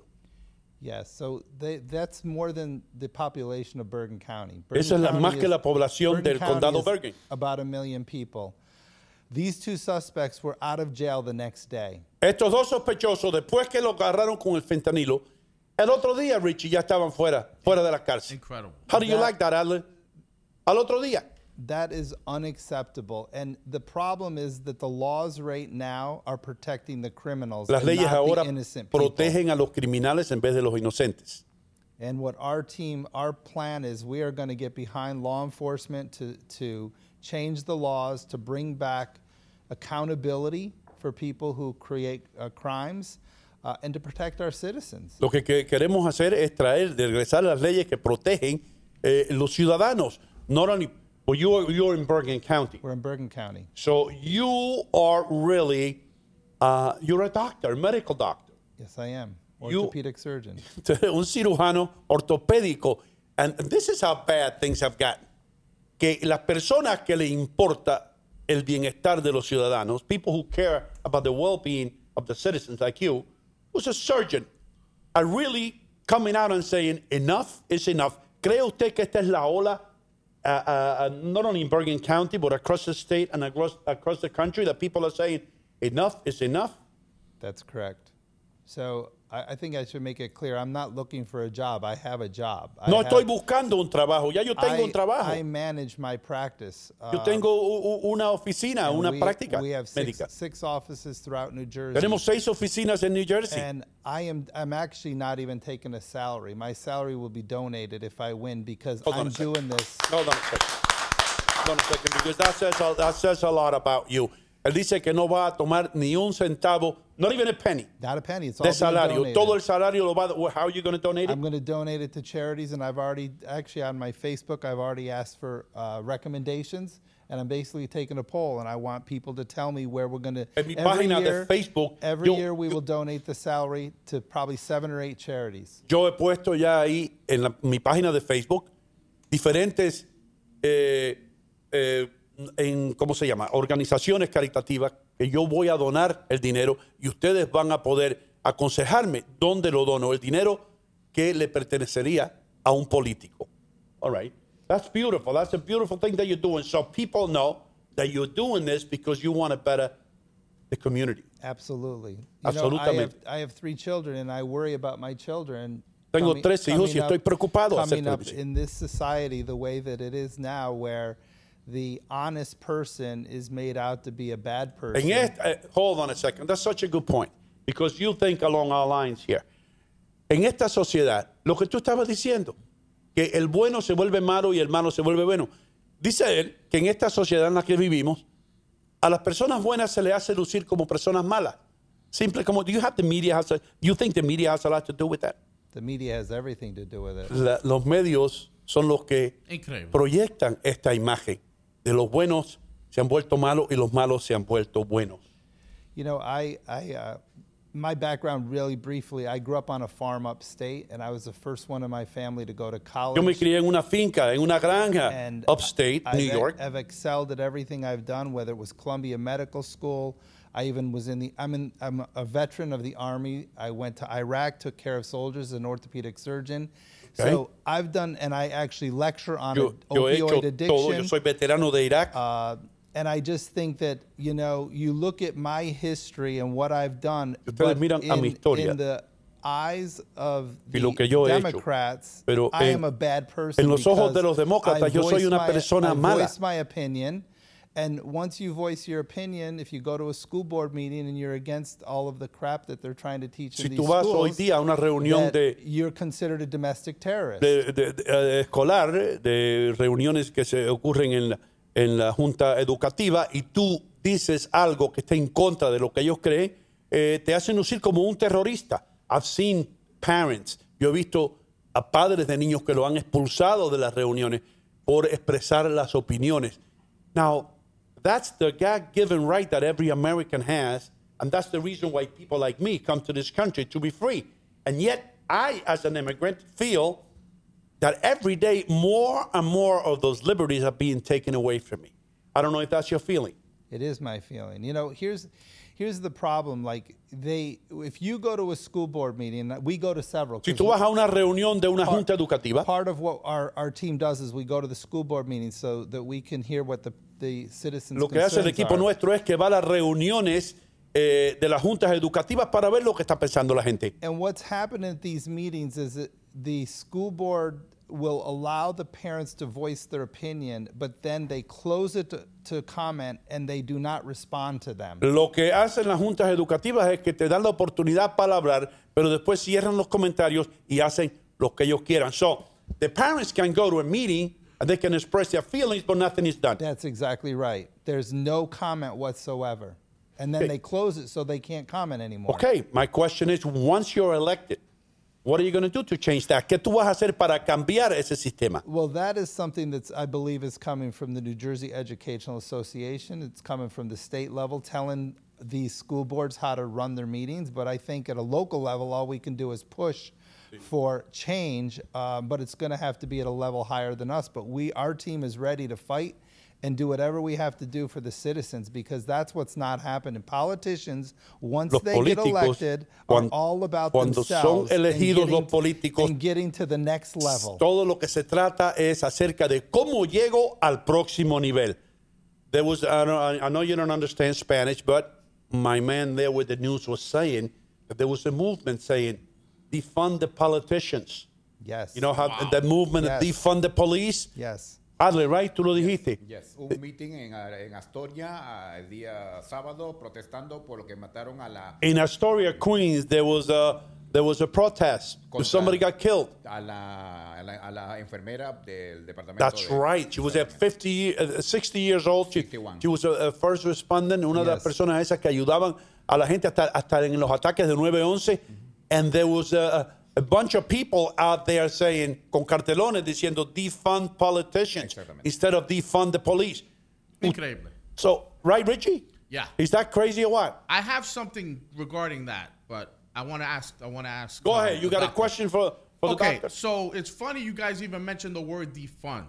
Yes, so they, that's more than the population of Bergen County. Esa es la- más que la población del County condado is Bergen. About a million people. These two suspects were out of jail the next day. Estos dos sospechosos, después que lo agarraron con el fentanilo, el otro día, Richie, ya estaban fuera, fuera de la cárcel. Incredible. How do you like that, Adler? Al otro día. That is unacceptable. And the problem is that the laws right now are protecting the criminals Las leyes not ahora the innocent people. protegen a los criminales en vez de los inocentes. And what our team, our plan is, we are going to get behind law enforcement to, to change the laws, to bring back accountability for people who create uh, crimes, uh, and to protect our citizens. Lo que, que queremos hacer es traer, regresar las leyes que protegen eh, los ciudadanos. Not only, well, you're, you're in Bergen County. We're in Bergen County. So you are really, uh, you're a doctor, a medical doctor. Yes, I am. You- Orthopedic surgeon. un cirujano ortopédico. And this is how bad things have gotten. Que las personas que le importa el bienestar de los ciudadanos, people who care about the well-being of the citizens like you, who's a surgeon, are really coming out and saying enough is enough. ¿Cree usted que esta es la ola, uh, uh, uh, not only in Bergen County, but across the state and across, across the country, that people are saying enough is enough? That's correct. So I, I think I should make it clear I'm not looking for a job. I have a job. I No have- estoy buscando un trabajo, ya yo tengo I, un trabajo. I manage my practice. Yo uh, tengo una oficina, una we, práctica We have six, médica. six offices throughout New Jersey. Tenemos seis oficinas en New Jersey. And I am I'm actually not even taking a salary. My salary will be donated if I win because Hold I'm doing this. Hold on a second. Hold on a second, because that says, a, that says a lot about you. Él dice que no va a tomar ni un centavo, not even a penny, Not a penny. It's all de salario. Todo el salario lo va a... How are you going to donate it? I'm going to donate it to charities, and I've already actually on my Facebook I've already asked for uh, recommendations, and I'm basically taking a poll, and I want people to tell me where we're going to. En mi página de Facebook, Every yo- year we will donate the salary to probably seven or eight charities. Yo he puesto ya ahí en la- mi página de Facebook diferentes, eh, eh, en, ¿cómo se llama? Organizaciones caritativas que yo voy a donar el dinero y ustedes van a poder aconsejarme dónde lo dono, el dinero que le pertenecería a un político. All right. That's beautiful. That's a beautiful thing that you're doing. So people know that you're doing this because you want to better the community. Absolutely. You know, I have, Absolutamente. I have three children, and I worry about my children. Tengo tres hijos y estoy up- preocupado Coming up in this society, the way that it is now, where the honest person is made out to be a bad person. En esta, eh, hold on a second. That's such a good point because you think along our lines here. En esta sociedad, lo que tú estabas diciendo, que el bueno se vuelve malo y el malo se vuelve bueno. Dice él que en esta sociedad en la que vivimos, a las personas buenas se le hace lucir como personas malas. Simple como, do you have the media has a, you think the media has a lot to do with that? the media has everything to do with it. La- los medios son los que Increíble. proyectan esta imagen de los buenos se han vuelto malos y los malos se han vuelto buenos. You know, I, I, uh, my background really briefly, I grew up on a farm upstate, and I was the first one in my family to go to college. Yo me crié en una finca, en una granja, and upstate, I've, New York. I've excelled at everything I've done, whether it was Columbia Medical School. I even was in the. I'm in. I'm a veteran of the Army. I went to Iraq, took care of soldiers, as an orthopedic surgeon. So I've done, and I actually lecture on Yo, yo opioid addiction. todo. Yo soy veterano de Irak. Uh, and I just think that you know, you look at my history and what I've done, Ustedes but miran a mi in, historia. in the eyes of Y lo the que yo he hecho. Democrats, Pero I am a bad person. en los ojos de los demócratas, I yo soy una my- persona I mala. my opinion. And once you voice your opinion, if you go to a school board meeting and you're against all of the crap that they're trying to teach Si in tú these vas hoy schools, día a una reunión de, you're considered a domestic terrorist. de- de- de- eh, escolar, de reuniones que se ocurren en la, en la junta educativa, y tú dices algo que está en contra de lo que ellos creen, eh, te hacen lucir como un terrorista. I've seen parents, yo he visto a padres de niños que lo han expulsado de las reuniones por expresar las opiniones. Now, that's the God-given right that every American has, and that's the reason why people like me come to this country to be free. And yet, I, as an immigrant, feel that every day more and more of those liberties are being taken away from me. I don't know if that's your feeling. It is my feeling. You know, here's here's the problem. Like they, if you go to a school board meeting, we go to several. Si tú vas a una reunión de una junta educativa, Part of what our, our team does is we go to the school board meetings so that we can hear what the, the citizens' lo que hace el equipo are. nuestro es que va a las reuniones eh, de las juntas educativas para ver lo que está pensando la gente. And what's happened at these meetings is that the school board will allow the parents to voice their opinion, but then they close it to, to comment and they do not respond to them. Lo que hacen las juntas educativas es que te dan la oportunidad para hablar, pero después cierran los comentarios y hacen lo que ellos quieran. So, the parents can go to a meeting and they can express their feelings, but nothing is done. That's exactly right. There's no comment whatsoever. And then Okay. they close it so they can't comment anymore. Okay, my question is, once you're elected, what are you going to do to change that? ¿Qué tú vas a hacer para cambiar ese sistema? Well, that is something that's I believe is coming from the New Jersey Educational Association. It's coming from the state level, telling these school boards how to run their meetings. But I think at a local level, all we can do is push for change. Um, but it's going to have to be at a level higher than us. But we, our team, is ready to fight and do whatever we have to do for the citizens because that's what's not happening. Politicians, once Los they get políticos, elected, are all about cuando son themselves and getting, los políticos, and getting to the next level. Todo lo que se trata es acerca de cómo llego al próximo nivel. There was, I know, I know you don't understand Spanish, but my man there with the news was saying that there was a movement saying, defund the politicians. Yes. You know how the movement Yes. defund the police? Yes. Adler, right? Tú lo dijiste. Yes, un meeting en, en Astoria el día sábado protestando por lo que mataron a la, In Astoria, Queens, there was a there was a protest. Somebody got killed. a la, a la, a la enfermera del departamento. That's de- right. She was at 50, ye- uh, 60 years old. She, 61. she was a, a first respondent, una de las Yes. personas esas que ayudaban a la gente hasta, hasta en los ataques de 9-11. And there was a, a bunch of people out there saying, con cartelones diciendo, defund politicians Exactamente. instead of defund the police. Increíble. So, right, Richie? Yeah. Is that crazy or what? I have something regarding that, but I want to ask. I want to ask. Go uh, ahead. You the got a question for, for the Okay, doctor? so it's funny you guys even mentioned the word defund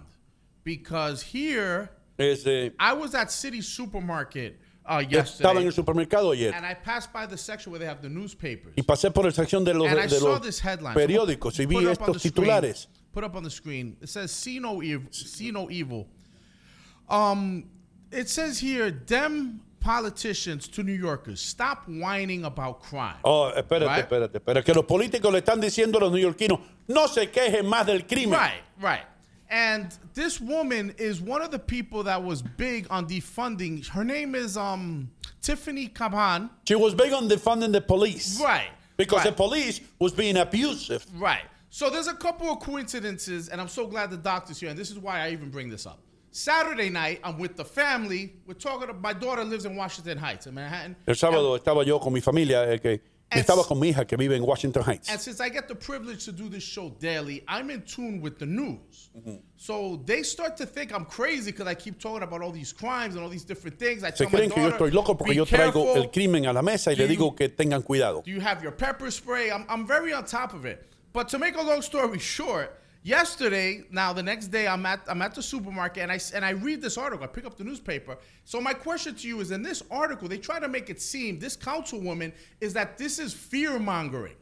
because here Es, eh, I was at City Supermarket uh, estaba en el supermercado ayer and I passed by the section where they have the newspapers. y pasé por la sección de los, and I de saw los this headline. periódicos y vi estos the screen. titulares. Put up on the screen. It says "See no evil." See no evil. Um, it says here, "Dem politicians to New Yorkers, stop whining about crime." Oh, espérate, Right. espérate, espérate. Que los políticos le están diciendo a los neoyorquinos, no se quejen más del crimen. Right, right. And this woman is one of the people that was big on defunding. Her name is um Tiffany Caban. She was big on defunding the police. Right. Because right. the police was being abusive. Right. So there's a couple of coincidences, and I'm so glad the doctor's here, and this is why I even bring this up. Saturday night, I'm with the family. We're talking. To, my daughter lives in Washington Heights, in Manhattan. El sábado estaba yo con mi familia, eh, que And- estaba con mi hija que vive en Washington Heights. And since I get the privilege to do this show daily, I'm in tune with the news. Mm-hmm. So they start to think I'm crazy because I keep talking about all these crimes and all these different things. I Se tell my que yo daughter, estoy loco porque "Be yo traigo careful. el crimen a la mesa y Do le you- digo que tengan cuidado. Do you have your pepper spray? I'm, I'm very on top of it. But to make a long story short, yesterday, now the next day, I'm at I'm at the supermarket and I and I read this article. I pick up the newspaper. So my question to you is: In this article, they try to make it seem this councilwoman is that this is fear mongering,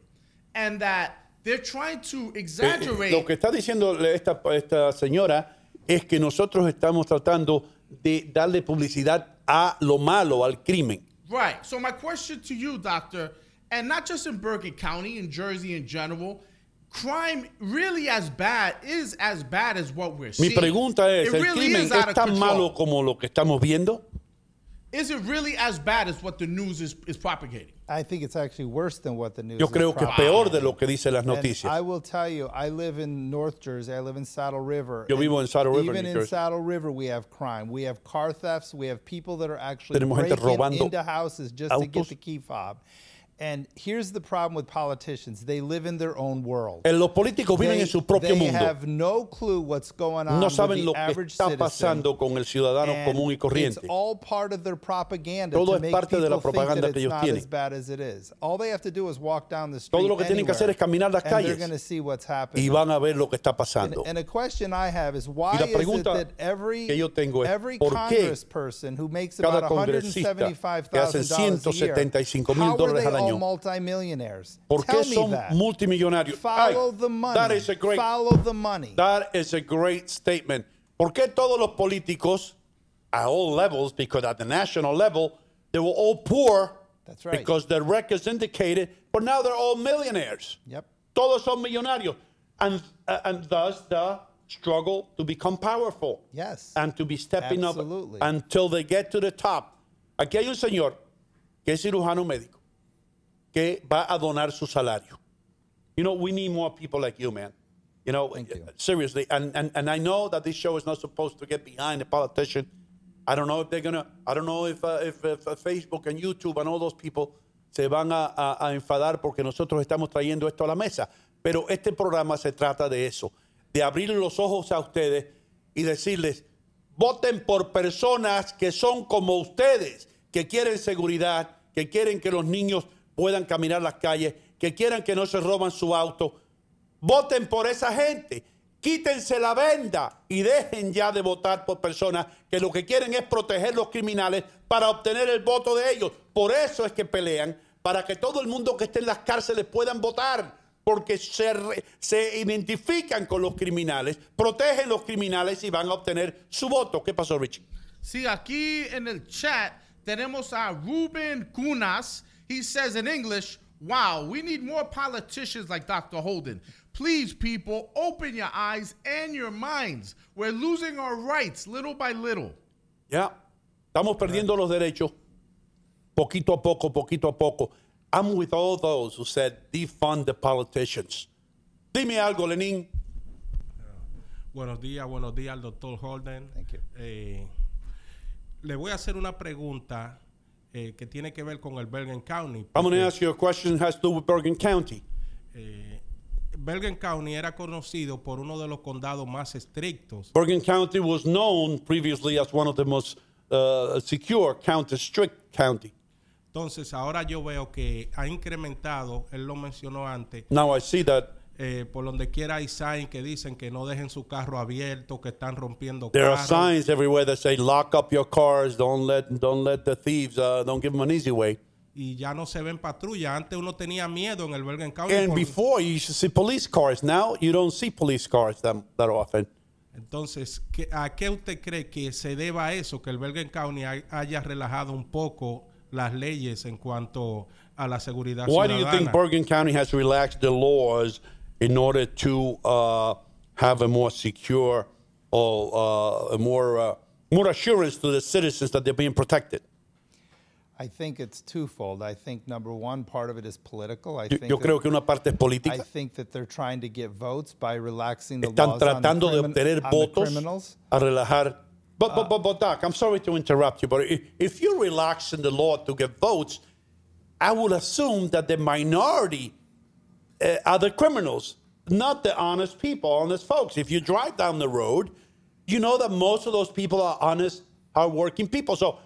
and that they're trying to Eh, exaggerate. Lo que está diciendo esta, esta señora es que nosotros estamos tratando de darle publicidad a lo malo, al crimen. Right. So my question to you, doctor, and not just in Bergen County, in Jersey in general, crime really as bad is as bad as what we're Mi seeing. pregunta es, It ¿el really crimen is out es of tan control. malo como lo que estamos viendo? is it really as bad as what the news is, is propagating? I think it's actually worse than what the news. Yo is creo que es peor de lo que dicen las And. I will tell you, I live in North Jersey. I live in Saddle River. Yo vivo en Saddle River, Even in Jersey. Saddle River, we have crime. We have car thefts. We have people that are actually Tenemos gente breaking robando into houses just to get the key fob. And here's the problem with politicians: they live in their own world. Eh, Los políticos viven They, en su propio they mundo. have no clue what's going on No saben lo que está pasando con el ciudadano And común y corriente. It's all part of their propaganda Todo to es make parte de la propaganda that que it's ellos not tienen. as bad as it is. All they have to do is walk down the street Todo lo que tienen que hacer es caminar las calles going to see what's happening. y van a ver lo que está And, pasando. and a question I have is why Y la is it pregunta that every que yo tengo es, every ¿por qué congressperson who makes cada about congresista que hace $175,000 a year, 175 mil dólares al all año? multimillionaires? ¿Por Tell qué me son that. multimillonarios? Follow Ay, the money. That is a great, Follow the money. that is a great statement. ¿Por qué todos los políticos at all levels, because at the national level, they were all poor That's right. because their records indicated, but now they're all millionaires. Yep. Todos son millonarios. And, uh, and thus the struggle to become powerful. Yes. And to be stepping Absolutely. up until they get to the top. Aquí hay un señor que es cirujano médico que va a donar su salario. You know, we need more people like you, man. You know, seriously. And, and, and I know that this show is not supposed to get behind a politician. I don't know if they're going to, I don't know if, uh, if, if uh, Facebook and YouTube and all those people se van a, a- a enfadar porque nosotros estamos trayendo esto a la mesa. Pero este programa se trata de eso, de abrir los ojos a ustedes y decirles, voten por personas que son como ustedes, que quieren seguridad, que quieren que los niños puedan caminar las calles, que quieran que no se roban su auto. Voten por esa gente. Quítense la venda y dejen ya de votar por personas que lo que quieren es proteger los criminales para obtener el voto de ellos. Por eso es que pelean, para que todo el mundo que esté en las cárceles puedan votar, porque se, se identifican con los criminales, protegen los criminales y van a obtener su voto. ¿Qué pasó, Richie? Sí, aquí en el chat tenemos a Ruben Cunas. He says in English, Wow, we need more politicians like Dr. Holden. Please, people, open your eyes and your minds. We're losing our rights little by little. Ya, estamos perdiendo los derechos poquito a poco, poquito a poco. I'm with all those who said defund the politicians. Dime algo, Lenín. Buenos días, buenos días al doctor Holden. Thank you. Eh, le voy a hacer una pregunta eh, que tiene que ver con el Bergen County. I'm going to ask you a question that has to do with Bergen County. eh, Bergen County era conocido por uno de los condados más estrictos. Bergen County was known previously as one of the most uh, secure counties, strict county. Entonces, ahora yo veo que ha incrementado, él lo mencionó antes, Now I see that eh, por donde quiera hay signs que dicen que no dejen su carro abierto, que están rompiendo there are carros. signs everywhere that say lock up your cars, don't let, don't let the thieves, uh, don't give them an easy way. y ya no se ven patrullas. Antes uno tenía miedo en el Bergen County. And por- before you used to see police cars. Now you don't see police cars that, that often. Entonces, ¿qué- ¿a qué usted cree que se deba eso? Que el Bergen County hay- haya relajado un poco las leyes en cuanto a la seguridad Why do you think. Bergen County has relaxed the laws in order to uh, have a more secure or uh, a more uh, more assurance to the citizens that they're being protected? I think it's twofold. I think number one part of it is political. I Yo, think yo that- que una parte es I think that they're trying to get votes by relaxing the Están laws on the, tratando de crimin- obtener votos criminals. a relajar. But, but, but, but, Doc, I'm sorry to interrupt you, but if, if you're relaxing the law to get votes, I would assume that the minority uh, the criminals, not the honest people, honest folks. If you drive down the road, you know that most of those people are honest, hardworking people. So,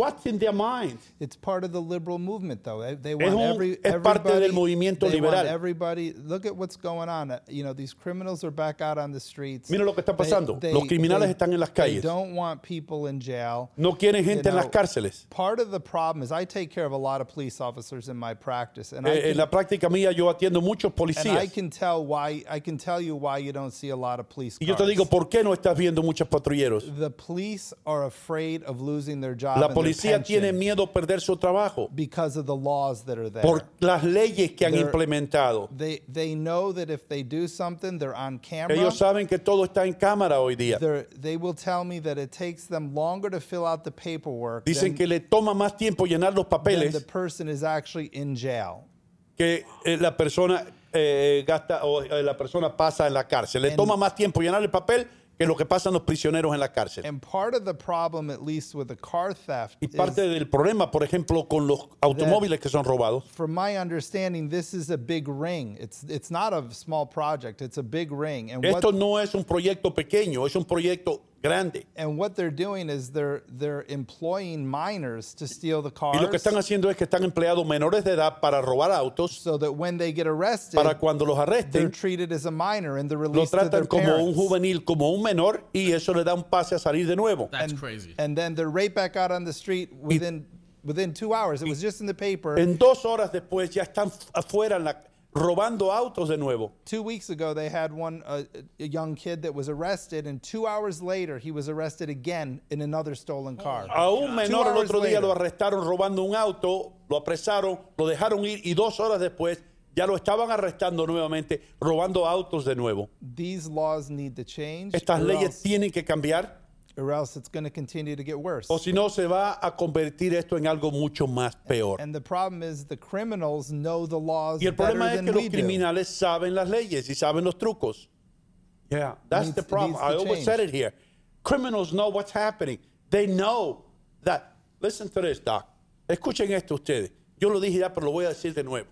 what's in their minds? It's part of the liberal movement, though. They- They Es want un- every es parte everybody. del movimiento they liberal. want everybody. Look at what's going on. You know, these criminals are back out on the streets. Mira lo que está pasando. they- Los criminales están en las calles. They don't want people in jail. No quieren gente You en las cárceles. Part of the problem is I take care of a lot of police officers in my practice, and I Eh, can, en la práctica mía yo atiendo muchos policías. and I can tell why. I can tell you why you don't see a lot of police Y yo te digo, ¿por qué no estás viendo muchos patrulleros? the police are afraid of losing their job. La policía tiene miedo a perder su trabajo because of the laws that are there. por las leyes que han They're- implementado. They they know that if they do something, they're on camera. Ellos saben que todo está en cámara hoy día. They're- they will tell me that it takes them longer to fill out the paperwork Dicen than, que le toma más tiempo llenar los papeles the person is actually in jail. que eh, la persona eh, gasta o eh, la persona pasa en la cárcel. Le And- toma más tiempo llenar el papel que lo que pasan los prisioneros en la cárcel. And part of the problem, at least with the car theft, Y parte del problema, por ejemplo, con los automóviles que son robados, from my understanding, this is a big ring. It's it's not a small project. It's a big ring. And esto what no es un proyecto pequeño, es un proyecto grande. and what they're doing is they're they're employing minors to steal the cars. Y lo que están haciendo es que están empleados menores de edad para robar autos, so that when they get arrested, para cuando los arresten, they're treated as a minor and they're lo released to their tratan como un juvenil, como un menor, y eso le da un pase a salir de nuevo. That's crazy. and then they're right back out on the street within within two hours. It was just in the paper. En dos horas después ya están afuera en la- robando autos de nuevo. Two weeks ago, they had one uh, a young kid that was arrested, and two hours later, he was arrested again in another stolen car. A un menor el otro día later. lo arrestaron robando un auto, lo apresaron, lo dejaron ir y dos horas después ya lo estaban arrestando nuevamente, robando autos de nuevo. These laws need to change, Estas leyes else, tienen que cambiar or else it's going to continue to get worse. o si no se va a convertir esto en algo mucho más peor. And the problem is the criminals know the laws Y el problema es que los do. criminales saben las leyes y saben los trucos. Yeah, that's Needs- the problem. I always change. said it here. Criminals know what's happening. They know that. Listen to this, Doc. Escuchen esto ustedes. Yo lo dije ya, pero lo voy a decir de nuevo.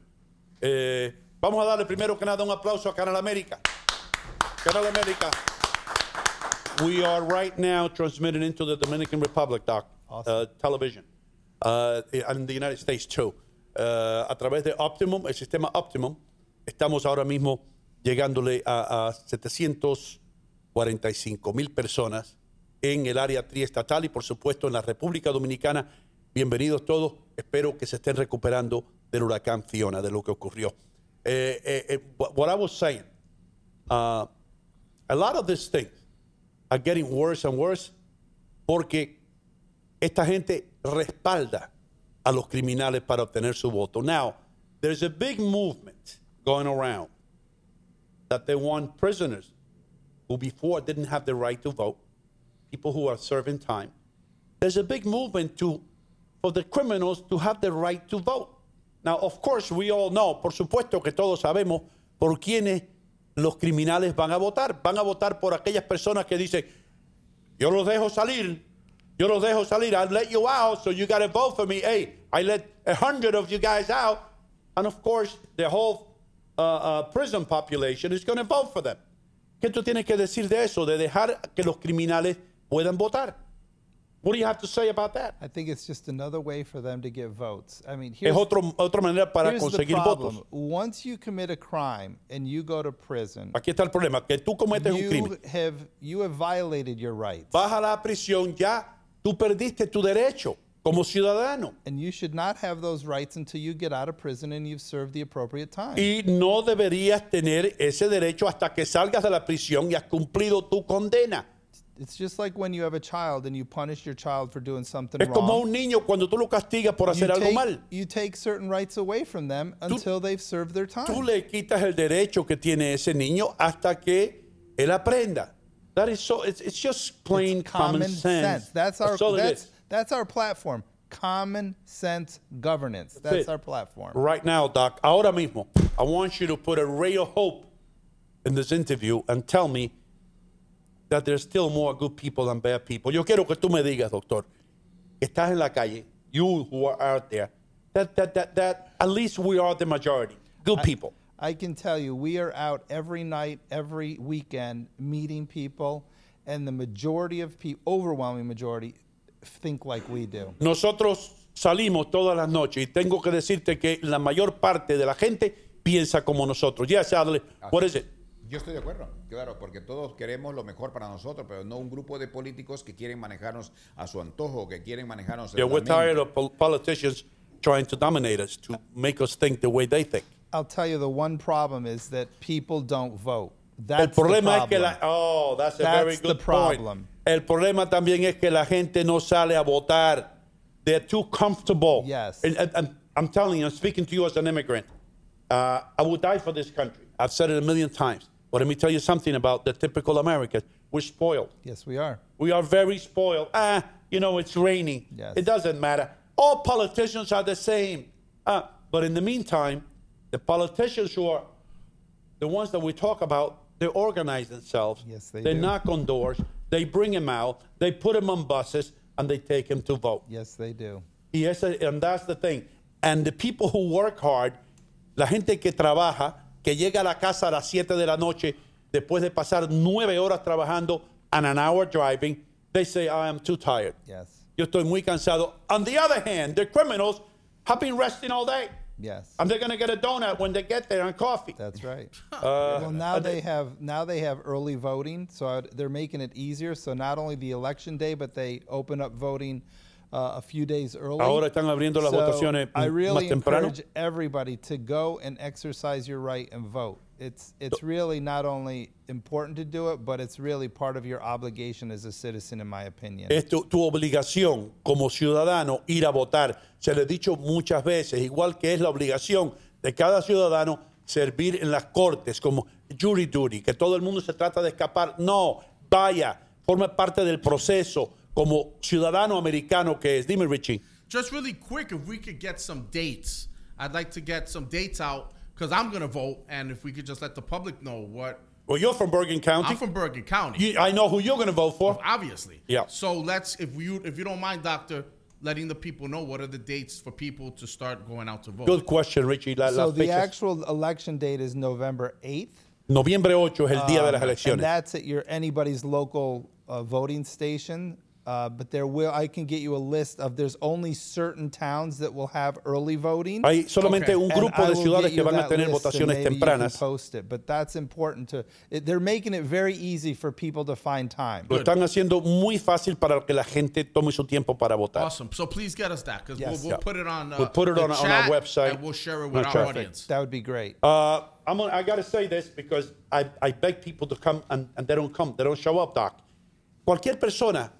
Eh, vamos a darle primero que nada un aplauso a Canal América. Canal América. We are right now transmitting into the Dominican Republic, Doc, uh, television, uh, and the United States too. Uh, a través de Optimum, el sistema Optimum, estamos ahora mismo llegándole a, a 745 mil personas en el área triestatal y por supuesto en la República Dominicana. Bienvenidos todos. Espero que se estén recuperando del huracán Fiona, de lo que ocurrió. Eh, eh, eh, what what I was saying, uh, a lot of these things are getting worse and worse porque esta gente respalda a los criminales para obtener su voto. Now, there's a big movement going around that they want prisoners who before didn't have the right to vote, people who are serving time. There's a big movement to for the criminals to have the right to vote. Now, of course, we all know, por supuesto que todos sabemos por quiénes los criminales van a votar. Van a votar por aquellas personas que dicen, yo los dejo salir, yo los dejo salir, I let you out, so you got to vote for me. Hey, I let a hundred of you guys out, and of course, the whole uh, uh, prison population is going to vote for them. ¿Qué tú tienes que decir de eso, de dejar que los criminales puedan votar? What do you have to say about that? I think it's just another way for them to get votes. I mean, Es here's, otro, otra manera para here's the problem. votos. Once you commit a crime and you go to prison, Aquí está el problema, que tú cometes un you crimen, have you have violated your rights, vas a la prisión, ya tú perdiste tu derecho como ciudadano. and you should not have those rights until you get out of prison and you've served the appropriate time. Y no deberías tener ese derecho hasta que salgas de la prisión y has cumplido tu condena. It's just like when you have a child and you punish your child for doing something Es como wrong. un niño cuando tú lo castigas por You hacer algo take, mal. you take certain rights away from them until they've served their time. Tú le quitas el derecho que tiene ese niño hasta que él aprenda. That is so, it's, it's just plain common, common sense. That's our that's that's our platform. Common sense governance. That's it. our platform. Right now, Doc, ahora mismo, I want you to put a ray of hope in this interview and tell me that there's still more good people than bad people. Yo quiero que tú me digas, doctor, estás en la calle, you who are out there, that, that, that, that at least we are the majority. Good people. I can tell you, we are out every night, every weekend, meeting people, and the majority of people, overwhelming majority, think like we do. Nosotros salimos todas las noches y tengo que decirte que la mayor parte de la gente piensa como nosotros. Yes, Adley, what is it? Yo estoy de acuerdo, claro, porque todos queremos lo mejor para nosotros, pero no un grupo de políticos que quieren manejarnos a su antojo, que quieren manejarnos. Yeah, we're la mente. tired of pol- politicians trying to dominate us, to make us think the way they think. I'll tell you, the one problem is that people don't vote. El That's the problema es que problem. la, oh, that's a That's very the good point. problem. El problema también es que la gente no sale a votar. They're too comfortable. Yes. And, and- and I'm telling you, I'm speaking to you as an immigrant. Uh, I would die for this country. I've said it a million times. But let me tell you something about the typical American. We're spoiled. Yes, we are. We are very spoiled. Ah, you know, it's raining. Yes. It doesn't matter. All politicians are the same. Ah, but in the meantime, the politicians who are the ones that we talk about, they organize themselves. Yes, they They do. knock on doors. They bring him out. They put him on buses, and they take him to vote. Yes, they do. Yes, and that's the thing. And the people who work hard, la gente que trabaja, que llega a la casa a las 7 de la noche después de pasar nueve horas trabajando and an hour driving, they say, I am too tired. Yes. Yo estoy muy cansado. On the other hand, the criminals have been resting all day. Yes. And they're going to get a donut when they get there and coffee. That's right. Uh, well, now they have now they have early voting, so I'd- they're making it easier. So not only the election day, but they open up voting uh, a few days early. Ahora están abriendo las So votaciones I más really temprano. encourage everybody to go and exercise your right and vote. It's it's really not only important to do it, but it's really part of your obligation as a citizen, in my opinion. Es tu, tu obligación como ciudadano ir a votar. Se lo he dicho muchas veces, igual que es la obligación de cada ciudadano servir en las cortes como jury duty, que todo el mundo se trata de escapar. No, vaya, forma parte del proceso como ciudadano americano que es. Dime, Richie. Just really quick, if we could get some dates, I'd like to get some dates out because I'm going to vote, and if we could just let the public know what. Well, you're from Bergen County. I'm from Bergen County. You- I know who you're going to vote for. Obviously. Yeah. So let's, if you if you don't mind, Doctor, letting the people know what are the dates for people to start going out to vote. Good question, Richie. La- so the fechas. actual election date is November 8th. Noviembre 8 es el día de las Um, elecciones. And that's at your anybody's local uh, voting station. Uh, but there will I can get you a list of there's only certain towns that will have early voting. Hay solamente un And grupo I de will ciudades get que you van a that tener list and votaciones maybe you can tempranas. Post it, but that's important to. It, they're making it very easy for people to find time. Lo están haciendo muy fácil para que la gente tome su tiempo para votar. Awesome. So please get us that because Yes. we'll, we'll Yeah. put it on. Uh, We'll put it the on- on our chat, website. and we'll share it On with our our traffic. audience. That would be great. Uh, I'm gonna, I got to say this because I, I beg people to come and, and they don't come. They don't show up, Doc. Cualquier persona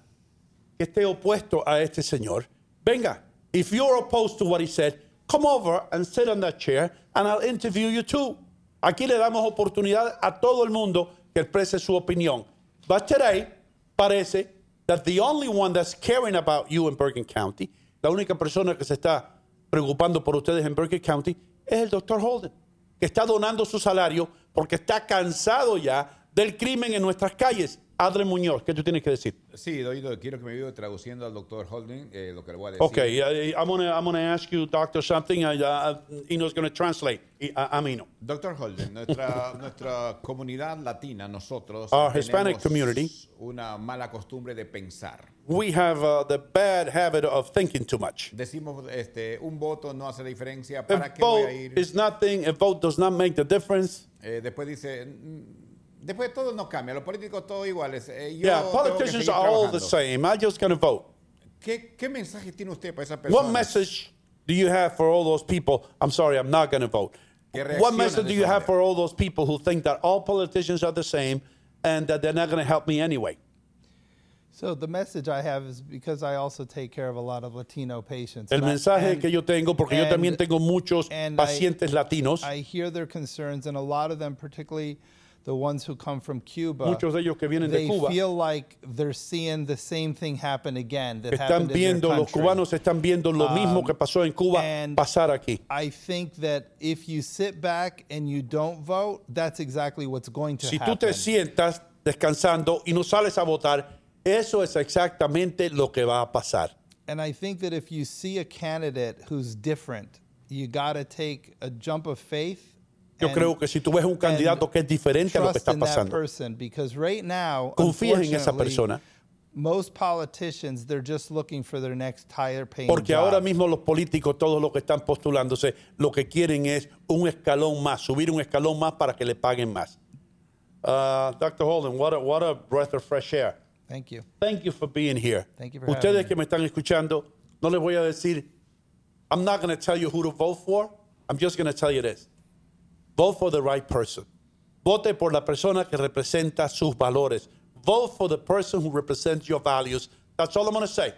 que esté opuesto a este señor, venga. If you're opposed to what he said, come over and sit on that chair and I'll interview you too. Aquí le damos oportunidad a todo el mundo que exprese su opinión. But today, parece that the only one that's caring about you in Bergen County, la única persona que se está preocupando por ustedes en Bergen County, es el doctor Holden, que está donando su salario porque está cansado ya del crimen en nuestras calles. Adre Muñoz, ¿qué tú tienes que decir? Sí, Doido, quiero que me ayude traduciendo al doctor Holden eh, lo que le voy a decir. Okay, uh, I'm gonna I'm gonna ask you, doctor, something. Uh, uh, Ino's gonna translate. Uh, Amino. Doctor Holden, nuestra, nuestra comunidad latina, nosotros, Our Hispanic tenemos community. una mala costumbre de pensar. We have uh, the bad habit of thinking too much. Decimos, este, un voto no hace diferencia, A ¿para qué voy a ir? is nothing. A vote does not make the difference. Eh, después dice, después todo no cambia, los políticos todos iguales. eh, yo yeah, politicians are all the same. I'm just gonna vote. ¿Qué, ¿Qué mensaje tiene usted para esa persona? What message do you have for all those people? I'm sorry, I'm not gonna vote. What message do you esa have for all those people who think that all politicians are the same and that they're not gonna help me anyway? So the message I have is because I also take care of a lot of Latino patients. El and I- mensaje and- que yo tengo, porque yo and- también tengo muchos and I- pacientes latinos, I hear their concerns, and a lot of them, particularly the ones who come from Cuba, muchos de ellos que vienen de they Cuba, feel like they're seeing the same thing happen again that están happened in viendo, their los country. cubanos están viendo lo mismo um, que pasó en Cuba and pasar aquí. I think that if you sit back and you don't vote, that's exactly what's going to Si tú happen. te sientas descansando y no sales a votar, eso es exactamente lo que va a pasar. And I think that if you see a candidate who's different, you got to take a jump of faith. Yo creo que si tú ves un and candidato que es diferente a lo que está pasando, confíes en esa persona. Most politicians, they're just looking for their next higher paying Porque job. ahora mismo los políticos, todos los que están postulándose, lo que quieren es un escalón más, subir un escalón más para que le paguen más. Uh, Dr. Holden, what a, what a breath of fresh air. Thank you. Thank you for being here. Thank you for Ustedes que me están escuchando, no les voy a decir, I'm not going to tell you who to vote for. I'm just going to tell you this. Vote for the right person. Vote por la persona que representa sus valores. Vote for the person who represents your values. That's all I'm going to say.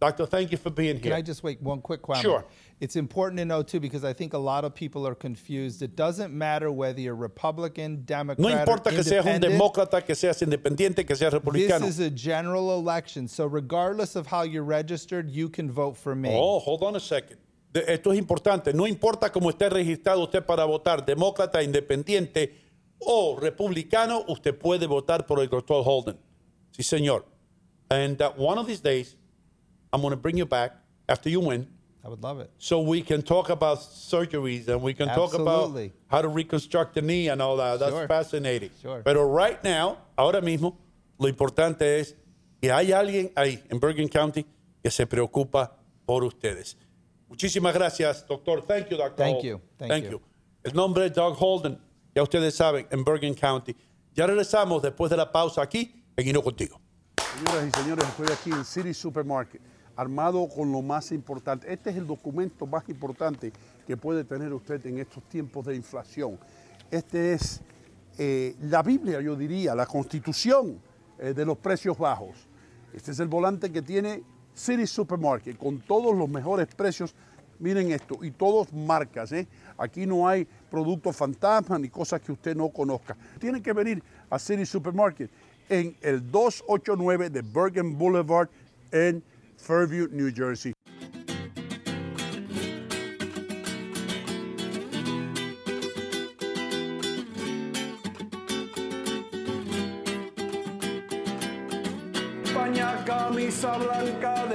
Doctor, thank you for being Can here. Can I just wait one quick question? Sure. It's important to know too because I think a lot of people are confused. It doesn't matter whether you're Republican, Democrat, No importa que seas un demócrata, que seas independiente, que seas republicano. This is a general election, so regardless of how you're registered, you can vote for me. Oh, hold on a second. Esto es importante. No importa cómo esté registrado usted para votar, demócrata, independiente o republicano, usted puede votar por el doctor Holden. Sí, señor. And uh, one of these days, I'm going to bring you back after you win. I would love it. So we can talk about surgeries and we can talk about how to reconstruct the knee and all that. That's Sure. fascinating. Sure. Pero right now, ahora mismo, lo importante es que hay alguien ahí en Bergen County que se preocupa por ustedes. Muchísimas gracias, doctor. Thank you, doctor. Thank you. Thank you. El nombre es Doug Holden. Ya ustedes saben, en Bergen County. Ya regresamos después de la pausa aquí en Hino Contigo. Señoras y señores, estoy aquí en City Supermarket, armado con lo más importante. Este es el documento más importante que puede tener usted en estos tiempos de inflación. Este es eh, la Biblia, yo diría, la constitución eh, de los precios bajos. Este es el volante que tiene City Supermarket con todos los mejores precios. Miren esto, y todos marcas. ¿eh? Aquí no hay productos fantasmas ni cosas que usted no conozca. Tienen que venir a City Supermarket en el 289 de Bergen Boulevard en Fairview, New Jersey. Camisa blanca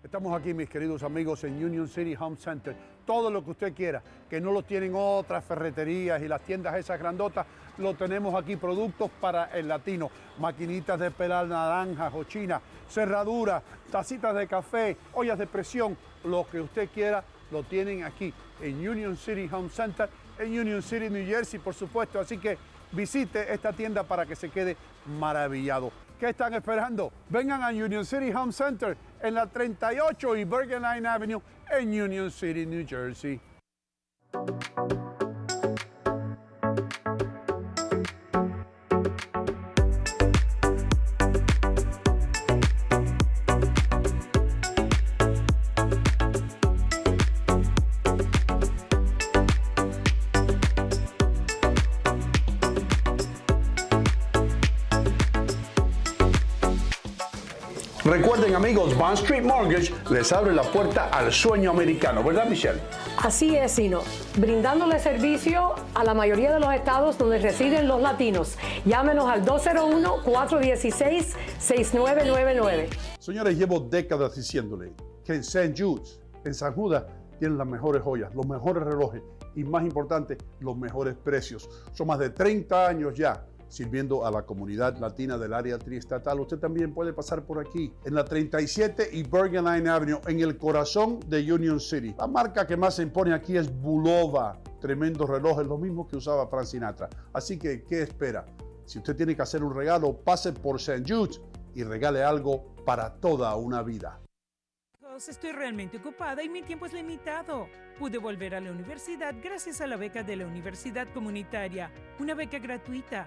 Estamos aquí, mis queridos amigos, en Union City Home Center. Todo lo que usted quiera, que no lo tienen otras ferreterías y las tiendas esas grandotas, lo tenemos aquí. Productos para el latino, maquinitas de pelar naranjas o china, cerraduras, tacitas de café, ollas de presión, lo que usted quiera, lo tienen aquí en Union City Home Center, en Union City, New Jersey, por supuesto. Así que visite esta tienda para que se quede maravillado. ¿Qué están esperando? Vengan a Union City Home Center en la 38 y Bergen Line Avenue en Union City, New Jersey. Recuerden amigos, Bond Street Mortgage les abre la puerta al sueño americano, ¿verdad Michelle? Así es, Sino, brindándole servicio a la mayoría de los estados donde residen los latinos. Llámenos al 201-416-6999. Señores, llevo décadas diciéndole que en St. Jude's, en San Judas, tienen las mejores joyas, los mejores relojes y más importante, los mejores precios. Son más de 30 años ya sirviendo a la comunidad latina del área triestatal. Usted también puede pasar por aquí, en la 37 y Bergen Line Avenue, en el corazón de Union City. La marca que más se impone aquí es Bulova. Tremendos relojes, lo mismo que usaba Frank Sinatra. Así que, ¿qué espera? Si usted tiene que hacer un regalo, pase por St. Jude's y regale algo para toda una vida. Estoy realmente ocupada y mi tiempo es limitado. Pude volver a la universidad gracias a la beca de la Universidad Comunitaria, una beca gratuita.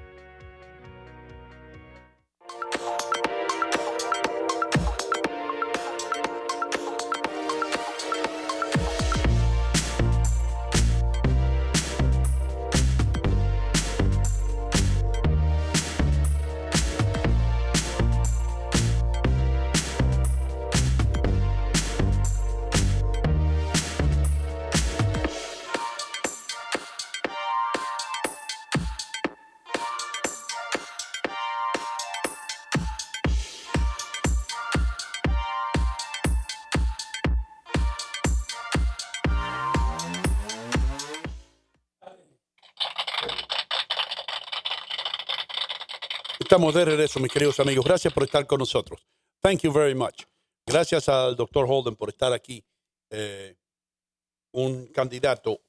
Estamos de regreso, mis queridos amigos. Gracias por estar con nosotros. Thank you very much. Gracias al doctor Holden por estar aquí. Eh, un candidato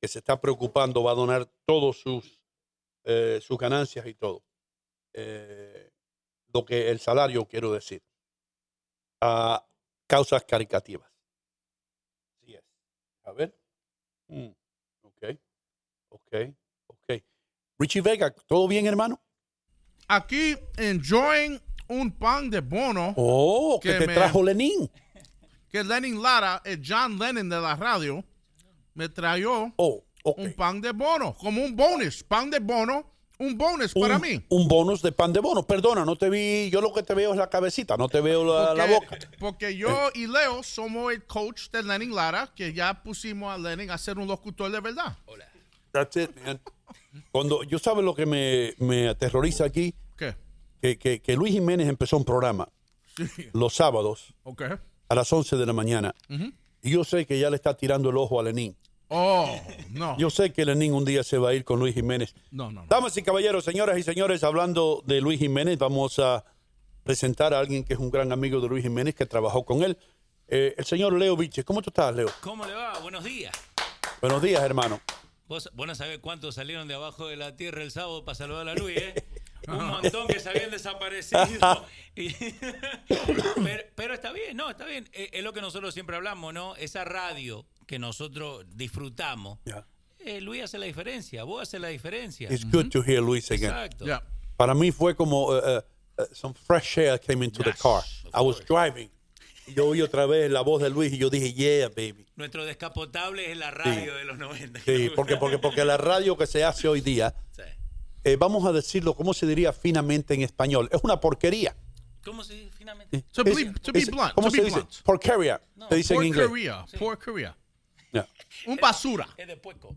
que se está preocupando va a donar todos sus, eh, sus ganancias y todo. Eh, lo que el salario, quiero decir, a causas caricativas. Así es. A ver. Mm, ok, ok, ok. Richie Vega, ¿todo bien, hermano? Aquí enjoying un pan de bono. Oh, que, te me- trajo Lenin. Que Lenin Lara, el John Lennon de la radio, me trajo Oh, un pan de bono, como un bonus. Pan de bono, un bonus para un, mí. Un bonus de pan de bono. Perdona, no te vi. Yo lo que te veo es la cabecita, no te veo la, la boca. Porque yo y Leo somos el coach de Lenin Lara, que ya pusimos a Lenin a ser un locutor de verdad. That's it, man. Cuando yo sabes lo que me, me aterroriza aquí, ¿Qué? que, que, que Luis Jiménez empezó un programa Sí. los sábados a las 11 de la mañana. Y yo sé que ya le está tirando el ojo a Lenín. Oh, no. Yo sé que Lenín un día se va a ir con Luis Jiménez. No, no, no. Damas y caballeros, señoras y señores, hablando de Luis Jiménez, vamos a presentar a alguien que es un gran amigo de Luis Jiménez, que trabajó con él. Eh, el señor Leo Viche. ¿Cómo tú estás, Leo? ¿Cómo le va? Buenos días. Buenos días, hermano. Vos, vos no sabés cuántos salieron de abajo de la tierra el sábado para saludar a la Luis, ¿eh? Un montón que se habían desaparecido. Y- pero, pero está bien, no, está bien. Es, es lo que nosotros siempre hablamos, ¿no? Esa radio que nosotros disfrutamos. eh, Luis hace la diferencia, vos haces la diferencia. It's good to hear Luis again. Exacto. Para mí fue como uh, uh, some fresh air came into the car. I was driving. Yo oí otra vez la voz de Luis y yo dije, yeah, baby. Nuestro descapotable es la radio de los 90. Sí, porque, porque, porque la radio que se hace hoy día, eh, vamos a decirlo, ¿cómo se diría finamente en español? Es una porquería. ¿Cómo se dice finalmente? To be, to be blunt. ¿Cómo to se be dice? blunt. Porquería. se dice en inglés. Porquería. Porquería. Un basura. Es de puerco.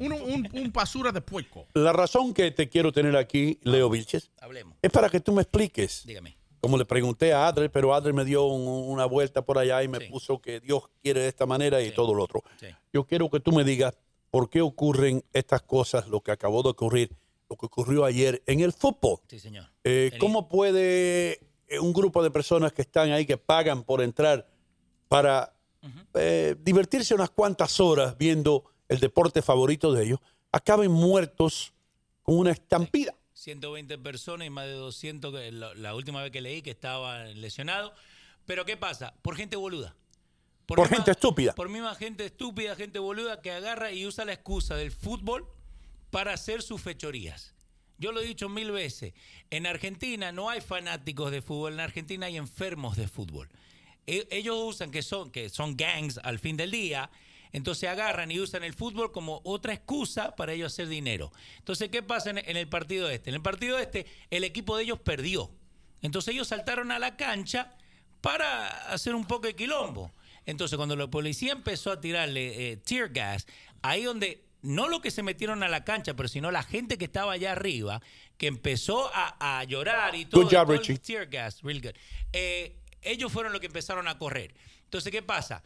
Un, un, un basura de puerco. La razón que te quiero tener aquí, Leo Vilches, Hablemos. es para que tú me expliques. Dígame. Como le pregunté a Adler, pero Adler me dio un- una vuelta por allá y me puso que Dios quiere de esta manera y todo lo otro. Sí. Yo quiero que tú me digas por qué ocurren estas cosas, lo que acabó de ocurrir, lo que ocurrió ayer en el fútbol. Sí, señor. Eh, ¿Cómo puede eh, un grupo de personas que están ahí, que pagan por entrar para eh, divertirse unas cuantas horas viendo el deporte favorito de ellos, acaben muertos con una estampida? 120 personas y más de 200, que la, la última vez que leí que estaban lesionados. Pero ¿qué pasa? Por gente boluda. Por misma- gente estúpida. Por misma gente estúpida, gente boluda que agarra y usa la excusa del fútbol para hacer sus fechorías. Yo lo he dicho mil veces. En Argentina no hay fanáticos de fútbol, en Argentina hay enfermos de fútbol. E- Ellos usan que son, que son gangs al fin del día, entonces agarran y usan el fútbol como otra excusa para ellos hacer dinero. Entonces, ¿qué pasa en, en el partido este? En el partido este, el equipo de ellos perdió. Entonces ellos saltaron a la cancha para hacer un poco de quilombo. Entonces, cuando la policía empezó a tirarle eh, tear gas, ahí donde no lo que se metieron a la cancha, pero sino la gente que estaba allá arriba, que empezó a, a llorar y todo, Good job, todo el Richie. tear gas, real good. Eh, ellos fueron los que empezaron a correr. Entonces, ¿qué pasa?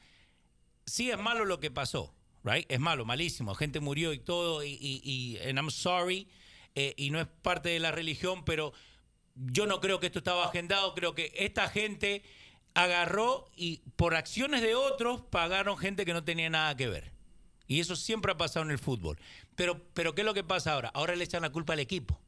Sí es malo lo que pasó, right? Es malo, malísimo. Gente murió y todo, y, y, y and I'm sorry, eh, y no es parte de la religión, pero yo no creo que esto estaba agendado. Creo que esta gente agarró y por acciones de otros pagaron gente que no tenía nada que ver. Y eso siempre ha pasado en el fútbol. Pero, pero ¿qué es lo que pasa ahora? Ahora le echan la culpa al equipo.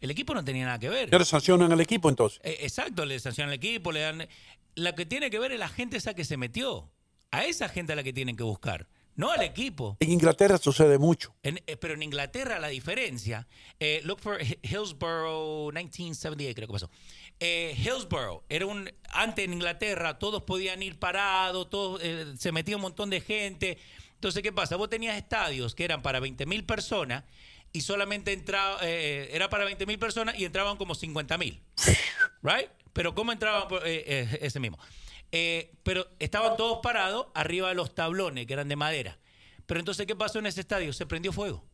El equipo no tenía nada que ver. ¿Ya le sancionan al equipo entonces? Eh, Exacto, le sancionan al equipo, le dan... La que tiene que ver es la gente esa que se metió. A esa gente a la que tienen que buscar, no al equipo. En Inglaterra sucede mucho. En- eh, pero en Inglaterra la diferencia, eh, look for Hi- Hillsborough 1978 creo que pasó. Eh, Hillsborough era un antes en Inglaterra todos podían ir parados, todos eh, se metía un montón de gente. Entonces qué pasa, vos tenías estadios que eran para 20 mil personas y solamente entraba eh, era para 20 mil personas y entraban como 50 mil, right? Pero cómo entraban por- eh, eh, ese mismo. Eh, pero estaban todos parados arriba de los tablones que eran de madera. Pero entonces, ¿qué pasó en ese estadio? Se prendió fuego.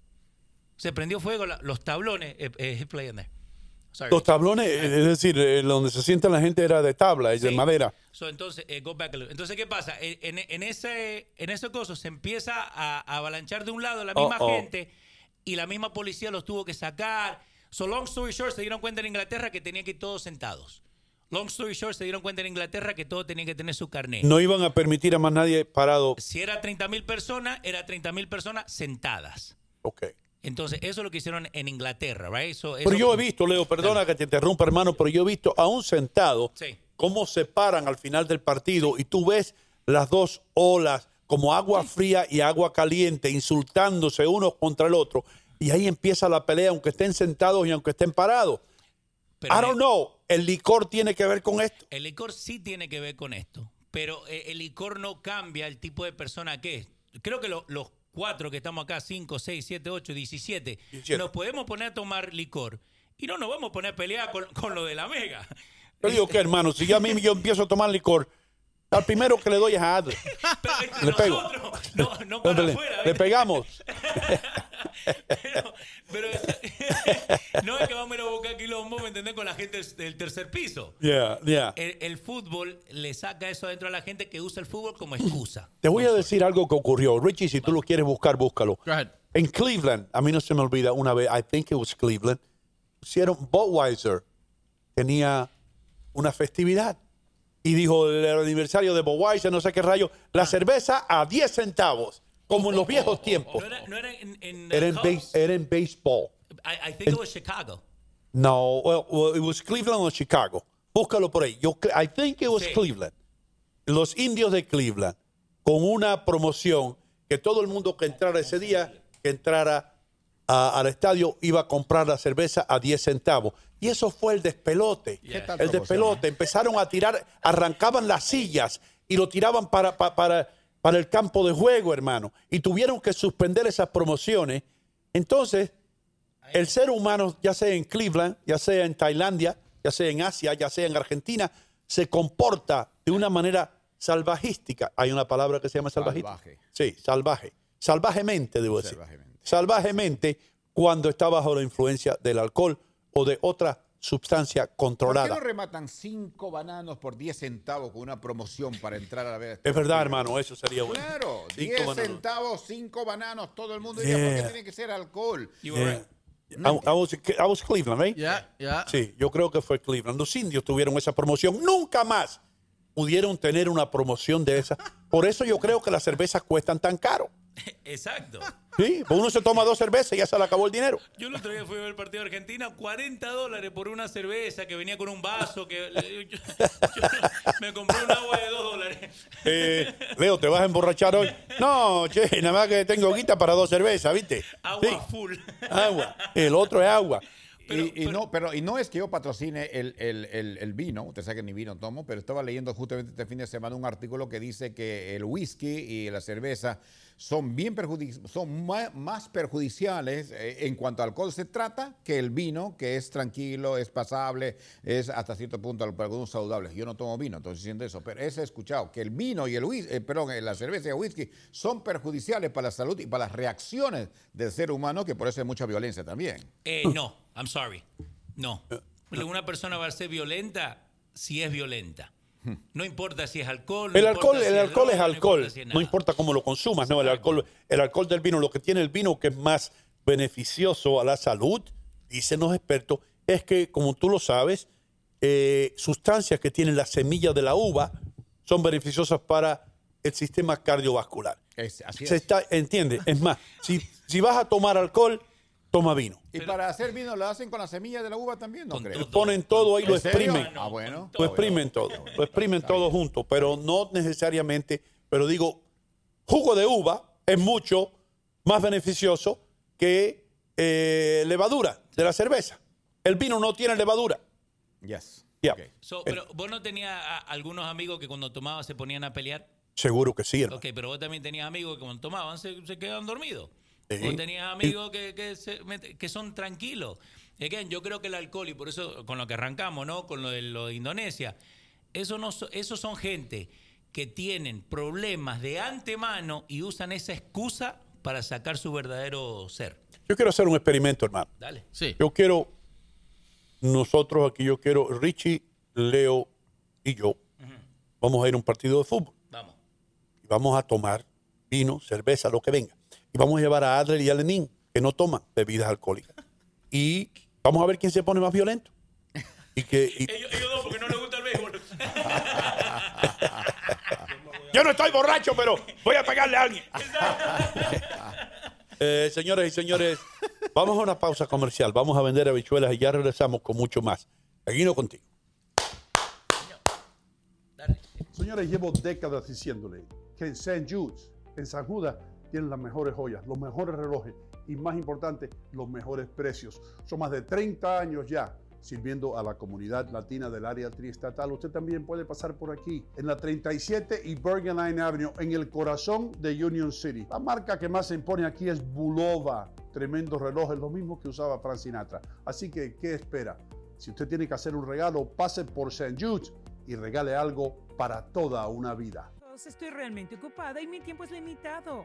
Se prendió fuego la- los tablones. Eh, eh, play. Sorry. Los tablones, eh, es decir, eh, donde se sienta la gente era de tabla, es de madera. So, entonces, go back a little. entonces, ¿qué pasa? En, en ese, en ese coso se empieza a, a avalanchar de un lado la misma Oh, oh. gente y la misma policía los tuvo que sacar. So, long story short, se dieron cuenta en Inglaterra que tenían que ir todos sentados. Long story short, se dieron cuenta en Inglaterra que todos tenían que tener su carnet. No iban a permitir a más nadie parado. Si era 30 mil personas, era 30 mil personas sentadas. Ok. Entonces, eso es lo que hicieron en Inglaterra, right? So, Pero eso- yo he visto, Leo, perdona que te interrumpa, hermano, pero yo he visto a un sentado Sí. cómo se paran al final del partido y tú ves las dos olas como agua fría y agua caliente insultándose uno contra el otro y ahí empieza la pelea aunque estén sentados y aunque estén parados. Pero I don't know, el licor tiene que ver con esto. El licor sí tiene que ver con esto, pero eh, el licor no cambia el tipo de persona que es. Creo que lo- los cuatro que estamos acá, 5, 6, 7, 8, 17, 17. nos podemos poner a tomar licor y no nos vamos a poner a pelear con, con lo de la mega. Yo digo que, hermano, si yo a mí yo empiezo a tomar licor, al primero que le doy es a Adler. Pero entre Le pego. nosotros, no, no para le, afuera. le ¿viste? pegamos. Pero, pero no es que vamos a ir a buscar quilombo, ¿me entendés? Con la gente del tercer piso. Yeah, yeah. El, el fútbol le saca eso adentro a la gente que usa el fútbol como excusa. Te voy a decir algo que ocurrió. Richie, si tú lo quieres buscar, búscalo. Go ahead. En Cleveland, a mí no se me olvida una vez, I think it was Cleveland, hicieron Budweiser, tenía una festividad. Y dijo el aniversario de Budweiser, no sé qué rayo, la cerveza a 10 centavos, como en los viejos tiempos. No era, no era en, en, Era en, uh, base- Cubs? era en béisbol. I, I think it was Chicago. No, well, well, it was Cleveland o Chicago. Búscalo por ahí. Yo, I think it was Sí. Cleveland. Los indios de Cleveland, con una promoción que todo el mundo que entrara ese día, que entrara a- al estadio, iba a comprar la cerveza a 10 centavos. Y eso fue el despelote. ¿Qué tal El despelote. Empezaron a tirar, arrancaban las sillas y lo tiraban para, pa- para, para el campo de juego, hermano. Y tuvieron que suspender esas promociones. Entonces, el ser humano, ya sea en Cleveland, ya sea en Tailandia, ya sea en Asia, ya sea en Argentina, se comporta de una manera salvajística. Hay una palabra que se llama. Salvaje. Sí, salvaje. Salvajemente, debo decir. Salvajemente. Salvajemente cuando está bajo la influencia del alcohol o de otra sustancia ¿Por qué controlada. no rematan cinco bananos por 10 centavos con una promoción para entrar a la vez? Es verdad, hermano, eso sería bueno. Claro, Cinco 10 bananos. centavos, cinco bananos, todo el mundo diría, ¿por Yeah. qué tiene que ser alcohol? Yeah. I, I was, I was Cleveland, right? Yeah, yeah. Sí, yo creo que fue Cleveland. Los indios tuvieron esa promoción. Nunca más pudieron tener una promoción de esa. Por eso yo creo que las cervezas cuestan tan caro. Exacto. Sí, pues uno se toma dos cervezas y ya se le acabó el dinero. Yo el otro día fui a ver el partido de Argentina, 40 dólares por una cerveza que venía con un vaso, que yo- yo me compré un agua de 2 dólares. Eh, Leo, ¿te vas a emborrachar hoy? No, che, nada más que tengo guita para dos cervezas, ¿viste? Agua Sí, full. agua. El otro es agua. Y, y no, pero, y no es que yo patrocine el, el- el- el vino, usted sabe que ni vino tomo, pero estaba leyendo justamente este fin de semana un artículo que dice que el whisky y la cerveza son bien perjudic- son más, perjudiciales eh, en cuanto al alcohol se trata que el vino, que es tranquilo, es pasable, es hasta cierto punto para algunos saludables. Yo no tomo vino, entonces siento eso, pero eso he escuchado, que el vino y el whisky, eh, perdón, eh, la cerveza y el whisky son perjudiciales para la salud y para las reacciones del ser humano, que por eso hay mucha violencia también. Eh, no, I'm sorry. No. Una persona va a ser violenta si es violenta. No importa si es alcohol. no El alcohol, si el alcohol es droga, alcohol. importa si es No importa cómo lo consumas, no. El alcohol, el alcohol del vino, lo que tiene el vino que es más beneficioso a la salud, dicen los expertos, es que, como tú lo sabes, eh, sustancias que tienen las semillas de la uva son beneficiosas para el sistema cardiovascular. Es- así Se es. está, entiende. Es más, si, si vas a tomar alcohol, toma vino. Y para hacer vino lo hacen con la semilla de la uva también, ¿no Con creo? todo. Ponen todo ahí, lo ¿En serio? exprimen. Ah, bueno. Lo exprimen todo, lo exprimen todo junto, pero no necesariamente, pero digo, jugo de uva es mucho más beneficioso que eh, levadura de la cerveza. El vino no tiene levadura. Yes. Ya. Ok. So, pero vos no tenías a- algunos amigos que cuando tomaban se ponían a pelear. Seguro que sí, hermano. Ok, pero vos también tenías amigos que cuando tomaban se, se quedaban dormidos. Sí. Tenías amigos que, que, se met- que son tranquilos. Again, yo creo que el alcohol, y por eso con lo que arrancamos, ¿no? Con lo de, lo de Indonesia, eso no, so- esos son gente que tienen problemas de antemano y usan esa excusa para sacar su verdadero ser. Yo quiero hacer un experimento, hermano. Dale. Sí. Yo quiero, nosotros aquí, yo quiero, Richie, Leo y yo, vamos a ir a un partido de fútbol. Vamos. y vamos a tomar vino, cerveza, lo que venga. Y vamos a llevar a Adler y a Lenin, que no toman bebidas alcohólicas. Y Vamos a ver quién se pone más violento. Y que, y- Ellos, ellos dos, porque no les gusta el béisbol. Yo no estoy borracho, pero voy a pegarle a alguien. Eh, señores y señores, vamos a una pausa comercial. Vamos a vender habichuelas y ya regresamos con mucho más. Aquí no contigo. Señores, llevo décadas diciéndole que en St. Jude's, en San Judas, tienen las mejores joyas, los mejores relojes y, más importante, los mejores precios. Son más de 30 años ya sirviendo a la comunidad latina del área triestatal. Usted también puede pasar por aquí, en la 37 y Bergen Line Avenue, en el corazón de Union City. La marca que más se impone aquí es Bulova. Tremendos relojes, lo mismo que usaba Frank Sinatra. Así que, ¿qué espera? Si usted tiene que hacer un regalo, pase por St. Jude's y regale algo para toda una vida. Estoy realmente ocupada y mi tiempo es limitado.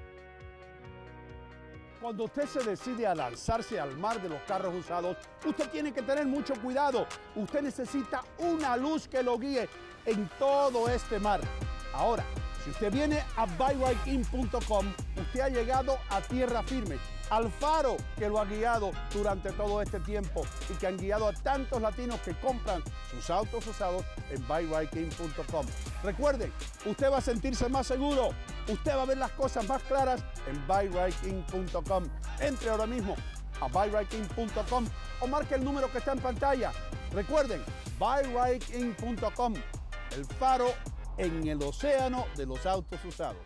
Cuando usted se decide a lanzarse al mar de los carros usados, usted tiene que tener mucho cuidado. Usted necesita una luz que lo guíe en todo este mar. Ahora, si usted viene a buyrightIn.com, usted ha llegado a tierra firme, al faro que lo ha guiado durante todo este tiempo y que han guiado a tantos latinos que compran sus autos usados en buyrightIn.com. Recuerden, usted va a sentirse más seguro, usted va a ver las cosas más claras en buyrightIn.com. Entre ahora mismo a buyrightIn.com o marque el número que está en pantalla. Recuerden, buyrightIn.com, el faro en el océano de los autos usados.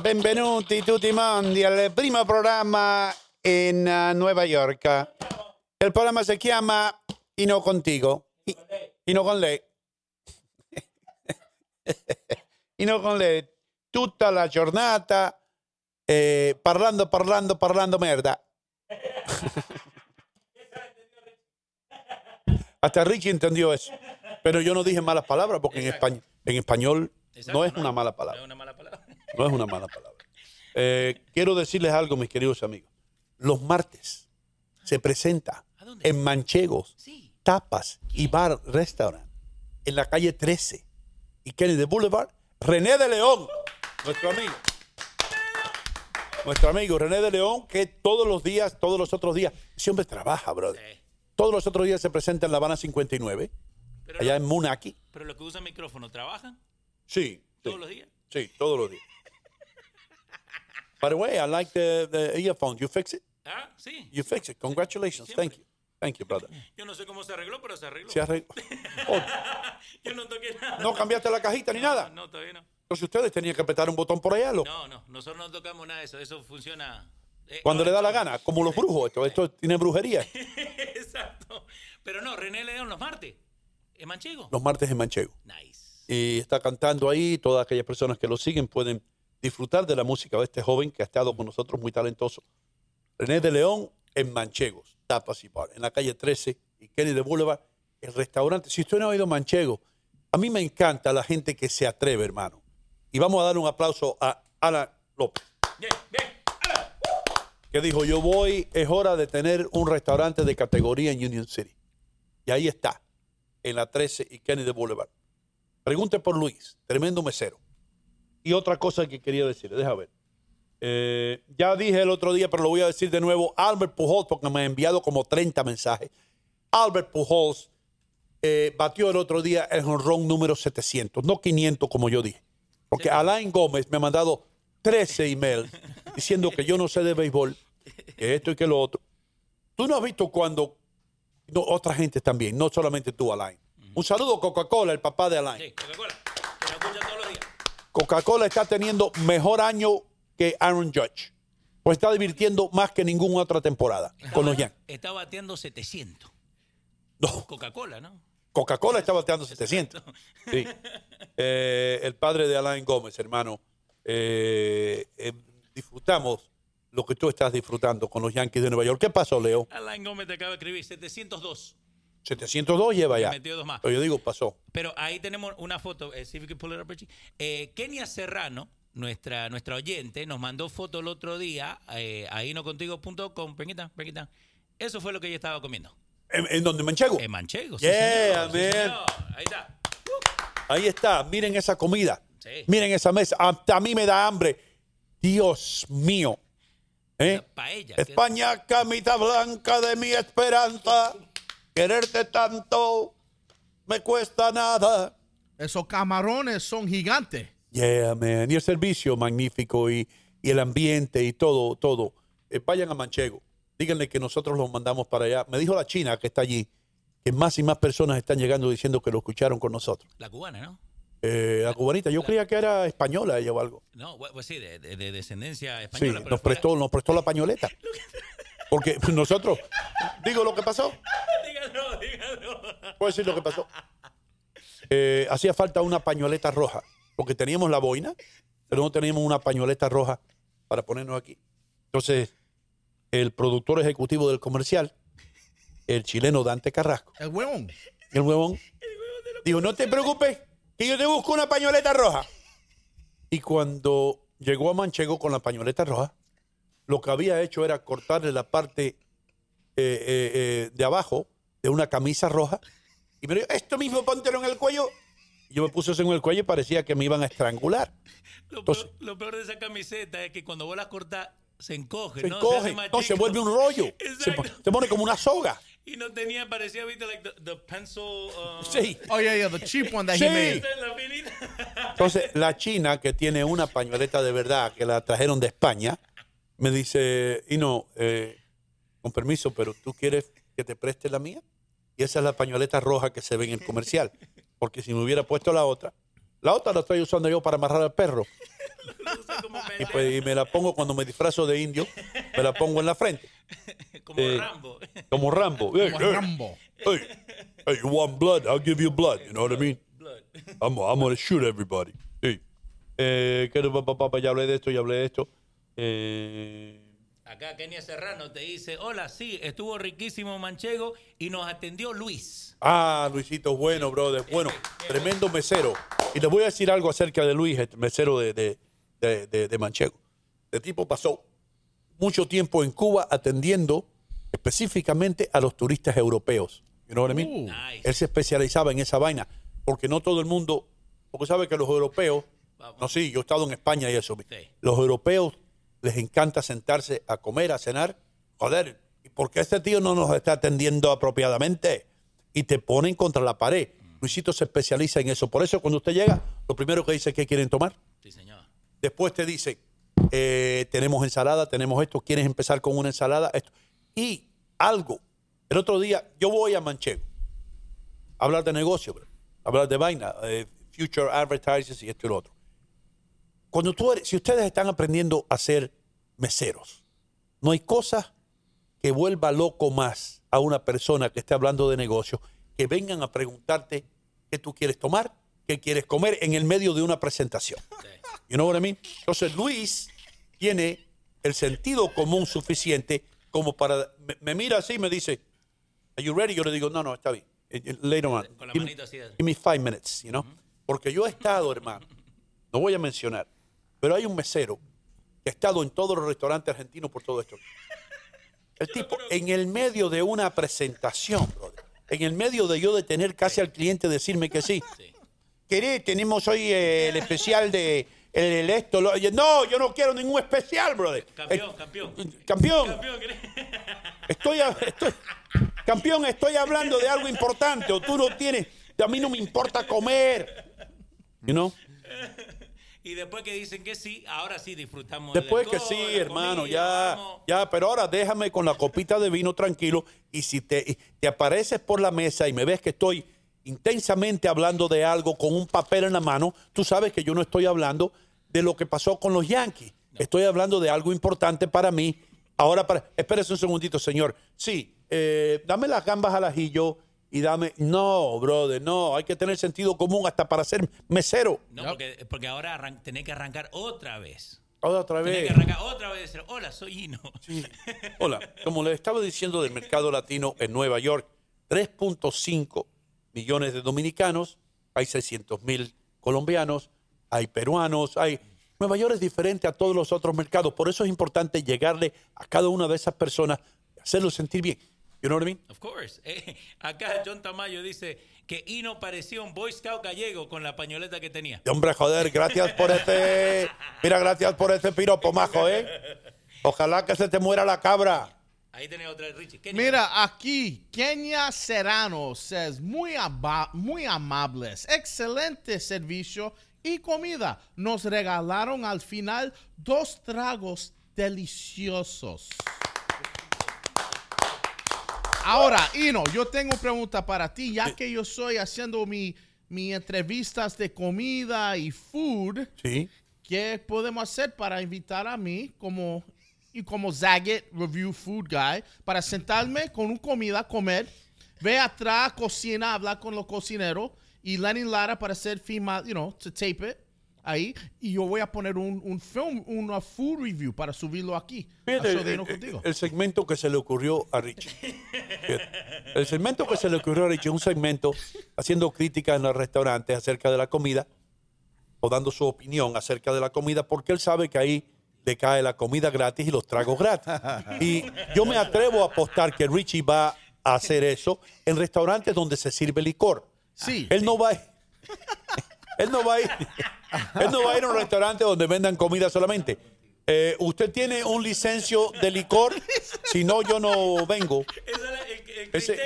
Benvenuti tutti mondi al primo programma in eh, Nueva York. Il programma si chiama Ino Contigo. I- Ino con lei. Ino con lei. Tutta la giornata eh, parlando, parlando, parlando merda. Hasta Richie entendió eso. Pero yo no dije malas palabras porque en español, en español no es una mala palabra. No es una mala palabra. No es una mala palabra. Eh, quiero decirles algo, mis queridos amigos. Los martes se presenta en Manchegos, Tapas y Bar Restaurant, en la calle 13 y Kennedy Boulevard, René de León, nuestro amigo. Nuestro amigo René de León, que todos los días, todos los otros días, ese hombre trabaja, brother. Todos los otros días se presenta en La Habana 59, allá en Munaki. Pero los que usan micrófono, ¿trabajan Sí. todos los días? Sí, todos los días. By the way, I like the, the earphones. You fix it? Ah, sí. You fix it. Congratulations. Thank you. Thank you, brother. Yo no sé cómo se arregló, pero se arregló. Se arregló. Yo no toqué nada. No cambiaste la cajita ni nada. No, todavía no. Entonces ustedes tenían que apretar un botón por allá. lo- No, no, nosotros no tocamos nada de eso. Eso funciona. eh, Cuando le da la gana, como los brujos. Esto, esto tiene brujería. Exacto. Pero no, René León los martes. ¿En Manchego? Los martes en Manchego. Y está cantando ahí. Todas aquellas personas que lo siguen pueden disfrutar de la música de este joven que ha estado con nosotros, muy talentoso. René de León en Manchegos, Tapas y Bar, en la calle 13 y Kennedy Boulevard, el restaurante. Si usted no ha a Manchego, a mí me encanta la gente que se atreve, hermano. Y vamos a dar un aplauso a Ana López. Que dijo, yo voy, es hora de tener un restaurante de categoría en Union City. Y ahí está, en la 13 y Kennedy Boulevard. Pregunte por Luis, tremendo mesero. Y otra cosa que quería decir, deja ver. Eh, ya dije el otro día, pero lo voy a decir de nuevo. Albert Pujols, porque me ha enviado como 30 mensajes. Albert Pujols eh, batió el otro día el honrón número 700, no 500 como yo dije. Porque Alain Gómez me ha mandado 13 emails diciendo que yo no sé de béisbol, que esto y que lo otro. Tú no has visto cuando no, otra gente también, no solamente tú, Alain. Un saludo Coca-Cola, el papá de Alain. Coca-Cola, que la escucha todos los días. Coca-Cola está teniendo mejor año que Aaron Judge. Pues está divirtiendo más que ninguna otra temporada con los Yankees. Está bateando 700. No. Coca-Cola, ¿no? Coca-Cola está bateando 700. Sí. Eh, el padre de Alain Gómez, hermano. eh, eh, disfrutamos lo que tú estás disfrutando con los Yankees de Nueva York. ¿Qué pasó, Leo? Alain Gómez te acaba de escribir 702. 702 lleva ya. Metió dos más. Pero yo digo, pasó. Pero ahí tenemos una foto, eh, can pull it up, Richie. Eh, Kenia Serrano, nuestra, nuestra oyente, nos mandó foto el otro día, eh, ahí no contigo.com, pequita, pequita. Eso fue lo que ella estaba comiendo. ¿En, en dónde? ¿En Manchego? En Manchego, sí, Yeah, señor, sí, man. señor. Ahí está. Ahí está. Miren esa comida. Sí. Miren esa mesa. Hasta a mí me da hambre. Dios mío. ¿Eh? Paella. España, camita blanca de mi esperanza. Quererte tanto me cuesta nada. Esos camarones son gigantes. Yeah, man. Y el servicio magnífico y, y el ambiente y todo, todo. Eh, vayan a Manchego. Díganle que nosotros los mandamos para allá. Me dijo la China que está allí que más y más personas están llegando diciendo que lo escucharon con nosotros. La cubana, ¿no? Eh, la cubanita, yo creía que era española ella o algo. No, bu- pues sí, de, de- de descendencia Sí, española. pero nos prestó, nos prestó la pañoleta. Porque nosotros, digo lo que pasó, Dígalo, dígalo. puedo decir lo que pasó. Eh, hacía falta una pañoleta roja, porque teníamos la boina, pero no teníamos una pañoleta roja para ponernos aquí. Entonces, el productor ejecutivo del comercial, el chileno Dante Carrasco, El huevón. el huevón, dijo, no te preocupes, que yo te busco una pañoleta roja. Y cuando llegó a Manchego con la pañoleta roja, lo que había hecho era cortarle la parte eh, eh, eh, de abajo de una camisa roja. Y me dijo, esto mismo póntelo en el cuello. Y yo me puse eso en el cuello y parecía que me iban a estrangular. Lo, Entonces- peor, lo peor de esa camiseta es que cuando vos la cortás, se encoge, Se ¿no? encoge, no, se chico. vuelve un rollo. Se, se pone como una soga. Y no tenía, parecía, viste, like the, the pencil. uh, Sí. Oh, yeah, yeah, the cheap one that Sí. he made. Entonces, la china que tiene una pañoleta de verdad que la trajeron de España, me dice, y no, eh, con permiso, pero tú quieres que te preste la mía? Y esa es la pañoleta roja que se ve en el comercial. Porque si me hubiera puesto la otra, la otra la estoy usando yo para amarrar al perro. Y, pues, y me la pongo cuando me disfrazo de indio, me la pongo en la frente. Como Eh, Rambo. Como Rambo. Hey, Como hey, Rambo. hey, hey, you want blood? I'll give you blood. You know what I mean? I'm, I'm gonna shoot everybody. Sí. Eh, ¿qué- pa- pa- pa- ya hablé de esto, ya hablé de esto. Eh, Acá Kenia Serrano te dice, hola, sí, estuvo riquísimo Manchego y nos atendió Luis. ah, Luisito, bueno, brother. Bueno, tremendo mesero. Y les voy a decir algo acerca de Luis, el mesero de, de, de, de- de Manchego. El tipo pasó mucho tiempo en Cuba atendiendo específicamente a los turistas europeos. You know what I mean? Ooh. Nice. Él se especializaba en esa vaina, porque no todo el mundo, porque sabe que los europeos, no sí, yo he estado en España y eso, Sí. los europeos les encanta sentarse a comer, a cenar, joder, ¿y por qué este tío no nos está atendiendo apropiadamente? Y te ponen contra la pared. Luisito se especializa en eso, por eso cuando usted llega, lo primero que dice es que quieren tomar. Sí, señor. Después te dice, eh, tenemos ensalada, tenemos esto, ¿quieres empezar con una ensalada? Esto. Y algo. El otro día yo voy a Manchego a hablar de negocio, bro, a hablar de vaina, eh, future advertisers y esto y lo otro. Cuando tú eres, si ustedes están aprendiendo a ser meseros, no hay cosa que vuelva loco más a una persona que esté hablando de negocio que vengan a preguntarte qué tú quieres tomar, qué quieres comer en el medio de una presentación. You know what I mean? Entonces Luis tiene el sentido común suficiente como para me, me mira así y me dice, "Are you ready?" Yo le digo, "No, no, está bien. Eh, eh, Later on. Con la Give, manito así. give me five minutes, you know? Porque yo he estado, hermano, no voy a mencionar, pero hay un mesero que ha estado en todos los restaurantes argentinos por todo esto. El tipo, en el medio de una presentación, brother, en el medio de yo de tener casi al cliente decirme que sí. ¿Querés? Tenemos hoy eh, el especial de el, el esto. lo- no, yo no quiero ningún especial, brother. Campeón, Eh, campeón. campeón, Campeón, ¿querés? estoy, a- estoy- campeón, estoy hablando de algo importante. O tú no tienes, a mí no me importa comer. You know? Y después que dicen que sí, ahora sí disfrutamos. Después que sí, hermano, comida, ya, vamos. ya, pero ahora déjame con la copita de vino tranquilo y si te, te apareces por la mesa y me ves que estoy intensamente hablando de algo con un papel en la mano, tú sabes que yo no estoy hablando de lo que pasó con los Yankees. Estoy hablando de algo importante para mí. Ahora, para, espérese un segundito, señor. Sí, eh, dame las gambas al ajillo y dame... No, brother, no. Hay que tener sentido común hasta para ser mesero. No, porque, porque ahora arran- tenés que arrancar otra vez. Otra Tenés vez. que arrancar otra vez y decir, hola, soy Hino. Hola, como les estaba diciendo del mercado latino en Nueva York, 3.5 millones de dominicanos, hay 600 mil colombianos, hay peruanos, hay... Nueva York es diferente a todos los otros mercados, por eso es importante llegarle a cada una de esas personas, hacerlo sentir bien. You know what I mean? Of course. Eh, acá John Tamayo dice que Hino parecía un Boy Scout gallego con la pañoleta que tenía. Hombre, joder, gracias por este... Mira, gracias por este piropo, majo, ¿eh? Ojalá que se te muera la cabra. Ahí tenés otra de Richie. ¿Qué Mira, aquí, Kenia Serrano says, muy, muy amables, excelente servicio y comida. Nos regalaron al final dos tragos deliciosos. Ahora, Ino, yo tengo una pregunta para ti, ya que yo estoy haciendo mi, mi entrevistas de comida y food. Sí. ¿Qué podemos hacer para invitar a mí como y como Zagat Review Food Guy para sentarme con una comida, comer, ve atrás, cocina, hablar con los cocineros y Lenny Lara para hacer firma, you know, to tape it ahí y yo voy a poner un, un film, una food review para subirlo aquí. Fíjate, el, Hino contigo. el segmento que se le ocurrió a Richie. Fíjate, El segmento que se le ocurrió a Richie es un segmento haciendo críticas en los restaurantes acerca de la comida o dando su opinión acerca de la comida porque él sabe que ahí le cae la comida gratis y los tragos gratis. Y yo me atrevo a apostar que Richie va a hacer eso en restaurantes donde se sirve licor. Sí. Él no va a, él no va a ir, él no va a ir a un restaurante donde vendan comida solamente. Eh, ¿Usted tiene un licencio de licor? Si no, yo no vengo. Ese-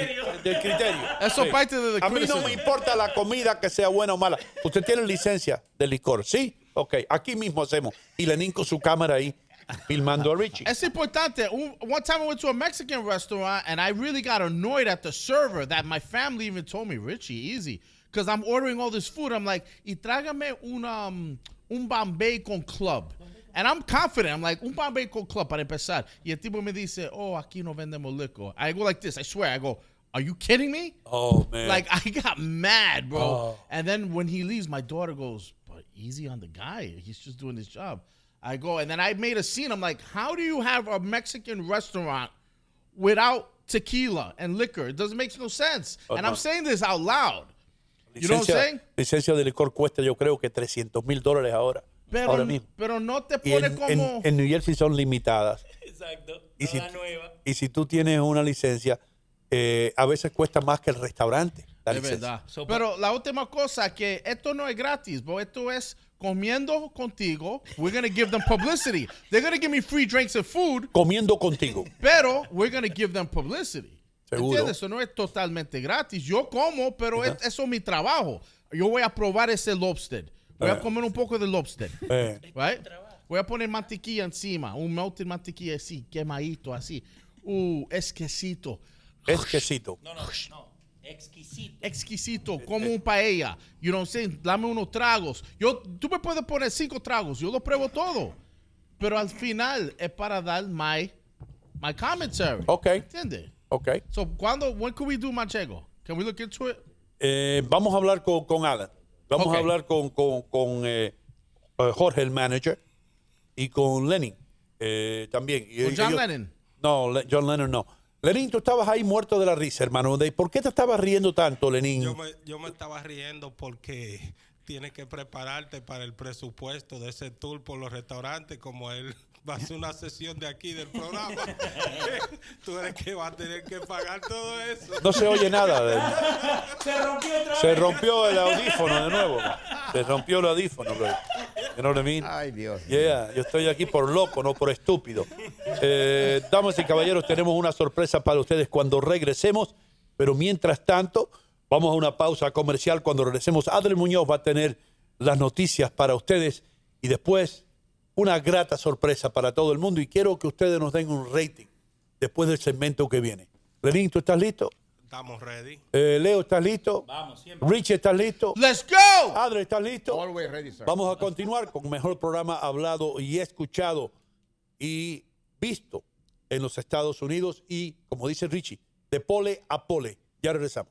del criterio. Eso Sí. parte de A mí no me importa la comida que sea buena o mala. ¿Usted tiene licencia de licor? Sí. Ok, aquí mismo hacemos. Y Lenín con su cámara ahí filmando a Richie. Es importante. One time I went to a Mexican restaurant and I really got annoyed at the server that my family even told me, Richie, easy. Because I'm ordering all this food. I'm like, y trágame un, um, un Bombay con club. And I'm confident. I'm like, un Bombay con club para empezar. Y el tipo me dice, oh, aquí no vendemos liquor. I go like this. I swear. I go, are you kidding me? Oh, man. Like, I got mad, bro. Oh. And then when he leaves, my daughter goes, but easy on the guy. He's just doing his job. I go, and then I made a scene. I'm like, how do you have a Mexican restaurant without tequila and liquor? It doesn't make no sense. Oh, and. I'm saying this out loud. Licencia, licencia de licor cuesta yo creo que 300 mil dólares ahora. Pero, ahora mismo. pero no te pone en, como... en- en New Jersey son limitadas. Exacto. Y si, nueva. y si tú tienes una licencia, eh, a veces cuesta más que el restaurante. la Es verdad. Pero la última cosa que esto no es gratis, bro. Esto es comiendo contigo. We're gonna give them publicity. They're gonna give me free drinks and food. Comiendo contigo. Pero we're gonna give them publicity. Seguro. ¿Entiendes? Eso no es totalmente gratis. Yo como, pero es- eso es mi trabajo. Yo voy a probar ese lobster. Voy Eh. a comer un poco de lobster. Eh. Right? Voy a poner mantequilla encima. Un melted mantequilla así, quemadito así. Uh, exquisito. Es quesito. No, no, no. Exquisito. exquisito, como un paella. You know what I'm saying? Dame unos tragos. Yo, tú me puedes poner cinco tragos, yo lo pruebo todo. Pero al final es para dar my, my commentary. Ok. ¿Entiendes? Ok. So, cuando, when could we do Manchego? Can we look into it? Eh, vamos a hablar con, con Alan. Vamos a hablar con, con, con, eh, eh, Jorge, el manager, y con Lenin eh, también. ¿Con John ellos- Lennon? No, Le- John Lennon no. Lenin, tú estabas ahí muerto de la risa, hermano. ¿De ¿Por qué te estabas riendo tanto, Lenin? Yo me, yo me estaba riendo porque tienes que prepararte para el presupuesto de ese tour por los restaurantes, como él va a hacer una sesión de aquí del programa. Tú eres que va a tener que pagar todo eso. No se oye nada. de- Se rompió otra Se vez. rompió el audífono de nuevo. Se rompió el audífono, bro. You know what I mean? Ay, Dios. Yeah, yo estoy aquí por loco, no por estúpido. Eh, damas y caballeros, tenemos una sorpresa para ustedes cuando regresemos, pero mientras tanto, vamos a una pausa comercial. Cuando regresemos, Adel Muñoz va a tener las noticias para ustedes y después una grata sorpresa para todo el mundo. Y quiero que ustedes nos den un rating después del segmento que viene. Lenín, ¿tú estás listo? Estamos ready. Eh, Leo, ¿estás listo? Vamos, siempre. Rich, ¿estás listo? Let's go. Adri, ¿estás listo? Always ready, sir. Vamos a continuar con mejor programa hablado y escuchado y visto en los Estados Unidos y, como dice Richie, de pole a pole. Ya regresamos.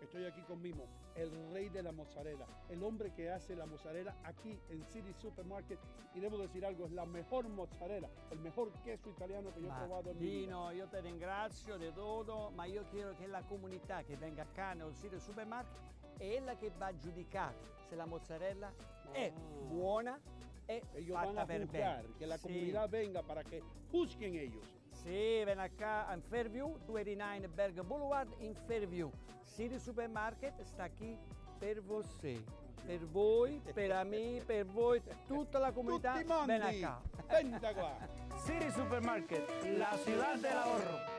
Estoy aquí con Mimo, el rey de la mozzarella, el hombre que hace la mozzarella aquí en City Supermarket. Y debo decir algo, es la mejor mozzarella, el mejor queso italiano que yo he probado en mi vida. Io ti ringrazio di tutto, ma io chiedo che la comunità che venga qua nel sito supermarket è quella che va a giudicare se la mozzarella è buona e Ellos van a juzgar, que la Sì. comunidad venga para que juzguen ellos. Sì, ven acá in Fairview, 289 Berg Boulevard in Fairview. City Supermarket sta qui per voi. Per voi, per me, per voi, tutta la comunità, Tutti mondi. ven acá. Venta qua. City Supermarket, la ciudad del ahorro.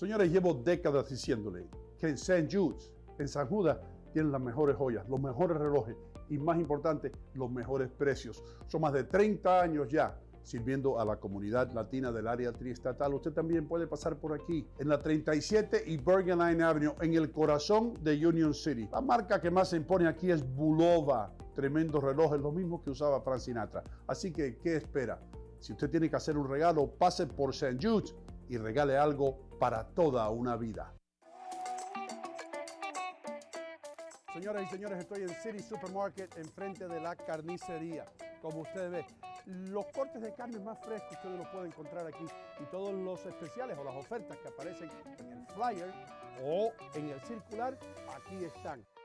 Señores, llevo décadas diciéndole que en St. Jude's, en San Judas, tienen las mejores joyas, los mejores relojes y, más importante, los mejores precios. Son más de 30 años ya sirviendo a la comunidad latina del área triestatal. Usted también puede pasar por aquí, en la 37 y Bergen Line Avenue, en el corazón de Union City. La marca que más se impone aquí es Bulova. Tremendos relojes, lo mismo que usaba Frank Sinatra. Así que, ¿qué espera? Si usted tiene que hacer un regalo, pase por St. Jude's y regale algo para toda una vida. Señoras y señores, estoy en City Supermarket enfrente de la carnicería. Como ustedes ven, los cortes de carne más frescos ustedes los pueden encontrar aquí y todos los especiales o las ofertas que aparecen en el flyer o en el circular, aquí están.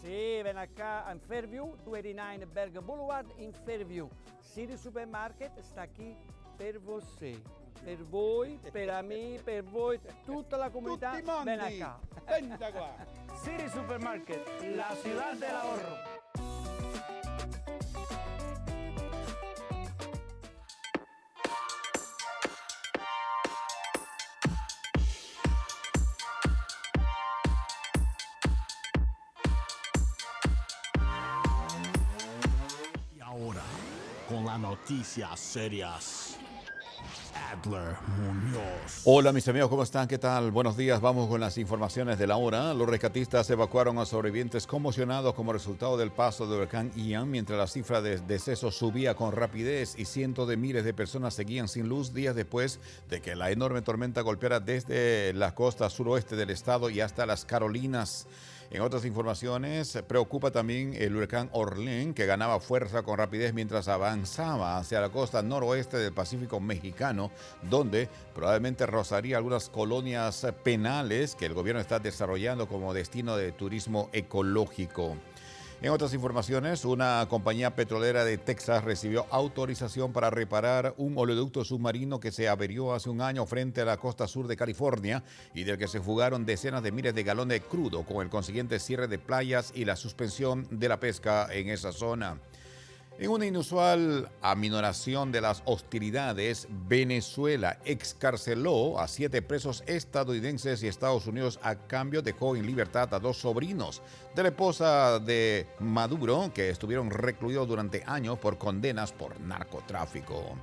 Sì, ven acá in Fairview, 289 Berg Boulevard in Fairview. City Supermarket sta qui per voi. Per voi, per me, per voi, tutta la comunità, ven acá. City Supermarket, la ciudad del ahorro. Noticias serias. Adler Muñoz. Hola mis amigos, ¿cómo están? ¿Qué tal? Buenos días, vamos con las informaciones de la hora. Los rescatistas evacuaron a sobrevivientes conmocionados como resultado del paso del huracán Ian, mientras la cifra de decesos subía con rapidez y cientos de miles de personas seguían sin luz días después de que la enorme tormenta golpeara desde la costa suroeste del estado y hasta las Carolinas. En otras informaciones, preocupa también el huracán Orlén, que ganaba fuerza con rapidez mientras avanzaba hacia la costa noroeste del Pacífico mexicano, donde probablemente rozaría algunas colonias penales que el gobierno está desarrollando como destino de turismo ecológico. En otras informaciones, una compañía petrolera de Texas recibió autorización para reparar un oleoducto submarino que se averió hace un año frente a la costa sur de California y del que se fugaron decenas de miles de galones de crudo con el consiguiente cierre de playas y la suspensión de la pesca en esa zona. En una inusual aminoración de las hostilidades, Venezuela excarceló a siete presos estadounidenses y Estados Unidos a cambio dejó en libertad a dos sobrinos de la esposa de Maduro que estuvieron recluidos durante años por condenas por narcotráfico.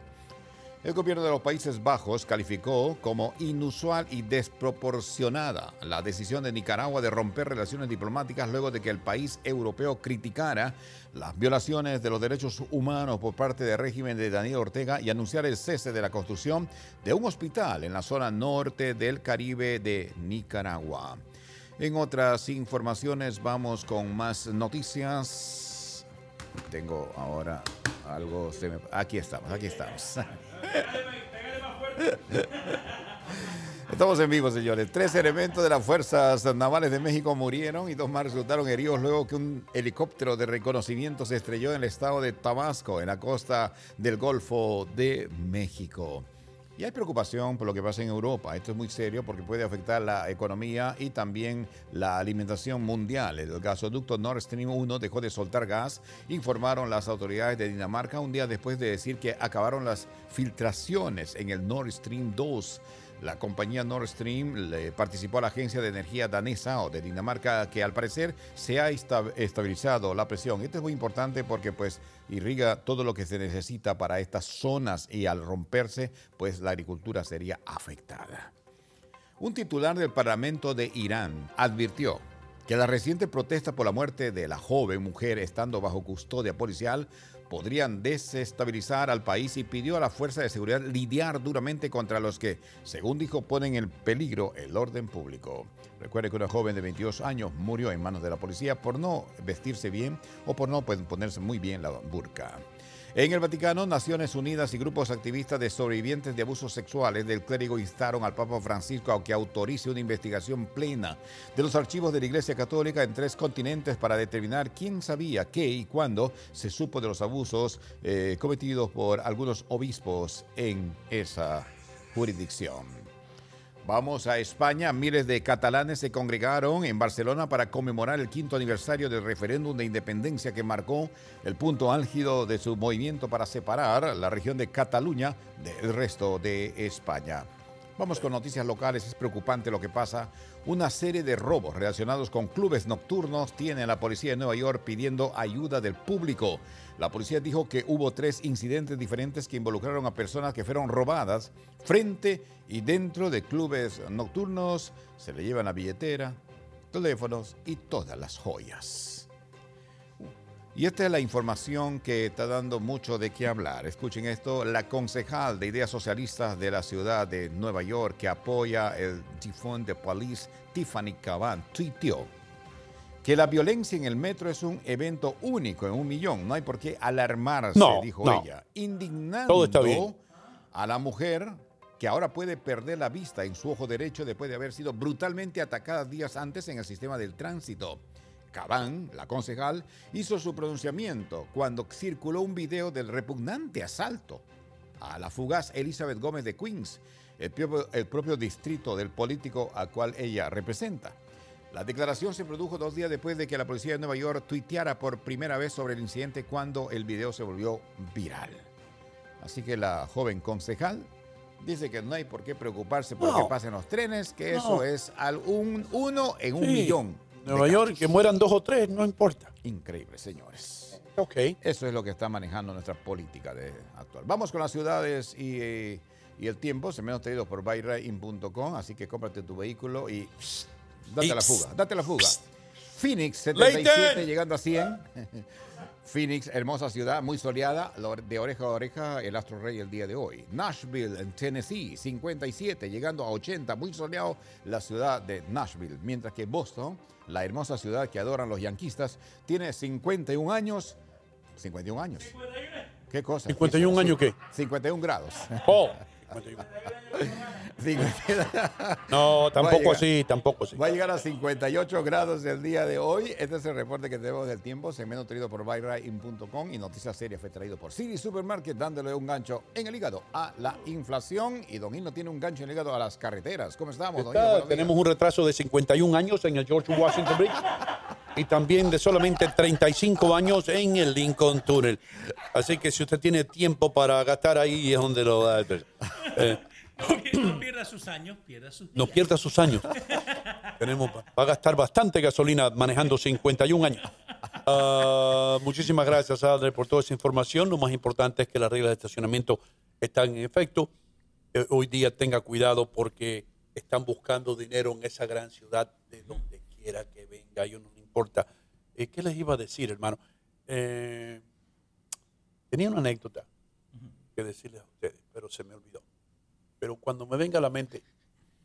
El gobierno de los Países Bajos calificó como inusual y desproporcionada la decisión de Nicaragua de romper relaciones diplomáticas luego de que el país europeo criticara las violaciones de los derechos humanos por parte del régimen de Daniel Ortega y anunciar el cese de la construcción de un hospital en la zona norte del Caribe de Nicaragua. En otras informaciones vamos con más noticias. Tengo ahora algo. Aquí estamos, aquí estamos. Estamos en vivo, señores. Tres elementos de las Fuerzas Navales de México murieron y dos más resultaron heridos luego que un helicóptero de reconocimiento se estrelló en el estado de Tabasco, en la costa del Golfo de México. Y hay preocupación por lo que pasa en Europa. Esto es muy serio porque puede afectar la economía y también la alimentación mundial. El gasoducto Nord Stream 1 dejó de soltar gas, informaron las autoridades de Dinamarca un día después de decir que acabaron las filtraciones en el Nord Stream 2. La compañía Nord Stream le participó a la agencia de energía danesa o de Dinamarca que al parecer se ha estabilizado la presión. Esto es muy importante porque pues irriga todo lo que se necesita para estas zonas y al romperse pues la agricultura sería afectada. Un titular del Parlamento de Irán advirtió que la reciente protesta por la muerte de la joven mujer estando bajo custodia policial podrían desestabilizar al país y pidió a la fuerza de seguridad lidiar duramente contra los que, según dijo, ponen en peligro el orden público. Recuerde que una joven de 22 años murió en manos de la policía por no vestirse bien o por no ponerse muy bien la burka. En el Vaticano, Naciones Unidas y grupos activistas de sobrevivientes de abusos sexuales del clérigo instaron al Papa Francisco a que autorice una investigación plena de los archivos de la Iglesia Católica en tres continentes para determinar quién sabía qué y cuándo se supo de los abusos eh, cometidos por algunos obispos en esa jurisdicción. Vamos a España. Miles de catalanes se congregaron en Barcelona para conmemorar el quinto aniversario del referéndum de independencia que marcó el punto álgido de su movimiento para separar la región de Cataluña del resto de España. Vamos con noticias locales. Es preocupante lo que pasa. Una serie de robos relacionados con clubes nocturnos tiene la policía de Nueva York pidiendo ayuda del público. La policía dijo que hubo tres incidentes diferentes que involucraron a personas que fueron robadas frente y dentro de clubes nocturnos. Se le llevan la billetera, teléfonos y todas las joyas. Y esta es la información que está dando mucho de qué hablar. Escuchen esto, la concejal de ideas socialistas de la ciudad de Nueva York que apoya el tifón de police, Tiffany Caban, tuiteó que la violencia en el metro es un evento único en un millón. No hay por qué alarmarse, dijo ella, indignando a la mujer que ahora puede perder la vista en su ojo derecho después de haber sido brutalmente atacada días antes en el sistema del tránsito. Cabán, la concejal, hizo su pronunciamiento cuando circuló un video del repugnante asalto a la fugaz Elizabeth Gómez de Queens, el propio, el propio distrito del político al cual ella representa. La declaración se produjo dos días después de que la policía de Nueva York tuiteara por primera vez sobre el incidente cuando el video se volvió viral. Así que la joven concejal dice que no hay por qué preocuparse por qué pasen los trenes, que eso es un, uno en un millón. Nueva York, que mueran dos o tres, no importa. Increíble, señores. Ok. Eso es lo que está manejando nuestra política de actual. Vamos con las ciudades y, eh, y el tiempo. Se me han traído por buyrain.com, así que cómprate tu vehículo y pss, date Y la fuga, date la fuga. Phoenix Leighton. 77 llegando a 100. Phoenix, hermosa ciudad, muy soleada, de oreja a oreja, el astro rey el día de hoy. Nashville, en Tennessee, 57, llegando a 80, muy soleado la ciudad de Nashville. Mientras que Boston, la hermosa ciudad que adoran los yanquistas, tiene 51 años. 51 años. ¿Qué cosa? 51 años qué? 51 grados. Oh. 50. No, tampoco así, tampoco así. Va a llegar a 58 grados el día de hoy. Este es el reporte que tenemos del tiempo, segmento traído por buyrain.com y Noticias Serias fue traído por City Supermarket, dándole un gancho en el hígado a la inflación. Y Don Hino tiene un gancho en el hígado a las carreteras. ¿Cómo estamos, Don Hino? Tenemos un retraso de 51 años en el George Washington Bridge y también de solamente 35 años en el Lincoln Tunnel. Así que si usted tiene tiempo para gastar ahí es donde lo va a hacer. Eh, No pierda sus años, pierda sus no pierda sus años. Tenemos, va a gastar bastante gasolina manejando 51 años. Ah, muchísimas gracias, Adre, por toda esa información. Lo más importante es que las reglas de estacionamiento están en efecto. Eh, hoy día tenga cuidado porque están buscando dinero en esa gran ciudad de donde quiera que venga. A ellos no les importa. Eh, ¿Qué les iba a decir, hermano? Tenía una anécdota que decirles a ustedes, pero se me olvidó. Pero cuando me venga a la mente,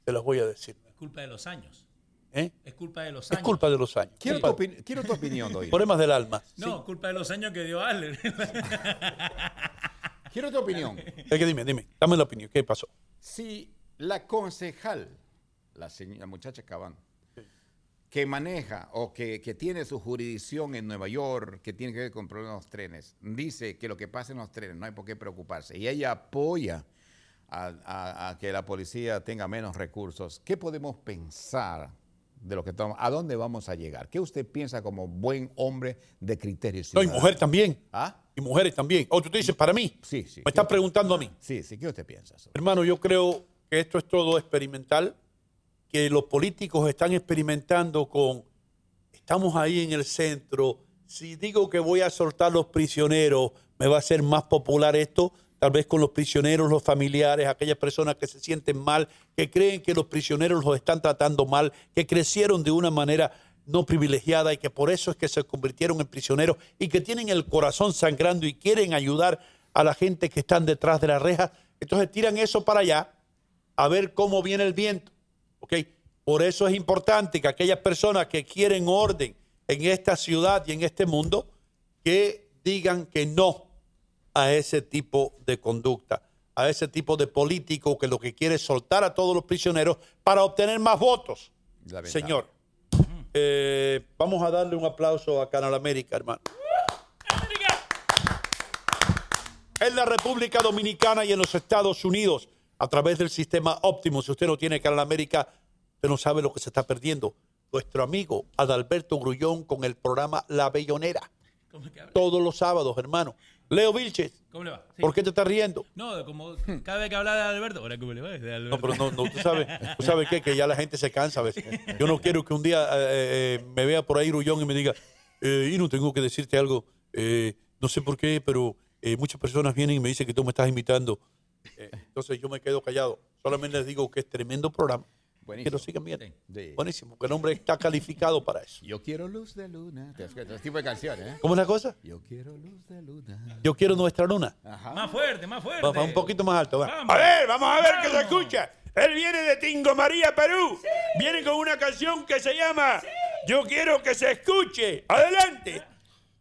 se las voy a decir. Es culpa de los años. ¿eh? Es culpa de los Es años. culpa de los años. Quiero, tu, opin- quiero tu opinión, Hino. Problemas del alma. No, culpa de los años que dio Adler. Quiero tu opinión. Es que dime, dime, dame la opinión. ¿Qué pasó? Si la concejal, la, señora, la muchacha Cabán, que maneja o que, que tiene su jurisdicción en Nueva York, que tiene que ver con problemas de los trenes, dice que lo que pasa en los trenes no hay por qué preocuparse y ella apoya a, a- a que la policía tenga menos recursos, ¿qué podemos pensar de lo que estamos, a dónde vamos a llegar? ¿Qué usted piensa como buen hombre de criterio No, y mujer también. ¿Ah? Y mujeres también. O tú te dices, para mí. Sí, sí. Me estás preguntando a mí. Sí, sí, ¿qué usted piensa? Hermano, yo creo que esto es todo experimental, que los políticos están experimentando con, estamos ahí en el centro, si digo que voy a soltar los prisioneros, me va a ser más popular esto, tal vez con los prisioneros, los familiares, aquellas personas que se sienten mal, que creen que los prisioneros los están tratando mal, que crecieron de una manera no privilegiada y que por eso es que se convirtieron en prisioneros y que tienen el corazón sangrando y quieren ayudar a la gente que están detrás de la reja. Entonces tiran eso para allá a ver cómo viene el viento. Por eso es importante que aquellas personas que quieren orden en esta ciudad y en este mundo, que digan que no a ese tipo de conducta, a ese tipo de político que lo que quiere es soltar a todos los prisioneros para obtener más votos. Señor, eh, vamos a darle un aplauso a Canal América, hermano. En la República Dominicana y en los Estados Unidos, a través del sistema óptimo, si usted no tiene Canal América, usted no sabe lo que se está perdiendo. Nuestro amigo Adalberto Grullón con el programa La Bellonera. Todos los sábados, hermano. Leo Vilches, ¿Cómo le va? Sí. ¿por qué te estás riendo? No, como cada vez que habla de Alberto, ahora cómo le va de Alberto. No, pero no, no, tú sabes, tú sabes qué, que ya la gente se cansa a veces. Yo no quiero que un día eh, eh, me vea por ahí Grullón y me diga, eh, y no tengo que decirte algo, eh, no sé por qué, pero eh, muchas personas vienen y me dicen que tú me estás invitando. Eh, entonces yo me quedo callado. Solamente les digo que es tremendo programa. Que lo sigan viendo. Sí. Buenísimo, que el hombre está calificado para eso. Yo quiero luz de luna. Te das cuenta, Ese tipo de canciones, ¿eh? ¿Cómo es la cosa? Yo quiero luz de luna. Yo quiero nuestra luna. Más fuerte, más fuerte. Va, va un poquito más alto. va. Vamos. A ver, vamos a ver qué se escucha. Él viene de Tingo María, Perú. Viene con una canción que se llama Yo quiero que se escuche. Adelante.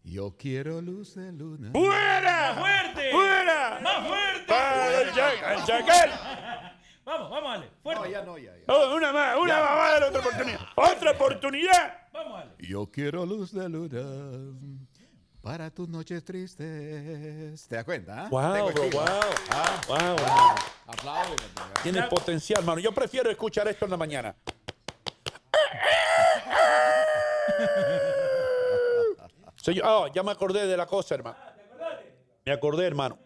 Yo quiero luz de luna. ¡Fuera! ¡Fuerte! ¡Fuera! ¡Más fuerte! Para el cha- el chacal. Vamos, vamos, Ale. Fuerte. ya no, ya, ya. Oh, una más, una más, vamos a darle otra oportunidad. ¡Otra oportunidad! Vamos, Ale. Yo quiero luz de luna para tus noches tristes. ¿Te das cuenta? ah? Wow, bro, wow. Ah, Wow, hermano. Apláudeme, tío. Tiene potencial, hermano. Yo prefiero escuchar esto en la mañana. Señor, ah, ya me acordé de la cosa, hermano. Me acordé, hermano.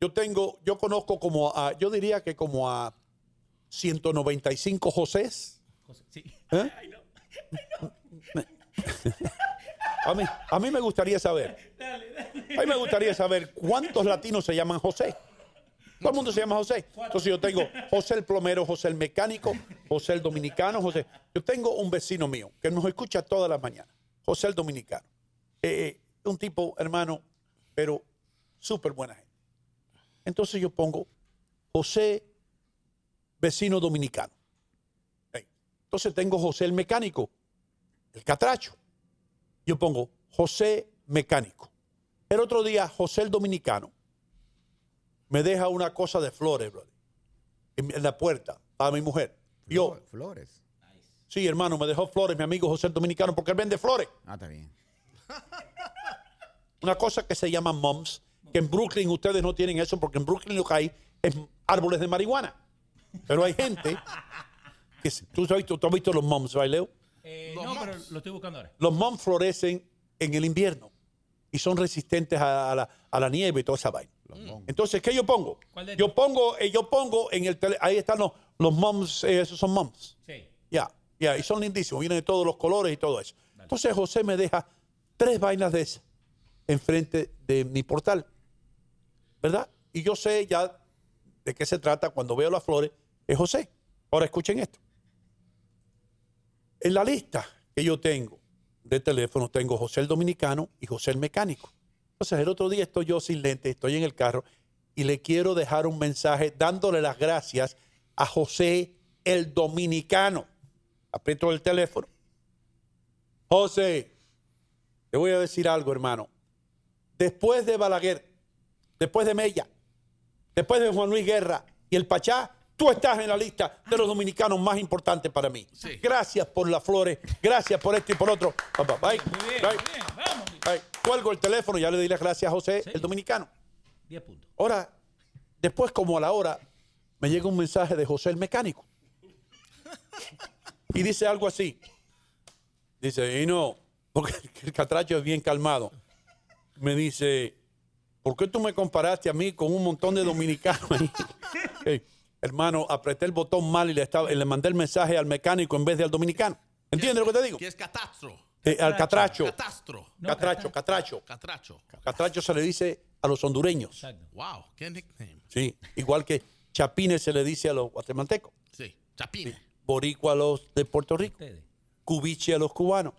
Yo tengo, yo conozco como a, yo diría que como a 195 Josés. José, sí. ¿Eh? A mí, a mí me gustaría saber. A mí me gustaría saber cuántos latinos se llaman José. Todo el mundo se llama José. Entonces yo tengo José el plomero, José el mecánico, José el dominicano, José. Yo tengo un vecino mío que nos escucha todas las mañanas. José el dominicano. Eh, eh, un tipo, hermano, pero súper buena gente. Entonces yo pongo José, vecino dominicano. Entonces tengo José el mecánico, el catracho. Yo pongo José mecánico. El otro día, José el dominicano me deja una cosa de flores, brother, en, la puerta a mi mujer. Yo, Flores. sí, hermano, me dejó flores mi amigo José el dominicano porque él vende flores. Ah, está bien. Una cosa que se llama mums, que en Brooklyn ustedes no tienen eso porque en Brooklyn lo que hay es árboles de marihuana. Pero hay gente que, ¿tú has visto, tú has visto los mums, ¿right, Leo? Eh, no, pero lo estoy buscando ahora. Los mums florecen en el invierno y son resistentes a, a la, a la nieve y toda esa vaina. Entonces, ¿qué yo pongo? ¿Cuál de Yo pongo, eh, yo pongo en el tele, ahí están los, los mums, eh, esos son mums. Sí. Ya, ya, y son lindísimos, vienen de todos los colores y todo eso. Entonces José me deja tres vainas de esas enfrente de mi portal, ¿verdad? Y yo sé ya de qué se trata cuando veo las flores, es José. Ahora escuchen esto. En la lista que yo tengo de teléfono tengo José el Dominicano y José el Mecánico. Entonces el otro día estoy yo sin lente, estoy en el carro y le quiero dejar un mensaje dándole las gracias a José el Dominicano. Aprieto el teléfono. José, te voy a decir algo, hermano. Después de Balaguer, después de Mella, después de Juan Luis Guerra y el Pachá, tú estás en la lista de los dominicanos más importantes para mí. Gracias por las flores, gracias por esto y por otro. Bye, bye, bye. Bye. Bye. Cuelgo el teléfono, ya le di las gracias a José, el dominicano. 10 puntos. Ahora, después como a la hora, me llega un mensaje de José el mecánico. Y dice algo así. Dice, y no, porque el catracho es bien calmado. Me dice, ¿por qué tú me comparaste a mí con un montón de dominicanos ahí? Hermano, apreté el botón mal y le, estaba, y le mandé el mensaje al mecánico en vez de al dominicano. ¿Entiendes lo que te digo? ¿Qué es catastro? Eh, al catracho. Catastro. Catracho, catracho. Catracho. Catracho se le dice a los hondureños. Wow, qué nickname. Sí, igual que chapines se le dice a los guatemaltecos. Sí, chapines. Boricua a los de Puerto Rico. Cubiche a los cubanos.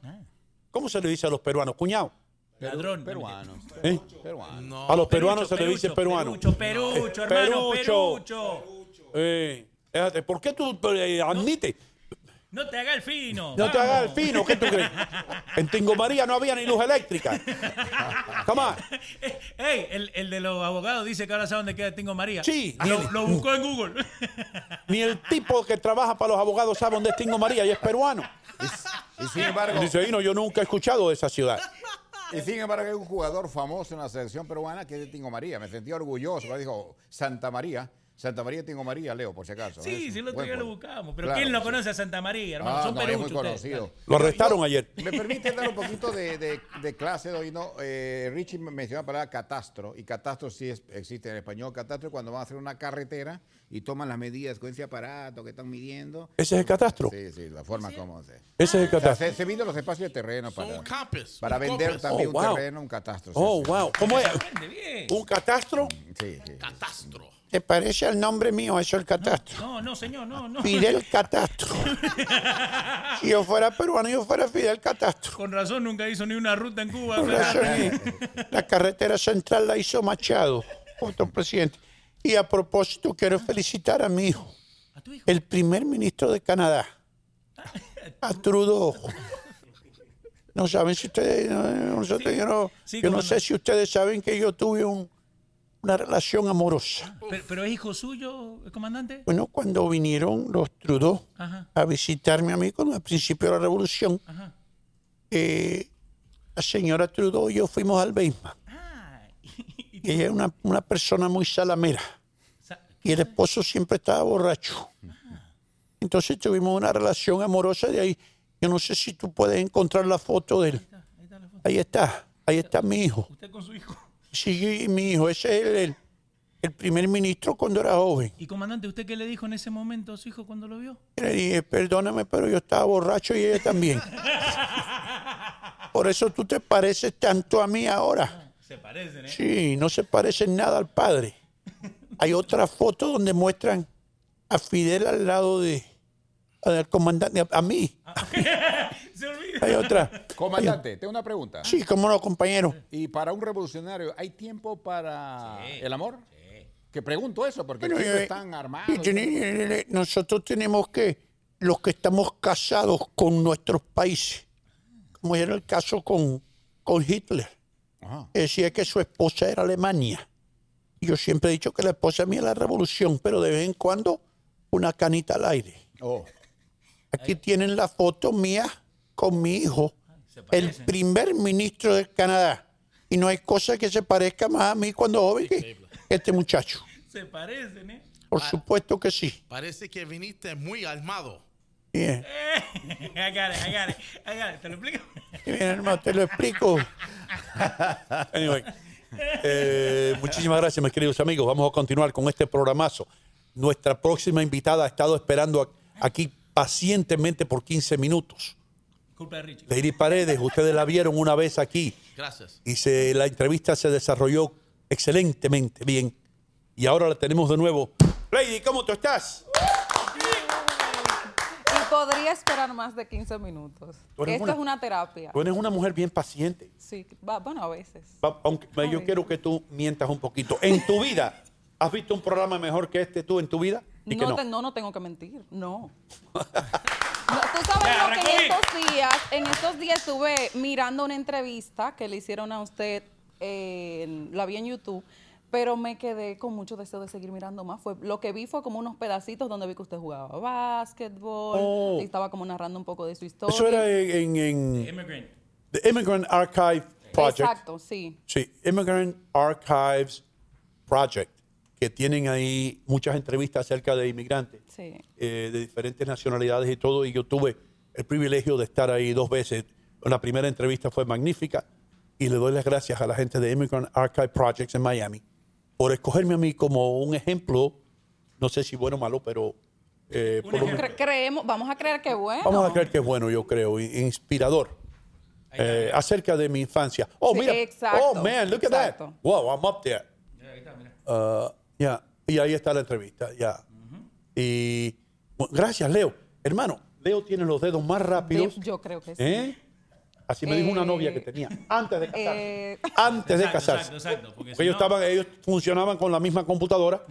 ¿Cómo se le dice a los peruanos? Cuñado. Ladrón. Peruanos. ¿Eh? Peruanos. a los peruanos se le dice peruano. Perucho, perucho, hermano, perucho. perucho. Eh, ¿Por qué tú eh, admites? No te hagas el fino. No te hagas el fino, ¿qué tú crees? En Tingo María no había ni luz eléctrica. Come on. Ey, el, el de los abogados dice que ahora sabe dónde queda Tingo María. Sí, Lo, el- lo buscó en Google. Ni el tipo que trabaja para los abogados sabe dónde es Tingo María y es peruano. Y sin embargo, Dice, "Ay, no, yo nunca he escuchado de esa ciudad. y sin embargo hay un jugador famoso en la selección peruana que es de Tingo María. Me sentí orgulloso. Dijo Santa María. Santa María Tingo María, Leo, por si acaso. Sí, sí, el otro día lo buscamos. Pero Claro, ¿quién no sí. conoce a Santa María, hermano? Ah, Son no, muy ustedes. conocido. Lo arrestaron ayer. ¿Me permite dar un poquito de, de- de clase de hoy? No, Eh, Richie me mencionó la palabra catastro, y catastro sí es- existe en español. Catastro es cuando van a hacer una carretera y toman las medidas con ese aparato que están midiendo. Ese es el catastro. Sí, sí, la forma como se... Ese es el O sea, catastro. se, se miden los espacios de terreno para, Un campus. para un vender también Oh, un wow. terreno, un catastro. Oh, sí. wow. ¿Cómo es? ¿Un catastro? Sí, sí. Catastro. ¿Te parece al nombre mío eso el catastro? No, no, señor, no, no. Fidel Catastro. Si yo fuera peruano, yo fuera Fidel Catastro. Con razón nunca hizo ni una ruta en Cuba. Por razón, La carretera central la hizo Machado, otro presidente. Y a propósito, quiero felicitar a mi hijo, el primer ministro de Canadá, a Trudeau. No saben si ustedes, no, nosotros, yo no, Sí, yo no sé si ustedes saben que yo tuve un- una relación amorosa. Pero, pero es hijo suyo, comandante. Bueno, cuando vinieron los Trudeau Ajá. a visitarme a mí con el principio de la revolución, eh, la señora Trudeau y yo fuimos al Beisman. Y ella es una, una persona muy salamera. Sa- Y el esposo siempre estaba borracho. Entonces tuvimos una relación amorosa de ahí. Yo no sé si tú puedes encontrar la foto de él. Ahí está la foto. Ahí está, ahí está mi hijo. Usted con su hijo. Sí, mi hijo, ese es el, el- el primer ministro cuando era joven. Y comandante, ¿usted qué le dijo en ese momento a su hijo cuando lo vio? Le dije, perdóname, pero yo estaba borracho y ella también. por eso tú te pareces tanto a mí ahora. Se parecen, ¿eh? Sí, no se parece en nada al padre. Hay otra foto donde muestran a Fidel al lado de al comandante, a, a mí. Olvida. Hay otra. Comandante, tengo una pregunta. Sí, cómo no, compañero. ¿Y para un revolucionario hay tiempo para el amor? Que pregunto eso, porque Bueno, eh, están armados. y tiene- Nosotros tenemos que, los que estamos casados con nuestros países, como era el caso con, con Hitler, Ajá. decía que su esposa era Alemania. Yo siempre he dicho que la esposa mía es la revolución, pero de vez en cuando una canita al aire. Oh. Aquí tienen la foto mía con mi hijo, el primer ministro del Canadá. Y no hay cosa que se parezca más a mí cuando joven que este muchacho. Se parecen, ¿eh? Por supuesto que sí. Parece que viniste muy armado. Bien. I got it, I got it, I got it. ¿Te lo explico? Bien, hermano, te lo explico. Anyway, eh, muchísimas gracias, mis queridos amigos. Vamos a continuar con este programazo. Nuestra próxima invitada ha estado esperando aquí pacientemente por 15 minutos. Culpa de Richie. Lady Paredes, ustedes la vieron una vez aquí Gracias. y se, la entrevista se desarrolló excelentemente bien. Y ahora la tenemos de nuevo. Lady, ¿cómo tú estás? Y podría esperar más de 15 minutos. Tú eres Esto una- es una terapia. Tú eres una mujer bien paciente. Sí, va- bueno, a veces. Va- Aunque yo quiero que tú mientas un poquito. En tu vida, ¿has visto un programa mejor que este tú en tu vida? Y que No, no. te- no, no tengo que mentir, no. No, Tú sabes Ya, lo que en estos días, en estos días estuve mirando una entrevista que le hicieron a usted, eh, la vi en YouTube, pero me quedé con mucho deseo de seguir mirando más. Fue, lo que vi fue como unos pedacitos donde vi que usted jugaba básquetbol, Oh. y estaba como narrando un poco de su historia. Eso era en, en- en Immigrant. The Immigrant Archive Project. Exacto, sí. Sí, Immigrant Archives Project, que tienen ahí muchas entrevistas acerca de inmigrantes Sí. eh, de diferentes nacionalidades y todo. Y yo tuve el privilegio de estar ahí dos veces. La primera entrevista fue magnífica y le doy las gracias a la gente de Immigrant Archive Projects en Miami por escogerme a mí como un ejemplo, no sé si bueno o malo, pero eh, por lo menos- Cre- creemos, vamos a creer que bueno. Vamos a creer que es bueno, yo creo, i- inspirador. eh, acerca de mi infancia. Oh, Sí, mira. exacto, oh, man, look at that. exacto. Wow, I'm up there. Uh, ya, Y ahí está la entrevista, ya. Y bueno, gracias, Leo. Hermano, Leo tiene los dedos más rápidos. Yo creo que sí. ¿eh? Así me dijo una Eh, novia que tenía antes de casarse. Eh, Antes de Exacto, casarse. exacto, exacto, porque Porque si ellos, no- estaban, ellos funcionaban con la misma computadora.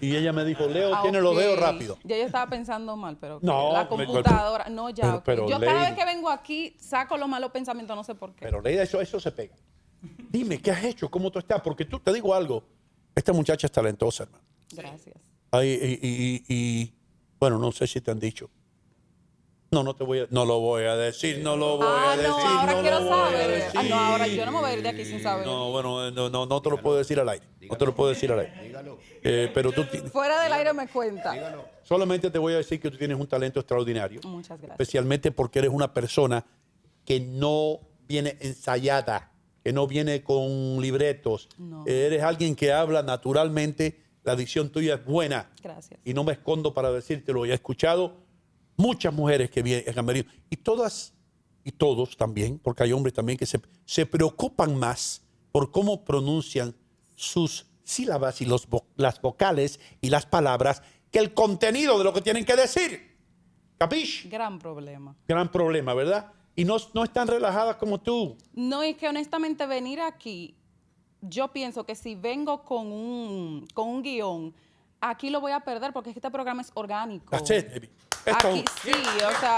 Y ella me dijo, Leo ah, tiene los dedos rápido. Ya yo estaba pensando mal, pero No, la pero- computadora, no ya. pero- ok. pero yo cada lady. vez que vengo aquí saco los malos pensamientos, no sé por qué. Pero Leida, eso, eso se pega. Dime, ¿qué has hecho? ¿Cómo tú estás? Porque tú te digo algo. Esta muchacha es talentosa, hermano. Gracias. Ay, y, y- y- y, bueno, no sé si te han dicho. No, no te voy a, no lo voy a decir, no lo voy Ah, a decir. no, ahora no quiero saber. Ah, no, ahora yo no me voy a ir de aquí sin saber. No, bueno, no, no, no te lo puedo decir al aire. No te lo puedo decir al aire. Eh, pero tú Fuera del aire me cuenta. solamente te voy a decir que tú tienes un talento extraordinario. Muchas gracias. especialmente porque eres una persona que no viene ensayada, que no viene con libretos. No. Eres alguien que habla naturalmente, la dicción tuya es buena. Gracias. Y no me escondo para decírtelo. Y he escuchado muchas mujeres que vienen, han venido, y todas, y todos también, porque hay hombres también que se, se preocupan más por cómo pronuncian sus sílabas y los las vocales y las palabras que el contenido de lo que tienen que decir. ¿Capish? Gran problema. Gran problema, ¿verdad? Y no, no están relajadas como tú. No, es que honestamente venir aquí, yo pienso que si vengo con un, con un guion, aquí lo voy a perder porque es que este programa es orgánico. That's it, baby. Esto- Aquí sí, o sea,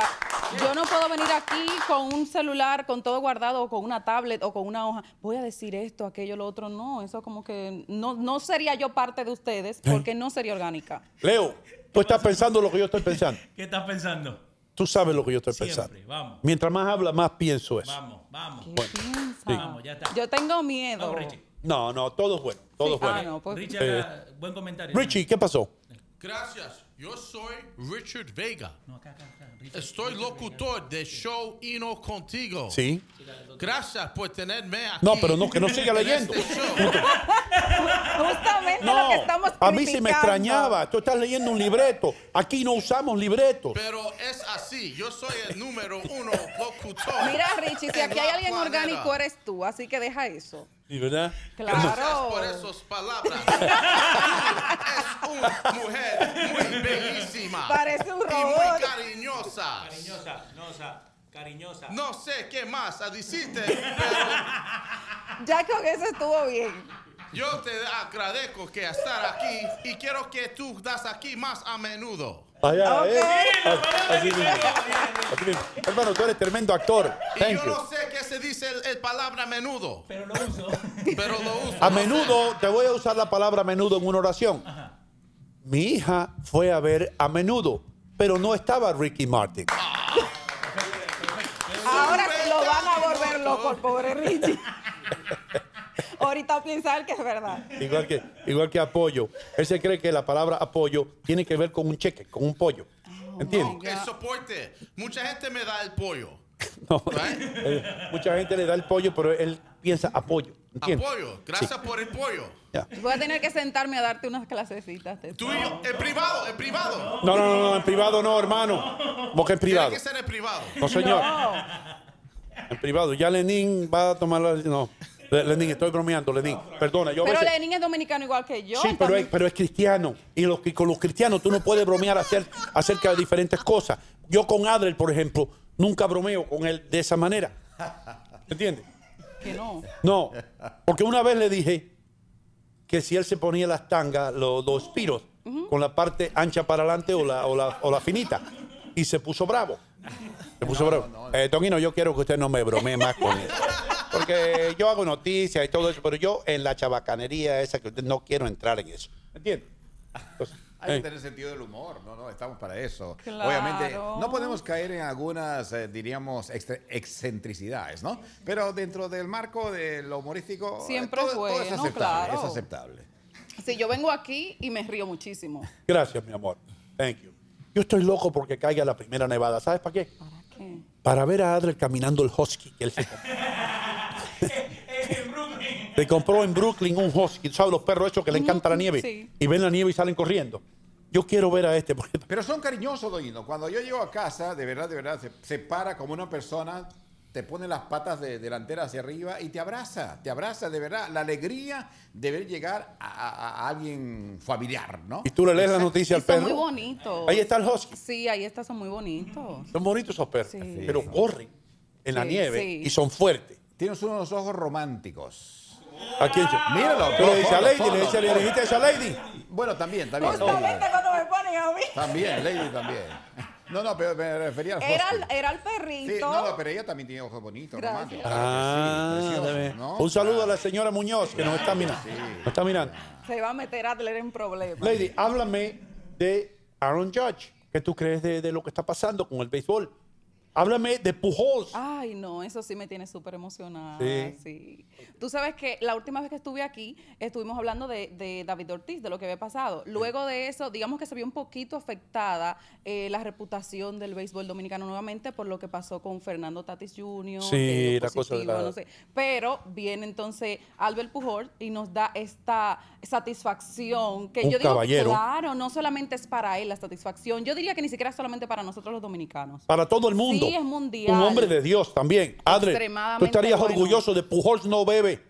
yo no puedo venir aquí con un celular, con todo guardado, o con una tablet o con una hoja. Voy a decir esto, aquello, lo otro. No, eso como que no, no sería yo parte de ustedes porque no sería orgánica. Leo, tú estás pensando lo que yo estoy pensando. ¿Qué estás pensando? Tú sabes lo que yo estoy Siempre, pensando. vamos. Mientras más habla, más pienso eso. Vamos, vamos. Piensa. Vamos, ya está. Yo tengo miedo. Vamos, Richie. No, no, todo es bueno. Todo es bueno. Ah, no, pues- Richie, Eh, acá, buen comentario. Richie, ¿qué pasó? Gracias. Yo soy Richard Vega. No, acá, acá. Estoy locutor del show Hino Contigo. Sí. Gracias por tenerme aquí. No, pero no, que no siga leyendo. este show. Justamente lo No, que estamos a mí sí me extrañaba. Tú estás leyendo un libreto. Aquí no usamos libretos. Pero es así. Yo soy el número uno locutor. Mira, Richie, si aquí hay alguien orgánico eres tú, así que deja eso. ¿Y verdad? Gracias por esas palabras. es una mujer muy bellísima. Parece un Y robot. muy cariñosa. Cariñosa, nosa, cariñosa. No sé qué más a decirte, Ya con eso estuvo bien. yo te agradezco que estar aquí y quiero que tú das aquí más a menudo. Allá, Ok. ¿eh? Así mismo. Así mismo. Hermano, tú eres tremendo actor. Y Thank yo you. no sé qué se dice el, el palabra menudo, Pero lo uso. pero lo uso. A no sé. menudo, te voy a usar la palabra a menudo en una oración. Mi hija fue a ver a menudo, pero no estaba Ricky Martin. Ahora lo van a volver loco, el pobre Richie. Ahorita va a pensar que es verdad. Igual que, igual que apoyo. Él se cree que la palabra apoyo tiene que ver con un cheque, con un pollo. ¿Entiendes? El soporte. Mucha gente me da el pollo. No. Eh, Mucha gente le da el pollo, pero él piensa apoyo. ¿Entiendes? Apoyo. Gracias por el pollo. Ya. Voy a tener que sentarme a darte unas clasecitas. de Tú y yo, en privado, en privado. No, no, no, no, en privado no, hermano. Porque en privado. Tiene que ser en privado. No, señor. No. En privado. Ya Lenín va a tomar la. No. Le- Lenín, estoy bromeando, Lenín. Perdona, yo a Pero veces- Lenin es dominicano igual que yo. Sí, pero es, también- pero es cristiano. Y los, que- con los cristianos tú no puedes bromear acer- acerca de diferentes cosas. Yo con Adler, por ejemplo, nunca bromeo con él de esa manera. ¿Entiendes? Que no. No, porque una vez le dije que si él se ponía las tangas, los, los piros, con la parte ancha para adelante o la, o, la, o la finita, y se puso bravo. Se puso bravo. Eh, Tonino, yo quiero que usted no me bromee más con él. Porque yo hago noticias y todo eso, pero yo en la chabacanería esa que usted no quiero entrar en eso. ¿Entiende? Entonces, Hay que tener sentido del humor, no, no, estamos para eso. Claro. Obviamente, no podemos caer en algunas, eh, diríamos, extra- excentricidades, ¿no? Pero dentro del marco de lo humorístico, eh, Siempre todo, es todo es aceptable, claro. es aceptable. Sí, yo vengo aquí y me río muchísimo. gracias, mi amor. Thank you. Yo estoy loco porque caiga la primera nevada. ¿Sabes para qué? ¿Qué? Para ver a Adler caminando el husky que él se. Se compró en Brooklyn un husky. ¿Sabes los perros esos que le encanta la nieve? sí. Y ven la nieve y salen corriendo. Yo quiero ver a este. porque- Pero son cariñosos, Doino. Cuando yo llego a casa, de verdad, de verdad, se, se para como una persona, te pone las patas de, delanteras hacia arriba y te abraza, te abraza, de verdad. La alegría de ver llegar a, a- a alguien familiar, ¿no? Y tú le lees la noticia al son muy perro. bonitos. Ahí está el husky. Sí, ahí está, son muy bonitos. Son bonitos esos perros. Sí. Pero corren en la nieve sí. y son fuertes. Tienes unos ojos románticos. ¿A quién? Míralo, Tú le dices a Lady, le dices, le dijiste eso a Lady. Bueno, también, también. Justamente cuando me ponen a mí. También, Lady también. No, no, pero me refería al Era, husky. era el Sí, perrito. no, no, pero ella también tiene ojos bonitos, Gracias. románticos. Ah, sí, debe- ¿no? Un saludo a la señora Muñoz que nos está mirando. Nos está mirando. Se va a meter a Adler en problemas. Lady, háblame de Aaron Judge. ¿Qué tú crees de, de lo que está pasando con el béisbol? Háblame de Pujols. Ay, no, eso sí me tiene súper emocionada. Sí. Sí. Tú sabes que la última vez que estuve aquí, estuvimos hablando de, de David Ortiz, de lo que había pasado. Luego de eso, digamos que se vio un poquito afectada eh, la reputación del béisbol dominicano nuevamente por lo que pasó con Fernando Tatis Jr. Sí, la cosa de la- no sé. Pero viene entonces Albert Pujol y nos da esta satisfacción que Un yo digo, caballero. claro, no solamente es para él la satisfacción. Yo diría que ni siquiera es solamente para nosotros los dominicanos. Para todo el mundo. Sí, es mundial. Un hombre de Dios también. Adre, tú estarías bueno. orgulloso de Pujols no bebe.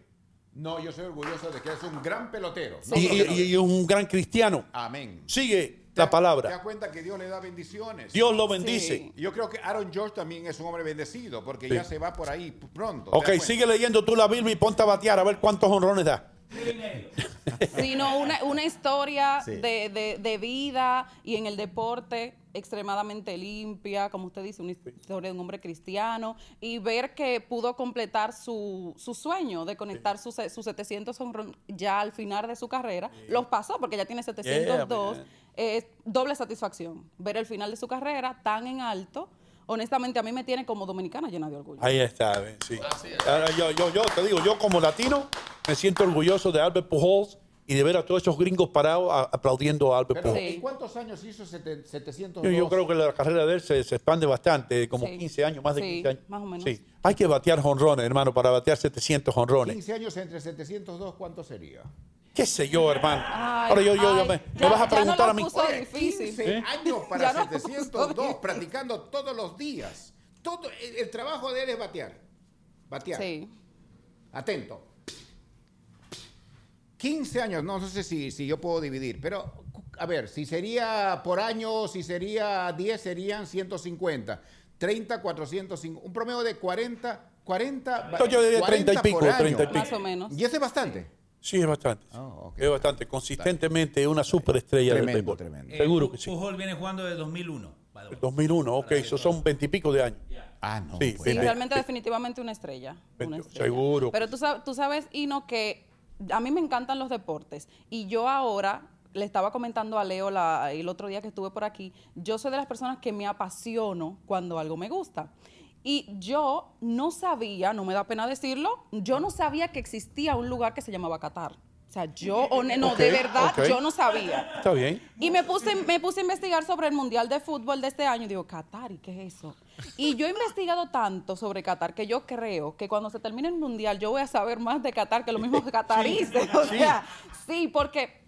No, yo soy orgulloso de que es un gran pelotero. Y, No, y- pelotero. y un gran cristiano. Amén. Sigue ¿Te la das palabra. cuenta que Dios le da bendiciones? Dios lo bendice. Sí. Yo creo que Aaron George también es un hombre bendecido porque Sí. ya se va por ahí pronto. ¿te Ok, das sigue leyendo tú la Biblia y ponte a batear a ver cuántos honrones da. sino una, una historia Sí. de, de- de vida y en el deporte extremadamente limpia, como usted dice, una historia de un hombre cristiano, y ver que pudo completar su, su sueño de conectar sus, sus 700 honrones ya al final de su carrera. Los pasó porque ya tiene 702. man. Es doble satisfacción ver el final de su carrera tan en alto. Honestamente, a mí me tiene como dominicana llena de orgullo. Ahí está, ven, sí. Ahora, yo, yo, yo te digo, yo como latino me siento orgulloso de Albert Pujols y de ver a todos esos gringos parados a- aplaudiendo a Albert Pero, Pujols. ¿En cuántos años hizo sete- 702? Yo, yo creo que la carrera de él se, se expande bastante, como Sí. 15 años, más de Sí, 15 años. más o menos. Sí. Hay que batear honrones, hermano, para batear 700 honrones. 15 años entre 702, ¿cuánto sería? Qué sé yo, hermano. Ay, Ahora yo, yo, yo ay, me, me ya- vas a ya no preguntar a mí. puso difícil. 15 años para Ya no 702, practicando todos los días. Todo, el, el trabajo de él es batear. Batear. Sí. Atento. 15 años, no sé si, si yo puedo dividir, pero a ver, si sería por año, si sería 10, serían 150. 30, 450, un promedio de 40, 40, No, yo diría 30 y 40 pico, por año. 30 y pico. Más o menos. Y eso es bastante. Sí, es bastante. Oh, Es bastante. Consistentemente una superestrella del Tremendo, béisbol. tremendo. Seguro Eh, que sí. Pujol viene jugando desde 2001. by the way. 2001, ok, eso son veintipico de años. Ah, no. Sí, Sí, realmente definitivamente una estrella. una estrella. seguro. Pero tú sabes, tú sabes, Ino, que a mí me encantan los deportes. Y yo ahora, le estaba comentando a Leo la- el otro día que estuve por aquí, yo soy de las personas que me apasiono cuando algo me gusta. Y yo no sabía, no me da pena decirlo, yo no sabía que existía un lugar que se llamaba Qatar. O sea, yo, no, de verdad, yo no sabía. Está bien. Y me puse, me puse a investigar sobre el Mundial de Fútbol de este año y digo, Qatar, ¿y qué es eso? Y yo he investigado tanto sobre Qatar que yo creo que cuando se termine el Mundial yo voy a saber más de Qatar que los mismos cataríes. O sea, sí, porque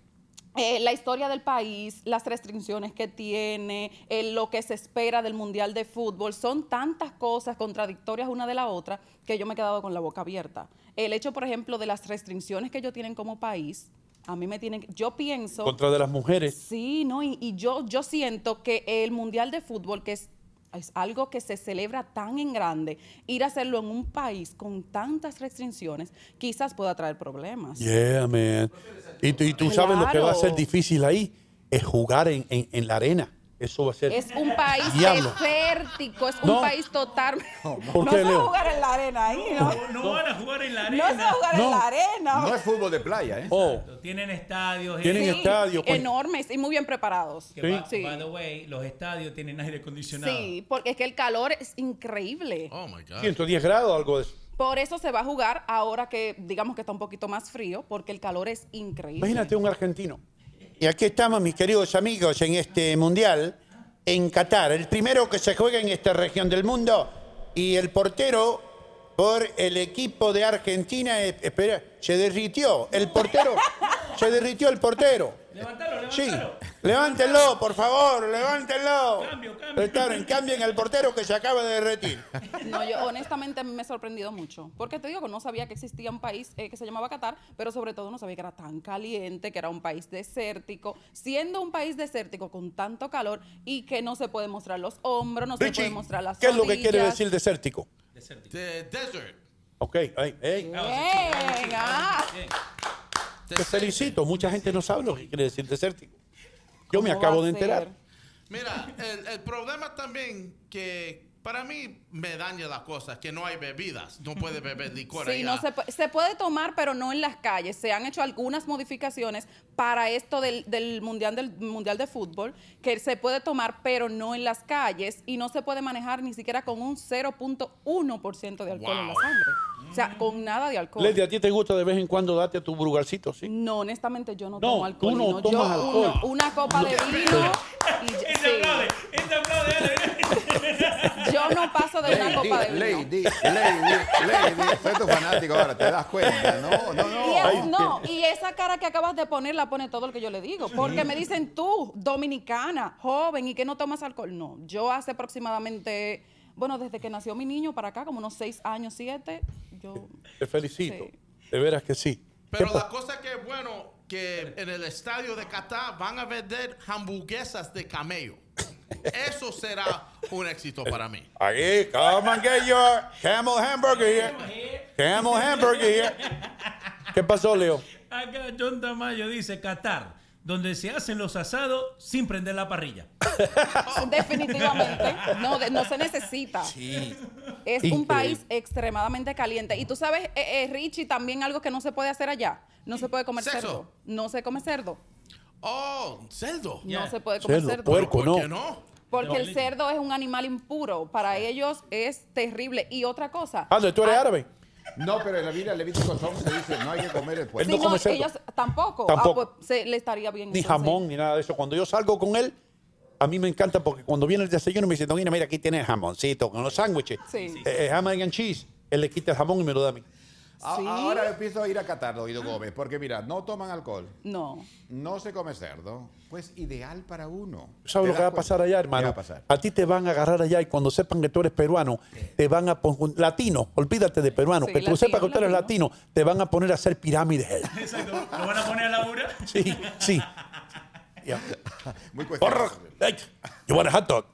eh, la historia del país, las restricciones que tiene, eh, lo que se espera del Mundial de Fútbol, son tantas cosas contradictorias una de la otra que yo me he quedado con la boca abierta. El hecho, por ejemplo, de las restricciones que ellos tienen como país, a mí me tienen, yo pienso... Contra de las mujeres. Sí, no, y, y yo, yo siento que el Mundial de Fútbol, que es, es algo que se celebra tan en grande, ir a hacerlo en un país con tantas restricciones, quizás pueda traer problemas. Yeah, man. Y, tú- y tú sabes lo que va a ser difícil ahí, es jugar en, en- en la arena. Eso va a ser. Es un país Diablo. desértico, es un No. país total. No, ¿Por qué, se va a jugar en la arena ahí, ¿no? No van a jugar en la No arena. se va a jugar en la arena. No es fútbol de playa, ¿eh? Oh, Tienen estadios. Tienen Sí, estadio, coño. enormes y muy bien preparados. que by- Sí. by the way, los estadios tienen aire acondicionado. Sí, porque es que el calor es increíble. Oh my God. 110 grados, algo de eso. Por eso se va a jugar ahora que digamos que está un poquito más frío, porque el calor es increíble. Imagínate un argentino. Y aquí estamos, mis queridos amigos, en este mundial en Qatar, el primero que se juega en esta región del mundo. Y el portero por el equipo de Argentina, eh, espera, se derritió. El portero, se derritió el portero. Levántalo, Sí, levántalo. levántenlo, por favor, levántenlo. Cambio, cambio. Cambien al portero que se acaba de derretir. No, yo honestamente me ha sorprendido mucho, porque te digo que no sabía que existía un país eh, que se llamaba Qatar, pero sobre todo no sabía que era tan caliente, que era un país desértico, siendo un país desértico con tanto calor y que no se puede mostrar los hombros, no se puede mostrar las ¿qué es lo que quiere decir desértico? The desert. Ok, ay, hey, Bien, ah. te felicito. Mucha gente no sabe lo que quiere decir desértico. Yo me ¿Cómo acabo de enterar. Mira, el, el problema también que para mí me daña la cosa, que no hay bebidas. No puede beber licor Sí, allá. no se, se puede tomar, pero no en las calles. Se han hecho algunas modificaciones para esto del, del mundial del mundial de fútbol, que se puede tomar, pero no en las calles y no se puede manejar ni siquiera con un 0.1% de alcohol en la sangre. O sea, con nada de alcohol. Lady, ¿a ti te gusta de vez en cuando darte tu brugarcito, sí? No, honestamente yo no, No, tomo alcohol. tú no Nino. tomas Yo alcohol. Una, una copa de vino y Este sí. yo no paso de una copa de vino. lady, lady, lady, soy tu fanático ahora, te das cuenta, no, no, no. Y, es- no, y esa cara que acabas de poner la pone todo lo que yo le digo. Porque me dicen tú, dominicana, joven, y que no tomas alcohol. No, yo hace aproximadamente, bueno, desde que nació mi niño para acá, como unos seis años, siete, yo... Te felicito. Sí. De veras que sí. Pero ¿Qué la cosa que es bueno, que en el estadio de Qatar van a vender hamburguesas de camello. Eso será un éxito para mí. Aquí, come and get your camel hamburger here. Camel hamburger here. ¿Qué pasó, Leo? Acá John Tamayo dice Qatar, donde se hacen los asados sin prender la parrilla. Definitivamente, no, de- no se necesita. Sí. Es un país extremadamente caliente. Y tú sabes, eh, eh, Richie, también algo que no se puede hacer allá. No se puede comer Sexo. cerdo. No se come cerdo. Oh, cerdo. No se puede comer Cerdo, cerdo. puerco, ¿Por no. qué no? Porque el cerdo es un animal impuro. Para ellos es terrible. Y otra cosa. Ande, ¿tú eres árabe? No, pero en la Biblia Levítico son se dice, no hay que comer el puerco. no Sí, come no, cerdo. ellos tampoco. Tampoco. Ah, pues se, le estaría bien. Ni entonces. jamón, ni nada de eso. Cuando yo salgo con él, a mí me encanta porque cuando viene el desayuno me dice, Don Ina, mira, aquí tienes jamoncito con los sándwiches. Sí. Eh, eh, ham, egg and cheese. Él le quita el jamón y me lo da a mí. A- Sí. Ahora empiezo a ir a Qatar, Oído Gómez, porque mira, no toman alcohol, No. no se come cerdo, pues ideal para uno. ¿Sabes ¿Te lo que va a pasar allá, ¿Qué hermano? va a pasar? A ti te van a agarrar allá y cuando sepan que tú eres peruano, te van a poner, latino, olvídate de peruano, Sí, que tú latino, sepas que tú eres latino, te van a poner a hacer pirámides. Exacto. ¿Lo van a poner a Laura? Sí, sí. Ya. Muy Porro, hey, you want a hot dog?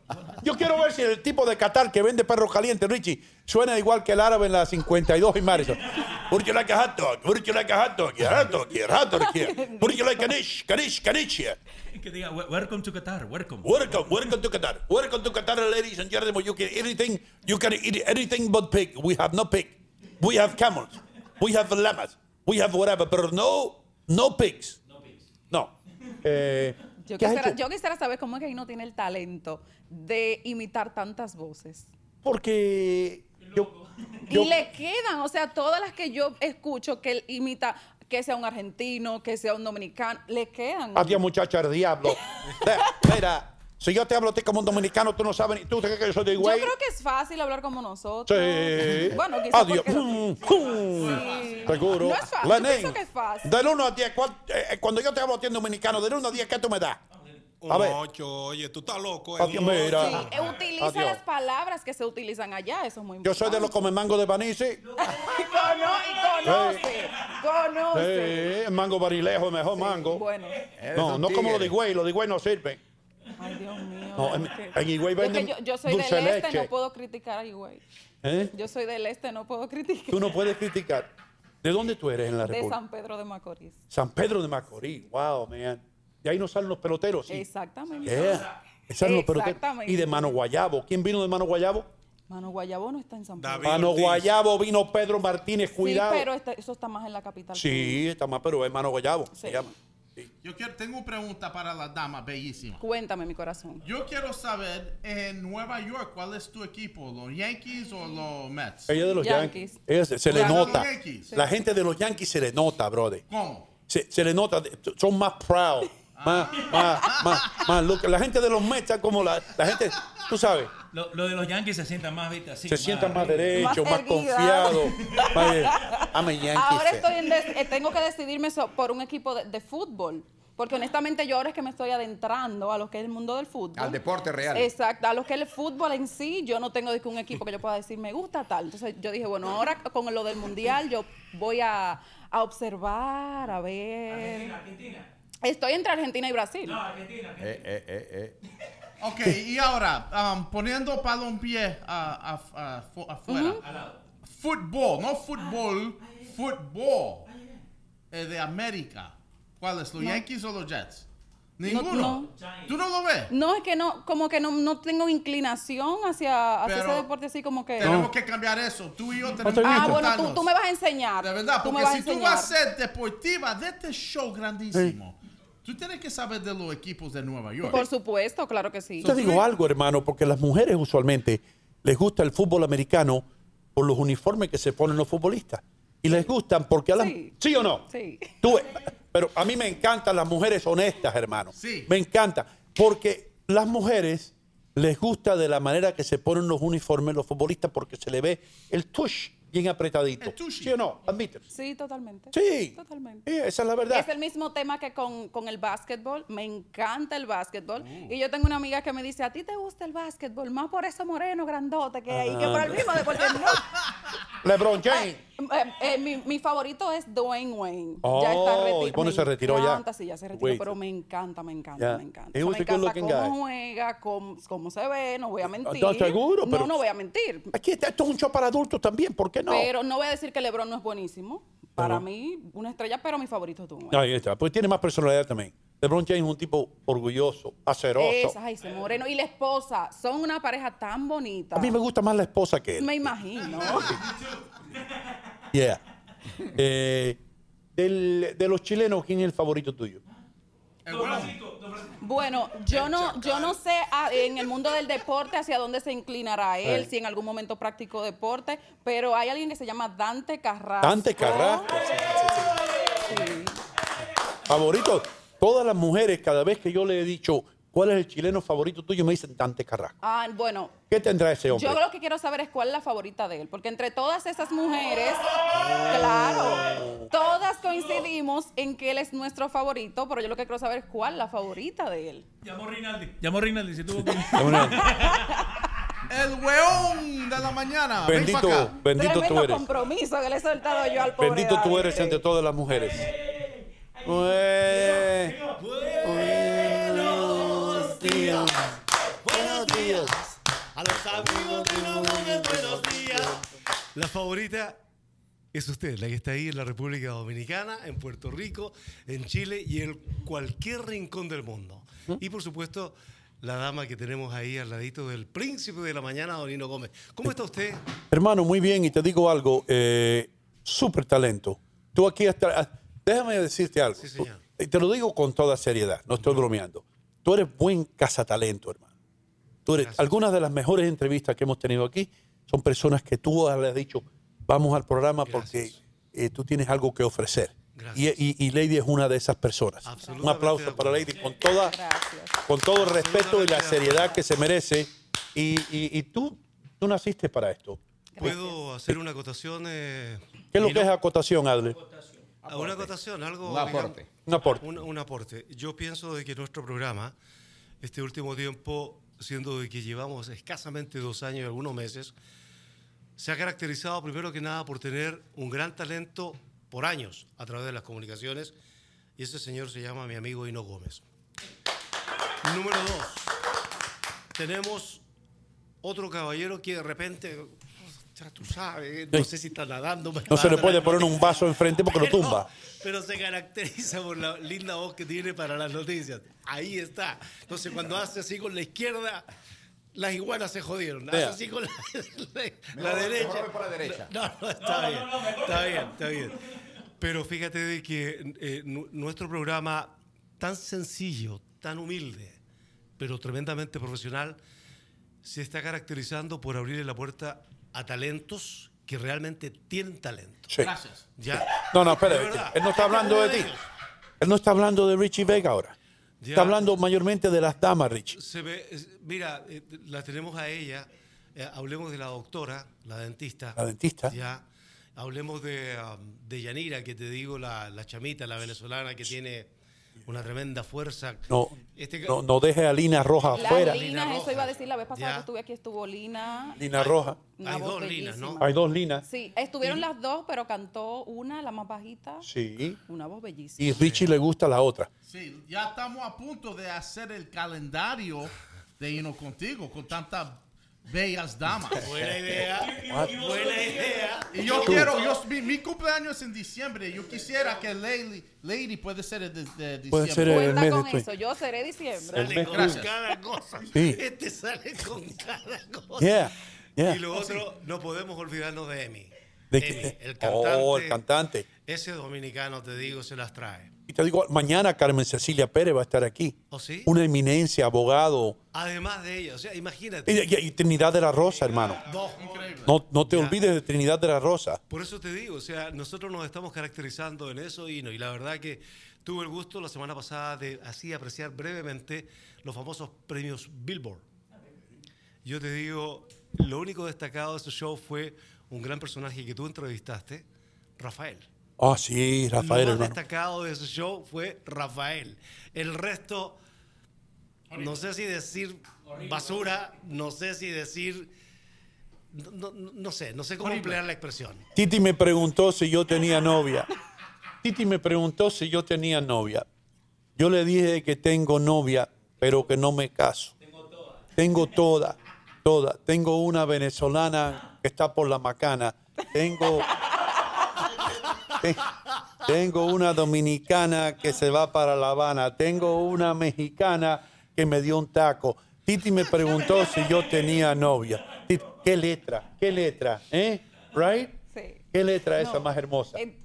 Yo quiero ver si el tipo de Qatar que vende perro caliente, Richie, suena igual que el árabe en la 52 y Madison. Would you like a hot dog? Would you like a hot dog? Yeah, hot dog here, hot dog here. Would you like a niche, kanish, kanish here? Que diga, "We- welcome to Qatar, welcome. Welcome, welcome to Qatar. Welcome to Qatar, ladies and gentlemen. You can eat anything. You can eat anything but pig. We have no pig. We have camels. We have llamas. We have whatever, but no, no pigs. Eh, Yo ¿qué has quisiera, yo saber cómo es que ahí no tiene el talento de imitar tantas voces. Porque y le quedan, o sea, todas las que yo escucho que él imita, que sea un argentino, que sea un dominicano, le quedan. Adiós, muchacha del diablo. Mira, si yo te hablo a ti como un dominicano, tú no sabes ni tú crees que yo soy de Yo güey. creo que es fácil hablar como nosotros. Sí. Bueno, quizás Adiós. Mm, mm. Seguro. No es fácil, yo pienso que es fácil. Del 1 a 10, ¿cuál- eh, cuando yo te hablo a ti en dominicano, del 1 a 10, ¿qué tú me das? A ver. ocho, oye, tú estás loco. Adiós, un ocho. mira. Sí, eh, utiliza Adiós. las palabras que se utilizan allá, eso es muy Yo importante. soy de los come mango de Banici. Cono- y conoce, conoce. Sí, el mango barilejo, el mejor mango. Bueno. No, un no como lo de Higüey, lo de Higüey no sirve. Ay, Dios mío. No, en, en Higüey venden yo, yo soy dulce del de este, leche. no puedo criticar a Higüey. ¿Eh? Yo soy del este, no puedo criticar. Tú no puedes criticar. ¿De dónde tú eres en la De República? San Pedro de Macorís. San Pedro de Macorís. Wow, man. Y ahí no salen los peloteros. Sí. Exactamente. Yeah. Salen los peloteros. Exactamente. Y de Mano Guayabo. ¿Quién vino de Mano Guayabo? Mano Guayabo no está en San Pedro. Mano Guayabo vino Pedro Martínez. Cuidado. Sí, pero este- eso está más en la capital. Sí, está más, pero es Mano Guayabo. Se llama. Yo quiero, tengo una pregunta para la dama bellísima. Cuéntame, mi corazón. Yo quiero saber en Nueva York cuál es tu equipo, los Yankees o los Mets. Ella de los Yankees. Yankees. Ella se, se le nota. La gente de los Yankees se le nota, brother. ¿Cómo? Se, se le nota. Son más proud. Más, más, más, más. look. La gente de los Mets está como la, la gente, tú sabes, Lo, lo de los Yankees se sientan más, viste, así. se sientan más derechos, más, Más erguida. confiados. Más, eh, I'm a Yankee Ahora fan. estoy en des- eh, tengo que decidirme so- por un equipo de, de fútbol. Porque honestamente yo ahora es que me estoy adentrando a lo que es el mundo del fútbol. Al deporte real. Exacto, a lo que es el fútbol en sí, yo no tengo un equipo que yo pueda decir me gusta tal. Entonces yo dije, bueno, ahora con lo del mundial yo voy a, a observar, a ver. Estoy entre Argentina y Brasil. Argentina. Eh, eh, eh, eh. Ok, y ahora, um, poniendo a, a- a- fu- afuera. Fútbol, no fútbol, fútbol eh, de América. ¿Cuál es, los No. Yankees o los Jets? No, Ninguno. no. ¿Tú no lo ves? No, es que no, como que no, no tengo inclinación hacia, hacia Pero ese deporte así como que. Tenemos que cambiar eso. Tú y yo tenemos estoy que Ah, listo. bueno, tú, juntarnos. tú me vas a enseñar. De verdad, tú me porque vas a si tú enseñar. vas a ser deportiva de este show grandísimo, tú tienes que saber de los equipos de Nueva York. Por supuesto, claro que sí. Te digo algo, hermano, porque las mujeres usualmente les gusta el fútbol americano por los uniformes que se ponen los futbolistas. Y les gustan porque a las... Sí. ¿Sí o no? Sí. Tú, pero a mí me encantan las mujeres honestas, hermano. Sí. Me encanta. Porque las mujeres les gusta de la manera que se ponen los uniformes los futbolistas porque se le ve el tush bien apretadito. ¿Sí o no? Admítelo. Sí, totalmente. Sí. Totalmente. Sí, esa es la verdad. Es el mismo tema que con, con el básquetbol. Me encanta el básquetbol. Uh. Y yo tengo una amiga que me dice, ¿a ti te gusta el básquetbol? Más por eso moreno, grandote que hay, que Ah. por el mismo deporte. No. LeBron James. Eh, eh, mi, mi favorito es Dwayne Wayne. Oh, ya está retirado. y bueno, se retiró ya. Me encanta, sí, ya se retiró, Wait. pero me encanta, me encanta, Yeah. me encanta. O sea, me encanta cómo guy. juega, cómo, cómo se ve, no voy a mentir. ¿Estás seguro? No, Pero- no voy a mentir. Aquí está, esto es un show para adultos también, ¿por qué no? Pero no voy a decir que LeBron no es buenísimo. Para mí, una estrella, pero mi favorito es Dwayne Wayne. Ahí está, pues tiene más personalidad también. LeBron James es un tipo orgulloso, aceroso. Esa, ay, ese moreno. Y la esposa, son una pareja tan bonita. A mí me gusta más la esposa que él. Me imagino. Yeah. Eh, del- de los chilenos, ¿quién es el favorito tuyo? Bueno, yo no, yo no sé ah, en el mundo del deporte hacia dónde se inclinará él, si en algún momento practicó deporte, pero hay alguien que se llama Dante Carrasco. Dante Carrasco. Favorito. Todas las mujeres, cada vez que yo le he dicho, ¿Cuál es el chileno favorito tuyo? Me dicen Dante Carrasco. Ah, bueno, ¿Qué tendrá ese hombre? yo lo que quiero saber es cuál es la favorita de él, porque entre todas esas mujeres, claro, todas coincidimos en que él es nuestro favorito, pero yo lo que quiero saber es cuál es la favorita de él. Llamó Rinaldi. Llamó Rinaldi. Si tuvo que... El weón de la mañana. Bendito, bendito tú eres. compromiso que le he soltado yo al pobre Bendito tú eres entre todas las mujeres. Bue- Buenos días. Buenos días. A los amigos de Gómez, buenos días. La favorita es usted, la que está ahí en la República Dominicana, en Puerto Rico, en Chile y en cualquier rincón del mundo. Y por supuesto, la dama que tenemos ahí al ladito del príncipe de la mañana, Donino Gómez. ¿Cómo está usted? Hermano, muy bien, y te digo algo, eh, súper talento. Tú aquí hasta... ah, Déjame decirte algo. Tú- y te lo digo con toda seriedad, no estoy bromeando. Tú eres buen cazatalento, hermano. Tú eres, algunas de las mejores entrevistas que hemos tenido aquí son personas que tú le has dicho, vamos al programa porque eh, tú tienes algo que ofrecer. Y, y- y Lady es una de esas personas. Un aplauso para Lady con, toda, con todo el respeto y la seriedad que se merece. Y, y- y tú, tú naciste para esto. ¿Puedo hacer una acotación? eh, ¿Qué es lo que no- es acotación, Adler? Ah, Una acotación, algo. Un aporte. digamos, Un aporte. Un, un aporte. Yo pienso de que nuestro programa, este último tiempo, siendo de que llevamos escasamente dos años y algunos meses, se ha caracterizado primero que nada por tener un gran talento por años a través de las comunicaciones. Y ese señor se llama mi amigo Hino Gómez. Número dos, tenemos otro caballero que de repente, ya tú sabes, no sé si está nadando. No se le puede poner un vaso enfrente porque lo tumba. Pero se caracteriza por la linda voz que tiene para las noticias. Ahí está. Entonces, cuando hace así con la izquierda, las iguanas se jodieron. Hace así con la, la- la Mejor- derecha. mejor ve por la derecha. No, no, está bien. está bien, está bien. Pero fíjate de que eh, nu- nuestro programa, tan sencillo, tan humilde, pero tremendamente profesional, se está caracterizando por abrirle la puerta a talentos que realmente tienen talento. Sí. Gracias. ¿Ya? No, no, espera. Él no está es hablando de ti. Él no está hablando de Richie Vega ahora. Ya. Está hablando mayormente de las damas, Richie. Se ve, mira, eh, la tenemos a ella. eh, hablemos de la doctora, la dentista. La dentista. Ya. Hablemos de, um, de Yanira, que te digo, la, la chamita, la venezolana, que tiene una tremenda fuerza. No, Este- no, no deje a Lina Roja Las afuera. Linas, eso iba a decir la vez pasada Ya. que estuve aquí, estuvo Lina. Lina Roja. Hay dos Linas, ¿no? Hay dos Linas. Sí, estuvieron las dos, pero cantó una, la más bajita. Sí. Una voz bellísima. Y Richie le gusta la otra. Sí, ya estamos a punto de hacer el calendario de irnos contigo con tantas bellas damas. Buena idea. Buena idea. Y yo quiero, yo, mi, mi cumpleaños es en diciembre. Yo quisiera que Lady, Lady puede ser el de, de diciembre. Puede ser el mes de con eso, yo seré diciembre. El Sale mes con tuyo. cada cosa. Sí. Este sale con cada cosa. Yeah, yeah. Y lo otro, no podemos olvidarnos de Emi. ¿De Emi, el cantante. Oh, el cantante. Ese dominicano, te digo, se las trae. Y te digo, mañana Carmen Cecilia Pérez va a estar aquí. ¿Oh, sí? Una eminencia, abogado. Además de ella, o sea, imagínate. Y, y- y Trinidad de la Rosa, hermano. Dos. No, no te olvides de Trinidad de la Rosa. Por eso te digo, o sea, nosotros nos estamos caracterizando en eso y no. Y la verdad que tuve el gusto la semana pasada de así apreciar brevemente los famosos premios Billboard. Yo te digo, lo único destacado de este show fue un gran personaje que tú entrevistaste, Rafael. Ah, sí, Rafael, lo más hermano. destacado de ese show fue Rafael. El resto, no sé si decir basura, no sé si decir, no, no- no sé, no sé cómo emplear la expresión. Titi me preguntó si yo tenía novia. Titi me preguntó si yo tenía novia. Yo le dije que tengo novia, pero que no me caso. Tengo toda, toda. Tengo una venezolana que está por la macana. Tengo, te- tengo una dominicana que se va para La Habana. Tengo una mexicana que me dio un taco. Titi me preguntó si yo tenía novia. Titi, ¿Qué letra? ¿Qué letra? ¿Eh? ¿Right? Sí. ¿Qué letra esa No, más hermosa? eh,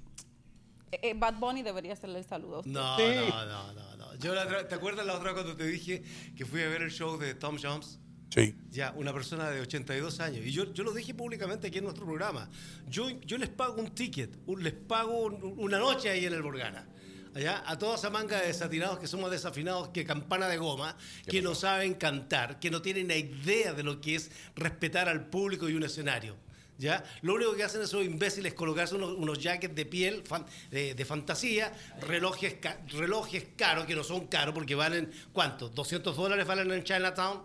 eh, Bad Bunny debería hacerle el saludo a usted. No, Sí. no, no, no, no. Yo la otra- ¿Te acuerdas la otra cuando te dije que fui a ver el show de Tom Jones? Sí. Ya, una persona de 82 años. Y yo, yo lo dije públicamente aquí en nuestro programa. Yo, yo les pago un ticket, un- les pago un- una noche ahí en el Borgana. allá, a toda esa manga de desatinados que somos desafinados que campana de goma, que no saben cantar, que no tienen la idea de lo que es respetar al público y un escenario. ¿Ya? Lo único que hacen esos imbéciles es colocarse unos, unos jackets de piel fan- de, de fantasía, relojes, relojes caros, que no son caros porque valen, ¿cuánto? ¿200 dólares valen en Chinatown?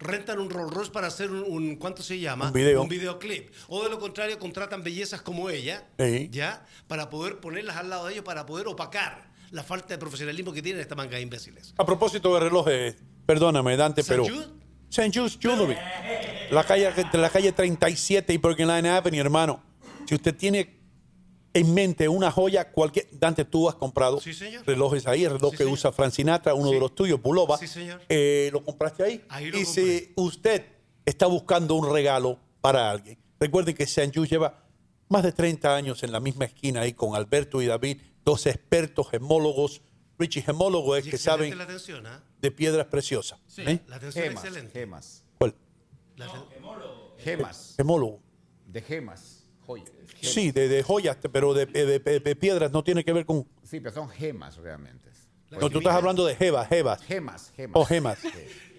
Rentan un Rolls Royce para hacer un, un- ¿cuánto se llama? Un video. Un videoclip. O de lo contrario, contratan bellezas como ella, Sí. ¿ya? Para poder ponerlas al lado de ellos, para poder opacar la falta de profesionalismo que tienen esta manga de imbéciles. A propósito de relojes, perdóname, Dante, ¿San pero. St. Jude's Jewelry. La calle, entre la calle 37 y Broken Line Avenue, hermano. Si usted tiene en mente una joya, cualquier. Dante, tú has comprado Sí, señor. relojes ahí, el reloj Sí, que señor. usa Fran Sinatra, uno de los tuyos, Bulova. Sí, señor. Eh, ¿Lo compraste ahí? Ahí lo y si usted está buscando un regalo para alguien, recuerden que St. Jude lleva más de 30 años en la misma esquina ahí con Alberto y David, dos expertos gemólogos. Richie, gemólogo es Y que saben la atención, ¿ah? de piedras preciosas. Sí, ¿eh? la atención Gemas, excelente. gemas. ¿Cuál? La- Gemas. Gemólogo. De gemas. Joyas. Sí, de, de joyas, pero de, de- de- de piedras no tiene que ver con. Sí, pero son gemas realmente. No, tú estás hablando de jebas, jebas. Gemas, gemas. O gemas.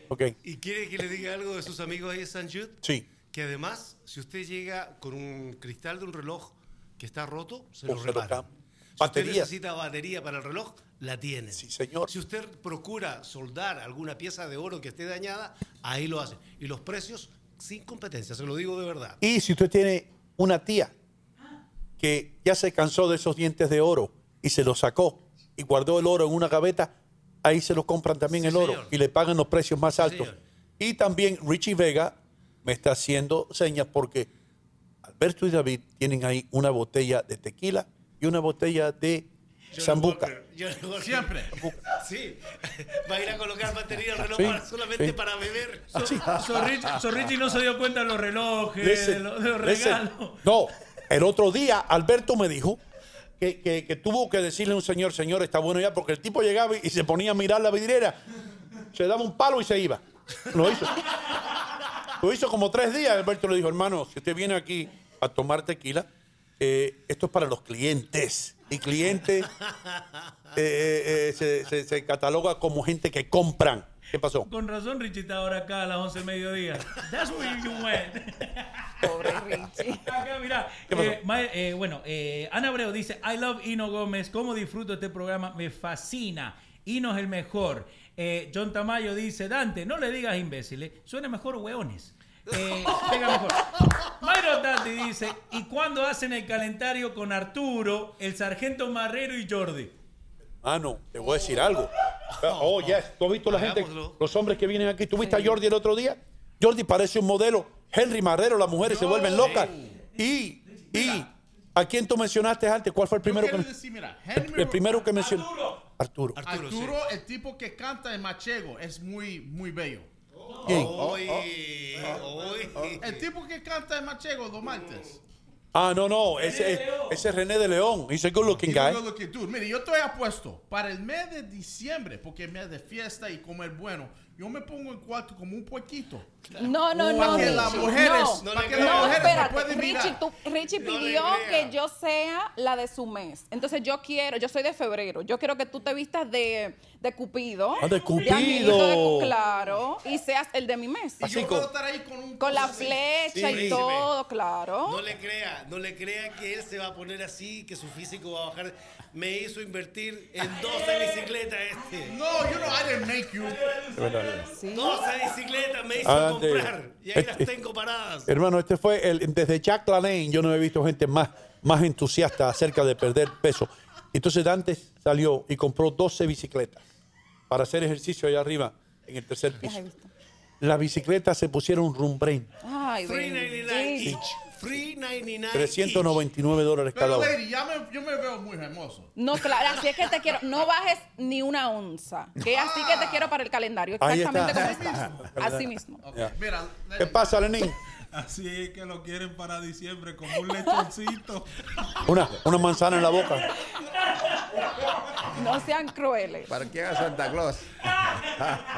Ok. ¿Y quiere que le diga algo de sus amigos ahí en San Jude? Sí. Que además, si usted llega con un cristal de un reloj que está roto, se O lo cam- Si Baterías. usted necesita batería para el reloj, la tiene. Sí, señor. Si usted procura soldar alguna pieza de oro que esté dañada, ahí lo hace. Y los precios sin competencia, se lo digo de verdad. Y si usted tiene una tía que ya se cansó de esos dientes de oro y se los sacó y guardó el oro en una gaveta, ahí se lo compran también Sí, el oro señor. y le pagan los precios más altos. Y también Richie Vega me está haciendo señas porque Alberto y David tienen ahí una botella de tequila y una botella de Zambuca. Siempre. Sí. Va a ir a colocar batería al reloj Sí, para- solamente sí. para beber. Ah, sí. So no se dio cuenta de los relojes, Listen, de, los- de los listen. regalos. No, el otro día Alberto me dijo que, que- que tuvo que decirle a un señor, señor, está bueno ya, porque el tipo llegaba y se ponía a mirar la vidriera, se daba un palo y se iba. Lo hizo. Lo hizo como tres días. Alberto le dijo, hermano, si usted viene aquí a tomar tequila, eh, esto es para los clientes. Y cliente eh, eh, eh, se, se- se cataloga como gente que compran. ¿Qué pasó? Con razón Richie está ahora acá a las 11 del mediodía. That's where you went. Pobre Richie. Acá, mira. ¿Qué pasó? eh, eh, bueno, eh, Ana Abreu dice, I love Hino Gómez. ¿Cómo disfruto este programa? Me fascina. Hino es el mejor. Eh, John Tamayo dice, Dante, no le digas imbéciles. Suena mejor hueones. Eh, pega mejor. Mayro Tati dice, ¿y cuándo hacen el calendario con Arturo, el sargento Marrero y Jordi? Mano, te voy a decir algo. Oh, yes. ¿Tú has visto la gente, los hombres que vienen aquí? ¿Tú viste a Jordi el otro día? Jordi parece un modelo. Henry Marrero, las mujeres se vuelven locas. Y, y, ¿a quién tú mencionaste antes? ¿Cuál fue el primero que decir, mira, el, Henry- el primero que mencionó? Arturo. Arturo, el tipo que canta en Machego, es muy, muy bello. ¿Quién? Hoy, hoy. El tipo que canta en Machego los martes. Ah, no, no. Ese, ese es René de León. He's a good looking guy. Lo que tú- Mire, yo estoy apuesto para el mes de diciembre, porque es mes de fiesta y comer bueno. Yo me pongo en cuarto como un puequito. No, no, Para no, que Richie. las mujeres- no, para que no, las mujeres me espérate. pueden Richie, mirar. tú- Richie No pidió crea. que yo sea la de su mes. Entonces yo quiero, yo soy de febrero. Yo quiero que tú te vistas de, de Cupido. Ah, de Cupido. de claro. Y seas el de mi mes. Y yo puedo estar ahí con un... Con la flecha Sí. y todo, claro. No le crea, no le crea que él se va a poner así, que su físico va a bajar. Me hizo invertir en 12 bicicletas este. No, you know, I didn't make you. 12 bicicletas me hizo Adelante. comprar. Y ahí las Este- tengo paradas. Hermano, este fue el, desde Jack LaLanne, yo no he visto gente más, más entusiasta acerca de perder peso. Entonces Dante salió y compró 12 bicicletas para hacer ejercicio allá arriba en el tercer piso. Las bicicletas se pusieron rumbrain, Ay, 399 bendito. Each. 399 399 dólares cada uno. lady, ya me, yo me veo muy hermoso. No, claro, así es que te quiero. No bajes ni una onza. Que es así que te quiero para el calendario. Exactamente como está. Así mismo. Ya. Mira, ¿Qué pasa, Lenín? Así es que lo quieren para diciembre como un lechoncito. Una, una manzana en la boca. No sean crueles. ¿Para qué haga Santa Claus?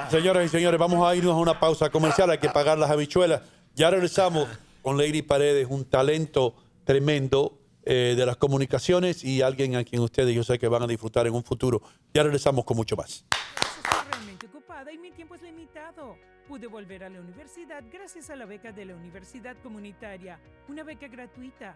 Señoras y señores, vamos a irnos a una pausa comercial. Hay que pagar las habichuelas. Ya regresamos con Lady Paredes, un talento tremendo eh, de las comunicaciones y alguien a quien ustedes yo sé que van a disfrutar en un futuro. Ya regresamos con mucho más. Estoy realmente ocupada y mi tiempo es limitado. Pude volver a la universidad gracias a la beca de la Universidad Comunitaria, una beca gratuita.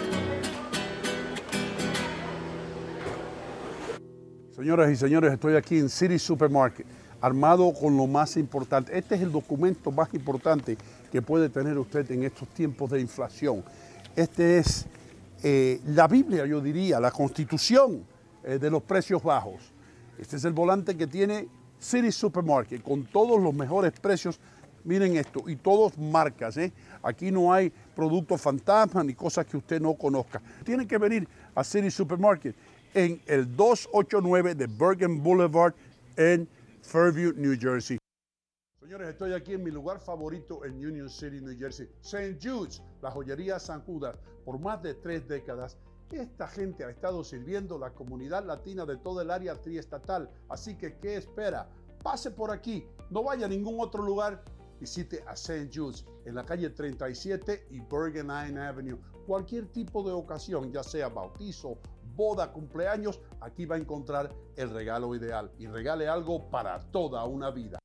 Señoras y señores, estoy aquí en City Supermarket, armado con lo más importante. Este es el documento más importante que puede tener usted en estos tiempos de inflación. Este es eh, la Biblia, yo diría, la constitución eh, de los precios bajos. Este es el volante que tiene City Supermarket con todos los mejores precios. Miren esto, y todos marcas, ¿eh? Aquí no hay productos fantasmas ni cosas que usted no conozca. Tienen que venir a City Supermarket en el 289 de Bergen Boulevard en Fairview, New Jersey. Señores, estoy aquí en mi lugar favorito en Union City, New Jersey, St. Jude's, la joyería San Judas, por más de tres décadas. Esta gente ha estado sirviendo la comunidad latina de todo el área triestatal, así que ¿qué espera? Pase por aquí, no vaya a ningún otro lugar, visite a St. Jude's en la calle 37 y Bergen Avenue. Cualquier tipo de ocasión, ya sea bautizo, boda, cumpleaños, aquí va a encontrar el regalo ideal y regale algo para toda una vida.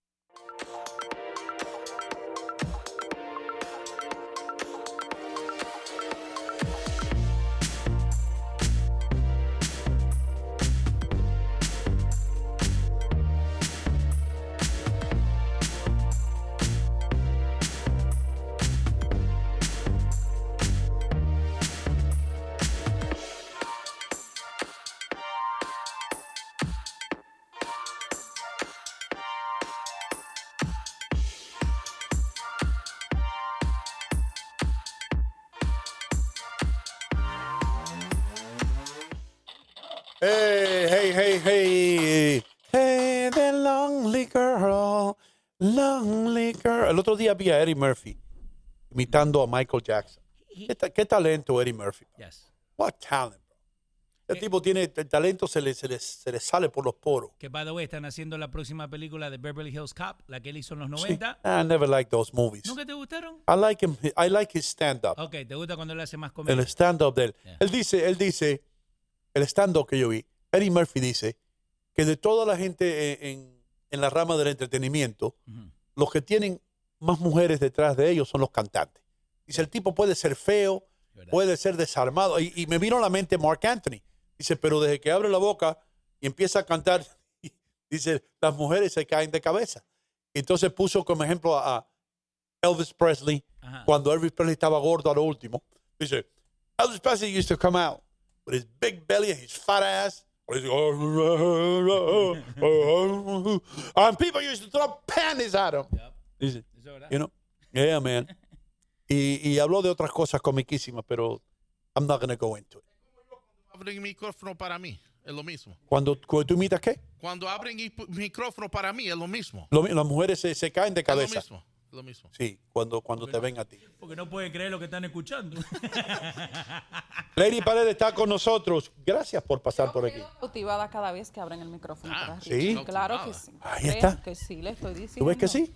El otro día vi a Eddie Murphy imitando a Michael Jackson. ¿Qué, qué talento Eddie Murphy? Yes. What talent, bro. El tipo tiene el talento, se le, se, le, se le sale por los poros. Que, by the way, están haciendo la próxima película de Beverly Hills Cop, la que él hizo en los Sí. 90. I never liked those movies. ¿Nunca te gustaron? I like him. I like his stand-up. Ok, ¿te gusta cuando él hace más El comedia? stand-up de él. Él dice, él dice, el stand-up que yo vi, Eddie Murphy dice que de toda la gente en, en- en la rama del entretenimiento, los que tienen más mujeres detrás de ellos son los cantantes. Dice, el tipo puede ser feo, puede ser desarmado. Y, y me vino a la mente Mark Anthony. Dice, pero desde que abre la boca y empieza a cantar, dice, las mujeres se caen de cabeza. Entonces puso como ejemplo a a Elvis Presley, cuando Elvis Presley estaba gordo a lo último. Dice, Elvis Presley used to come out with his big belly and his fat ass. And people used to throw panties at him. Dice, you know, yeah, man. Y, y habló de otras cosas comiquísimas, pero I'm not going to go into it. Abren micrófono para mí, es lo mismo. Cuando, cuando tú imitas qué? Cuando abren micrófono para mí, es lo mismo. Lo las mujeres se, se caen de Es lo cabeza. mismo. Es lo mismo. Sí, cuando, cuando te ven a ti. Porque no pueden creer lo que están escuchando. Lady Paredes está con nosotros. Gracias por pasar por aquí. Cautivada cada vez que abren el micrófono. para ¿sí? Claro que sí. Ahí está. que sí, le estoy diciendo. ¿Tú ves que sí?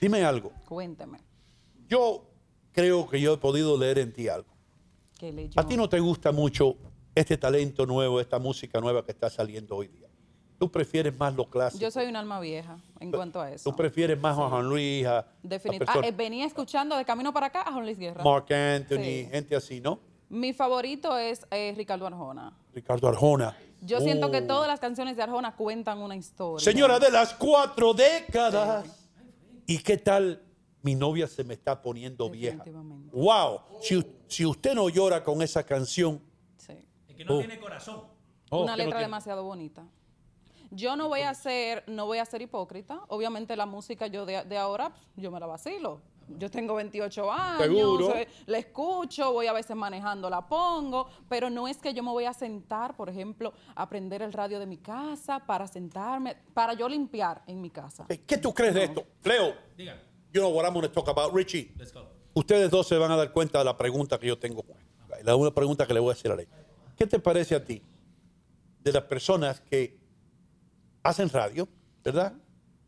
Dime algo. Cuénteme. Yo creo que yo he podido leer en ti algo. ¿Qué leyó? A ti no te gusta mucho este talento nuevo, esta música nueva que está saliendo hoy día. Tú prefieres más lo clásico. Yo soy un alma vieja en cuanto a eso. Tú prefieres más a Juan Luis, a, Definitivamente. Ah, eh, venía escuchando de camino para acá a Juan Luis Guerra. Mark Anthony, Sí. gente así, ¿no? Mi favorito es eh, Ricardo Arjona. Ricardo Arjona. Yo siento que Oh. todas las canciones de Arjona cuentan una historia. Señora de las cuatro décadas. ¿Y qué tal? Mi novia se me está poniendo vieja. Wow. Si, usted no llora con esa canción. Es que no Oh. tiene corazón. Oh, una ¿qué no letra demasiado bonita. Yo no voy a ser, no voy a ser hipócrita. Obviamente la música yo de, de ahora, pues, yo me la vacilo. Yo tengo 28 años, Seguro. eh, la escucho, voy a veces manejando, la pongo, pero no es que yo me voy a sentar, por ejemplo, a prender el radio de mi casa para sentarme, para yo limpiar en mi casa. ¿Qué tú crees de esto? Leo, Diga. you know what I'm going to talk about. Richie, Let's go. ustedes dos se van a dar cuenta de la pregunta que yo tengo. La una pregunta que le voy a hacer a Ley. ¿Qué te parece a ti de las personas que hacen radio, verdad?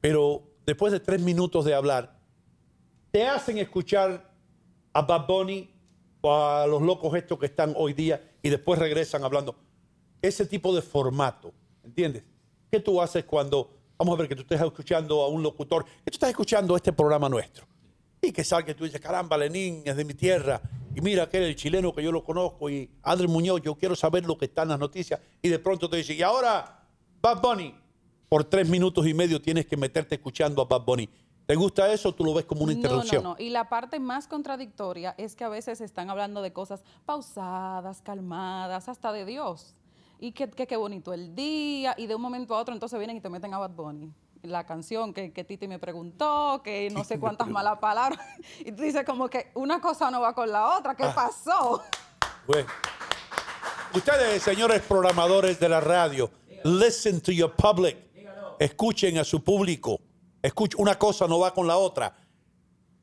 Pero después de tres minutos de hablar, te hacen escuchar a Bad Bunny o a los locos estos que están hoy día y después regresan hablando. Ese tipo de formato, ¿entiendes? ¿Qué tú haces cuando, vamos a ver, que tú estés escuchando a un locutor, que tú estás escuchando este programa nuestro? Y que salga y tú dices, caramba, Lenín es de mi tierra. Y mira aquel el chileno que yo lo conozco. Y Andrés Muñoz, yo quiero saber lo que está en las noticias. Y de pronto te dice, y ahora, Bad Bunny. Por tres minutos y medio tienes que meterte escuchando a Bad Bunny. ¿Te gusta eso o tú lo ves como una interrupción? No, no, no. Y la parte más contradictoria es que a veces están hablando de cosas pausadas, calmadas, hasta de Dios. Y que qué bonito el día. Y de un momento a otro entonces vienen y te meten a Bad Bunny. La canción que, que Titi me preguntó, que no sé cuántas malas palabras. Y tú dices como que una cosa no va con la otra. ¿Qué Ah. pasó? Pues, ustedes, señores programadores de la radio, listen to your public. Escuchen a su público. Escuchen, una cosa no va con la otra.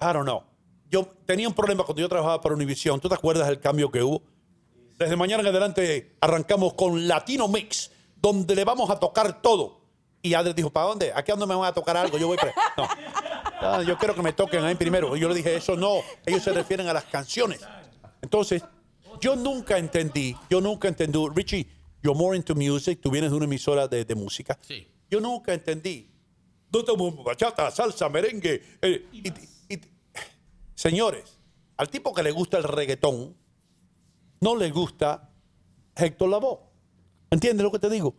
I don't know. Yo tenía un problema cuando yo trabajaba para Univision. ¿Tú te acuerdas del cambio que hubo? Desde mañana en adelante arrancamos con Latino Mix, donde le vamos a tocar todo. Y Adri dijo, ¿para dónde? ¿Aquí dónde me van a tocar algo? Yo voy para... No. Ah, yo quiero que me toquen ahí primero. Y yo le dije, eso no. Ellos se refieren a las canciones. Entonces, yo nunca entendí, yo nunca entendí, Richie, you're more into music, tú vienes de una emisora de, de música. Sí. Yo nunca entendí. No tomo bachata, salsa, merengue. eh, y- y- señores, al tipo que le gusta el reggaetón, no le gusta Héctor Lavoe. ¿Entiendes lo que te digo?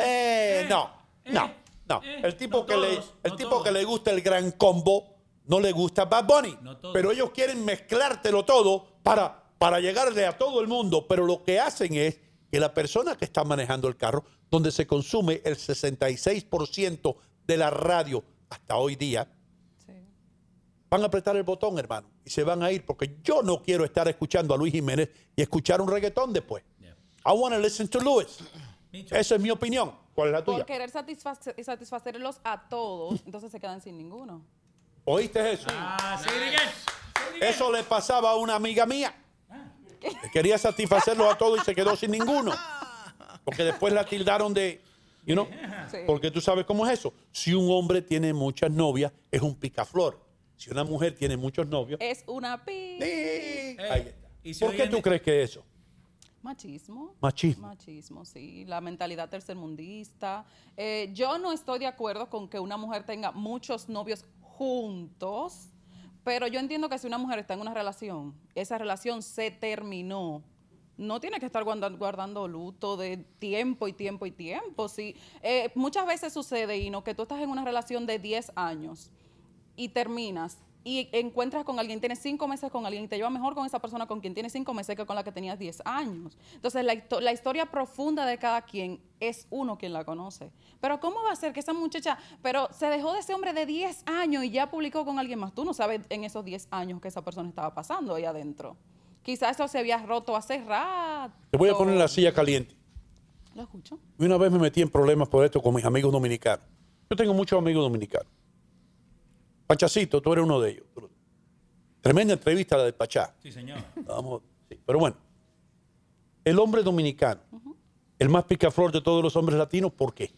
Eh, no, no, no. El tipo, que, le, el tipo que le gusta el gran combo no le gusta Bad Bunny. pero ellos quieren mezclártelo todo para, para llegarle a todo el mundo. Pero lo que hacen es que la persona que está manejando el carro, donde se consume el 66% de la radio hasta hoy día, van a apretar el botón, hermano, y se van a ir, porque yo no quiero estar escuchando a Luis Jiménez y escuchar un reggaetón después. I want to listen to Luis. Esa es mi opinión. ¿Cuál es la tuya? Por querer satisfacer, satisfacerlos a todos, entonces se quedan sin ninguno. ¿Oíste eso? Ah, sí. Eso le pasaba a una amiga mía. Que Quería satisfacerlos a todos y se quedó sin ninguno. Porque después la tildaron de, you know, Sí. porque tú sabes cómo es eso. Si un hombre tiene muchas novias, es un picaflor. Si una mujer tiene muchos novios, Es una pi. ahí está. y si ¿Por qué tú crees que es eso? Machismo. Machismo. Machismo, sí. La mentalidad tercermundista. Eh, yo no estoy de acuerdo con que una mujer tenga muchos novios juntos, pero yo entiendo que si una mujer está en una relación, esa relación se terminó. No tiene que estar guarda- guardando luto de tiempo y tiempo y tiempo. Sí. Eh, muchas veces sucede, Ino, que tú estás en una relación de 10 años y terminas y encuentras con alguien, tienes cinco meses con alguien y te lleva mejor con esa persona con quien tienes cinco meses que con la que tenías 10 años. Entonces, la, la historia profunda de cada quien es uno quien la conoce. Pero, ¿cómo va a ser que esa muchacha, pero se dejó de ese hombre de 10 años y ya publicó con alguien más? Tú no sabes en esos 10 años que esa persona estaba pasando ahí adentro. Quizás eso se había roto hace rato. Te voy a poner la silla caliente. ¿Lo escucho? Y una vez me metí en problemas por esto con mis amigos dominicanos. Yo tengo muchos amigos dominicanos. Pachacito, tú eres uno de ellos. Tremenda entrevista la de Pachá. Sí, señor. Vamos, sí, Pero bueno, el hombre dominicano, el más picaflor de todos los hombres latinos, ¿por qué?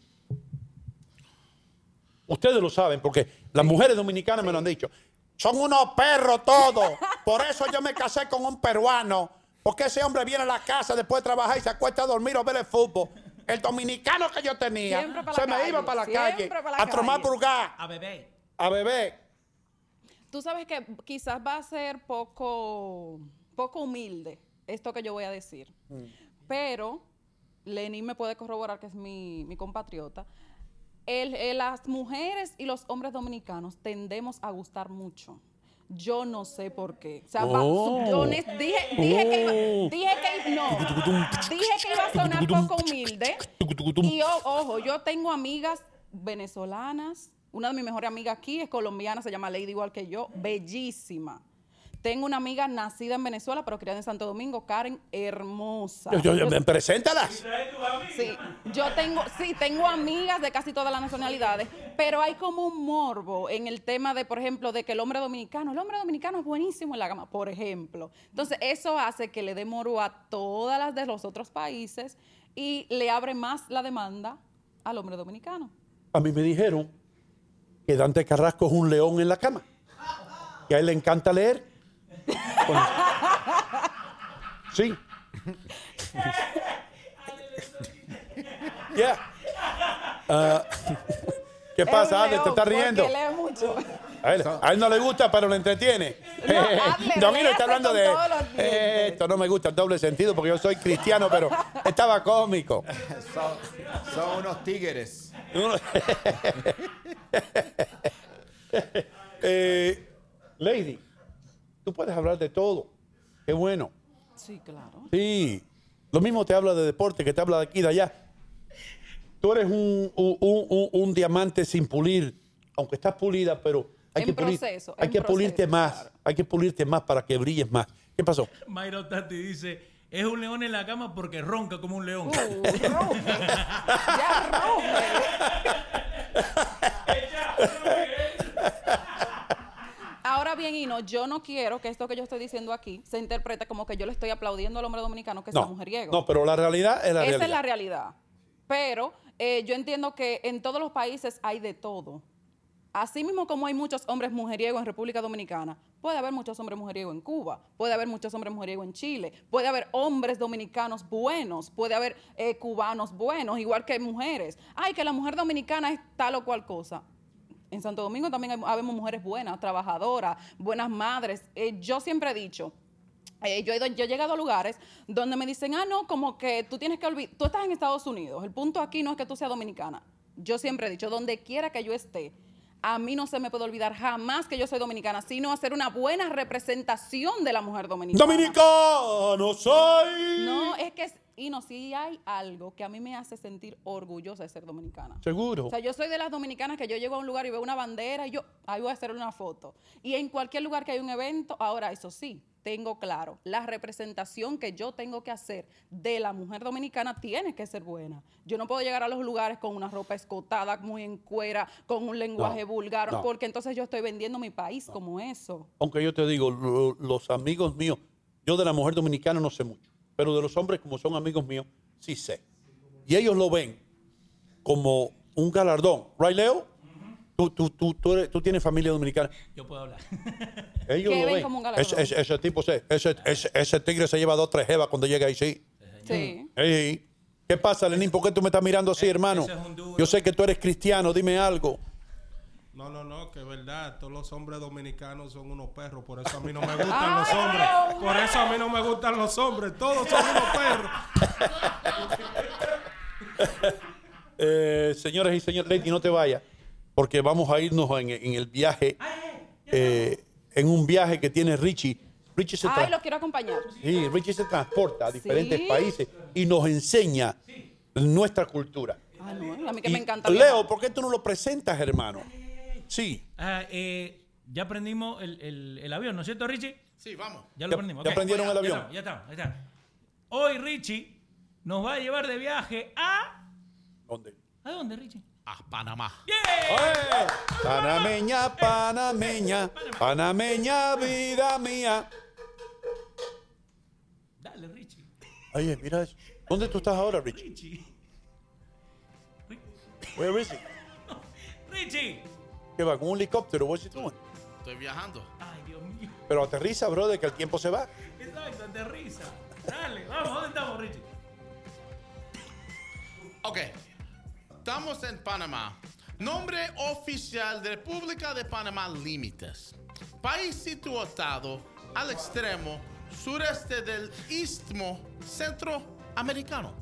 Ustedes lo saben, porque las mujeres dominicanas me lo han dicho. Son unos perros todos. Por eso yo me casé con un peruano. Porque ese hombre viene a la casa después de trabajar y se acuesta a dormir o ver el fútbol. el dominicano que yo tenía Siempre pa' la se me calle, iba para la siempre calle pa' la a tomar purgar, A bebé. a beber. Tú sabes que quizás va a ser poco, poco humilde esto que yo voy a decir, pero Lenín me puede corroborar que es mi, mi compatriota. El- eh, las mujeres y los hombres dominicanos tendemos a gustar mucho. Yo no sé por qué. O sea, va- Oh. yo dije, dije que iba, Oh. dije que no, dije que iba a sonar poco humilde. Y o- ojo, yo tengo amigas venezolanas. Una de mis mejores amigas aquí es colombiana, se llama Lady igual que yo, bellísima. Tengo una amiga nacida en Venezuela, pero criada en Santo Domingo, Karen, hermosa. Yo- yo- yo- preséntalas. Sí, yo tengo, sí, tengo amigas de casi todas las nacionalidades, pero hay como un morbo en el tema de, por ejemplo, de que el hombre dominicano, el hombre dominicano es buenísimo en la gama, por ejemplo. Entonces, eso hace que le dé morbo a todas las de los otros países y le abre más la demanda al hombre dominicano. A mí me dijeron que Dante Carrasco es un león en la cama. Que a él le encanta leer. Sí. Ya. Ah, ¿Qué pasa, Ale? ¿Te estás riendo? Porque lee mucho. A él, a él no le gusta, pero le entretiene. No, está hablando de. eh, esto no me gusta el doble sentido porque yo soy cristiano, pero estaba cómico. Son, son unos tigres. Eh, Lady, tú puedes hablar de todo. Qué bueno. Sí, claro. Sí. Lo mismo te habla de deporte que te habla de aquí y de allá. Tú eres un, un- un- un- un diamante sin pulir, aunque estás pulida, pero hay En que, pulir- proceso, hay que pulirte más. Hay que pulirte más para que brilles más. ¿Qué pasó? Mayro Tati dice, es un león en la cama porque ronca como un león. Ahora bien, Ino, yo no quiero que esto que yo estoy diciendo aquí se interprete como que yo le estoy aplaudiendo al hombre dominicano que sea No, mujeriego. no, pero la realidad es la Esa realidad. es la realidad. Pero eh, yo entiendo que en todos los países hay de todo. Así mismo como hay muchos hombres mujeriegos en República Dominicana, puede haber muchos hombres mujeriegos en Cuba, puede haber muchos hombres mujeriegos en Chile, puede haber hombres dominicanos buenos, puede haber eh, cubanos buenos, igual que mujeres. Ay, que la mujer dominicana es tal o cual cosa. En Santo Domingo también hay, habemos mujeres buenas, trabajadoras, buenas madres. Eh, yo siempre he dicho, eh, yo, he yo he llegado a lugares donde me dicen, ah, no, como que tú tienes que olvidar, tú estás en Estados Unidos, el punto aquí no es que tú seas dominicana. Yo siempre he dicho, donde quiera que yo esté, a mí no se me puede olvidar jamás que yo soy dominicana, sino hacer una buena representación de la mujer dominicana. Dominicano soy. No, es que, y no, sí hay algo que a mí me hace sentir orgullosa de ser dominicana. Seguro. O sea, yo soy de las dominicanas que yo llego a un lugar y veo una bandera y yo, ahí voy a hacer una foto. Y en cualquier lugar que hay un evento, ahora eso sí, tengo claro, la representación que yo tengo que hacer de la mujer dominicana tiene que ser buena. Yo no puedo llegar a los lugares con una ropa escotada, muy en cuera, con un lenguaje No, vulgar, no. porque entonces yo estoy vendiendo mi país como eso. Aunque yo te digo, lo- los amigos míos, yo de la mujer dominicana no sé mucho, pero de los hombres, como son amigos míos, sí sé. Y ellos lo ven como un galardón. ¿Right, Leo? Tú, tú, tú, tú, eres- tú tienes familia dominicana. Yo puedo hablar. Ellos lo ven ven. como un. Ese, ese- ese tipo, se, ese, ese, ese tigre se lleva dos, tres jevas cuando llega ahí, sí. Sí. Ey, ¿Qué pasa, Lenín? ¿Por qué tú me estás mirando así, hermano? Yo sé que tú eres cristiano, dime algo. No, no, no, que es verdad. Todos los hombres dominicanos son unos perros. Por eso a mí no me gustan los hombres. Por eso a mí no me gustan los hombres. Todos son unos perros. Eh, señoras y señores, Lady, no te vayas, porque vamos a irnos en, en el viaje, eh, en un viaje que tiene Richie. Richie se, Ay, tra- lo quiero acompañar. sí, Richie se transporta a diferentes Sí. países y nos enseña nuestra cultura. Ah, no, a mí que Y, me encanta. Leo, ¿por qué tú no lo presentas, hermano? Sí. Ah, eh, ya aprendimos el, el- el avión, ¿no es cierto, Richie? Sí, vamos. Ya lo Ya- aprendimos. ya ok. aprendieron el avión. Ya está, ya está. Hoy Richie nos va a llevar de viaje a... ¿Dónde? ¿A dónde, Richie? A Panamá. ¡Eh! Panameña, panameña, panameña, vida mía. Dale, Richie. Oye, mira eso. ¿Dónde tú estás ahora, Richie? Richie. Where is he? Richie. ¿Qué va? ¿Con un helicóptero? What's he doing? Estoy viajando. Ay, Dios mío. Pero aterriza, brother, que el tiempo se va. Exacto, aterriza. Dale, vamos, ¿dónde estamos, Richie? Ok. Estamos en Panamá. Nombre oficial de República de Panamá Límites. País situado al extremo sureste del istmo centroamericano,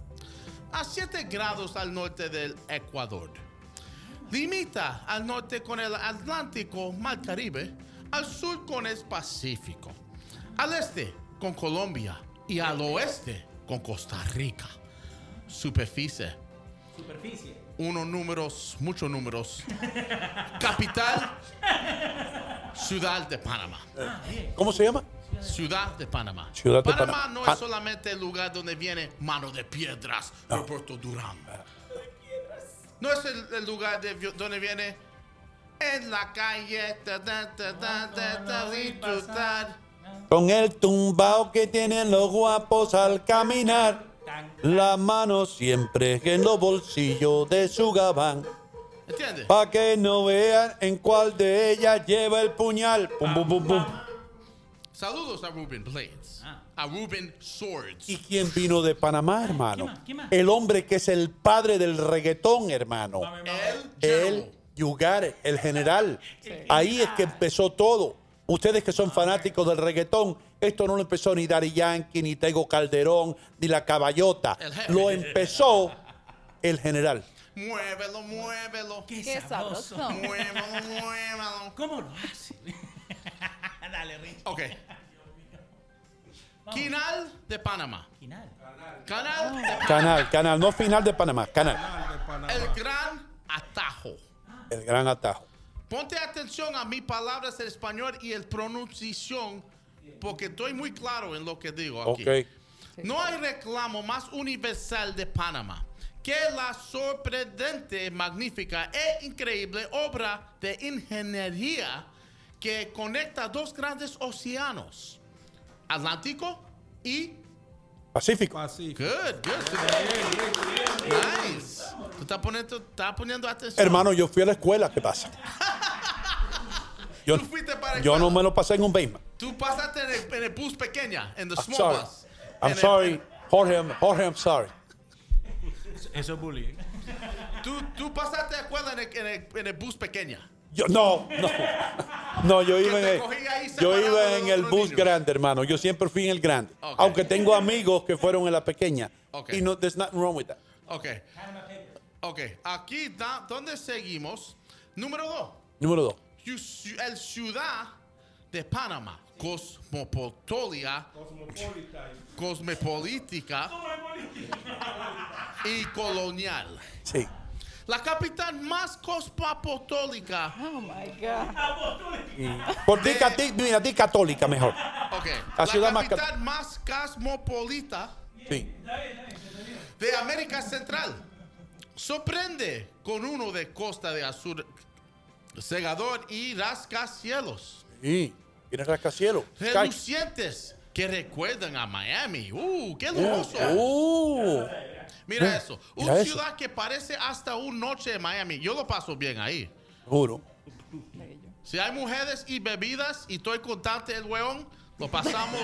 a 7 grados al norte del Ecuador. Limita al norte con el Atlántico, Mar Caribe, al sur con el Pacífico, al este con Colombia y al oeste con Costa Rica. Superficie, Superficie. Unos números, muchos números. Capital, Ciudad de Panamá. ¿Cómo se llama? Ciudad de Panamá. Ciudad de Panamá Panamá. no es solamente el lugar donde viene Mano de Piedras, Roberto Durán. No es el, el lugar de donde viene en la calle ta, ta, ta. Con el tumbao que tienen los guapos al caminar. La mano siempre en los bolsillos de su gabán. ¿Entiendes? Pa' que no vean en cuál de ellas lleva el puñal. Pum, pum, pum, pum. Saludos a Ruben Blades. A Ruben Swords. ¿Y quién vino de Panamá, hermano? más? ¿Quién más? El hombre que es el padre del reggaetón, hermano. El Él, Yugar, el general. Ahí es que empezó todo. Ustedes que son fanáticos del reggaetón, esto no lo empezó ni Daddy Yankee, ni Tego Calderón, ni la Caballota. Lo empezó el general. Muévelo, muévelo. Qué sabroso. Muévelo, muévelo. ¿Cómo lo hace? Dale, Rich. Ok. Quinal de Panamá. Quinal. Canal de Panamá. Canal, canal, no final de Panamá, canal. El gran atajo. El gran atajo. Ponte atención a mis palabras en español y el pronunciación, porque estoy muy claro en lo que digo aquí. Ok. No hay reclamo más universal de Panamá que la sorprendente, magnífica e increíble obra de ingeniería que conecta dos grandes océanos, Atlántico y Pacífico. Good, good. Nice. Tú estás poniendo, estás poniendo atención. Hermano, yo fui a la escuela, ¿qué pasa? Yo, Tú fuiste para la yo no me lo pasé en un basement. Tú pasaste en el, en el bus pequeña, en the I'm small sorry. bus. I'm En el- sorry. Jorge, I'm- Jorge, I'm sorry. Eso es bullying. Tú, tú pasaste escuela en el, en el- en el bus pequeña. Yo, no, no. No, yo iba en el, yo iba en el bus niños. grande, hermano. Yo siempre fui en el grande. Aunque tengo amigos que fueron en la pequeña. Ok. Y no, there's nothing wrong with that. Ok. Ok. Aquí, da, ¿dónde seguimos? Número dos. Número dos. El ciudad de Panamá. Cosmopolita. Cosmopolitica. y colonial. Sí. La capital más cosmopolita. Oh my God. Por ti, mira, di católica mejor. Ok. La ciudad más capital más cosmopolita Sí. de América Central. Sorprende con uno de Costa de Azul, Segador y Rascacielos. Sí. Tiene rascacielos. Sky. Relucientes que recuerdan a Miami. ¡Uh, qué lujoso! Uh. Mira Uh, eso. mira Una eso. ciudad que parece hasta una noche en Miami. Yo lo paso bien ahí. Juro. Si hay mujeres y bebidas y estoy contante el weón, lo pasamos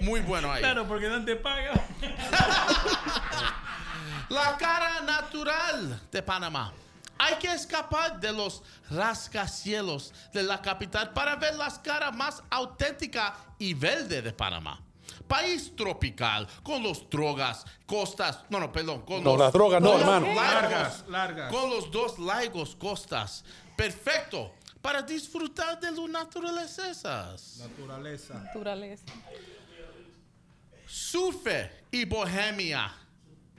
muy bueno ahí. Claro, porque no te paga. La cara natural de Panamá. Hay que escapar de los rascacielos de la capital para ver las caras más auténticas y verde de Panamá. País tropical, con los drogas, costas, no, no, perdón, con No, los las drogas no, hermano. Largas, largas. Con los dos lagos costas. Perfecto para disfrutar de las naturalezas. Naturaleza. Naturaleza. Surfe y bohemia